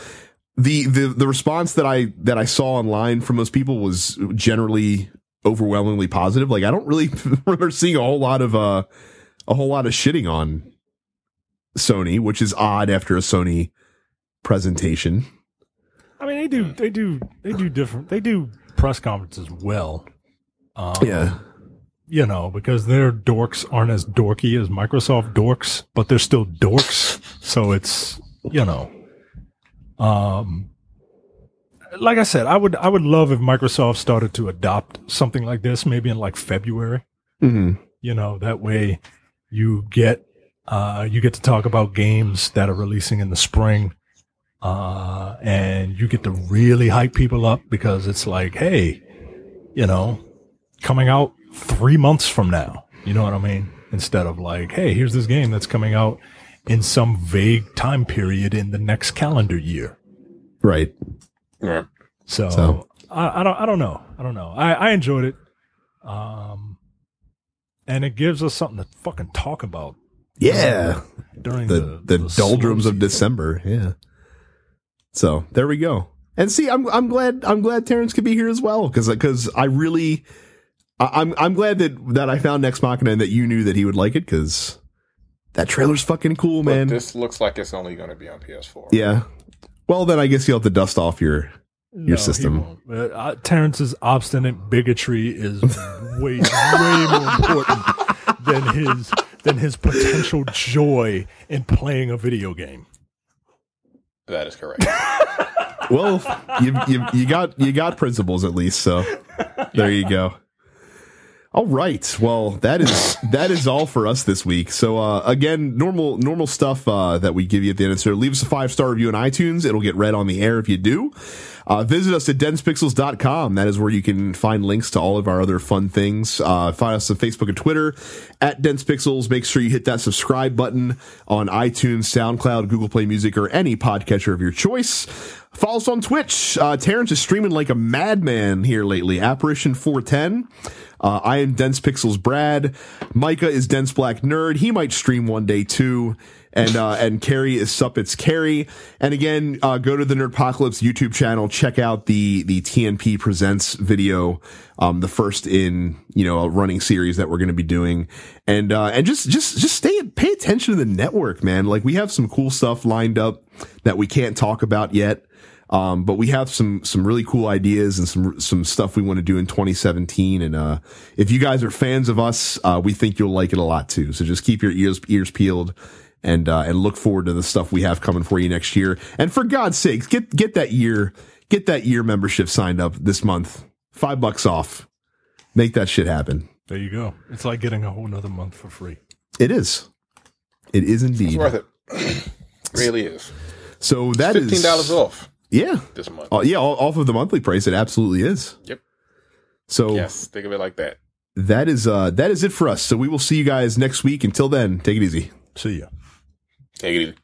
The the the response that I that I saw online from most people was generally overwhelmingly positive. Like I don't really remember seeing a whole lot of uh a whole lot of shitting on Sony, which is odd after a Sony presentation. I mean, they do they do they do different they do press conferences well. Um, Yeah. you know, because their dorks aren't as dorky as Microsoft dorks, but they're still dorks. So it's, you know, um, like I said, I would, I would love if Microsoft started to adopt something like this, maybe in like February, hmm you know, that way you get, uh, you get to talk about games that are releasing in the spring. Uh, and you get to really hype people up because it's like, Hey, you know, coming out three months from now. You know what I mean? Instead of like, hey, here's this game that's coming out in some vague time period in the next calendar year. Right. Yeah. So, So- I, I don't I don't know. I don't know. I, I enjoyed it. Um and it gives us something to fucking talk about Yeah. during The the the, doldrums of. December. Yeah. So there we go. And see, I'm I'm glad I'm glad Terrence could be here as well because because I really I, I'm I'm glad that that I found Nex Machina and that you knew that he would like it because that trailer's fucking cool, But man. this looks like it's only going to be on PS4. yeah. Well, then I guess you'll have to dust off your No, your he system. won't. Uh, uh, Terrence's obstinate bigotry is way way more important than his than his potential joy in playing a video game. That is correct. Well, you, you you got you got principles at least, so there you go. All right. Well, that is that is all for us this week. So uh, again, normal normal stuff uh, that we give you at the end. So leave us a five star review on iTunes. It'll get read on the air if you do. Uh, visit us at densepixels.com. That is where you can find links to all of our other fun things. Uh, find us on Facebook and Twitter at densepixels. Make sure you hit that subscribe button on iTunes, SoundCloud, Google Play Music, or any podcatcher of your choice. Follow us on Twitch. Uh, Terrence is streaming like a madman here lately. Apparition 410. Uh, I am Dense Pixels Brad. Micah is Dense Black Nerd. He might stream one day too. And, uh, and Carrie is Suppets Carrie. And again, uh, go to the Nerdpocalypse YouTube channel. check out the the TNP presents video, um, the first in you know a running series that we're going to be doing, and uh, and just just just stay pay attention to the network, man. Like we have some cool stuff lined up that we can't talk about yet. Um, but we have some some really cool ideas and some some stuff we want to do in 2017. And uh, if you guys are fans of us, uh, we think you'll like it a lot too. So just keep your ears ears peeled and uh, and look forward to the stuff we have coming for you next year. And for God's sakes, get get that year get that year membership signed up this month. Five bucks off. Make that shit happen. There you go. It's like getting a whole nother month for free. It is. It is indeed. It's worth it. really is. So that is Fifteen dollars off Yeah. this month. Uh, yeah, all, off of the monthly price, it absolutely is. Yep. So Yes, think of it like that. that is uh that is it for us. So we will see you guys next week. Until then, take it easy. See ya. Take it easy.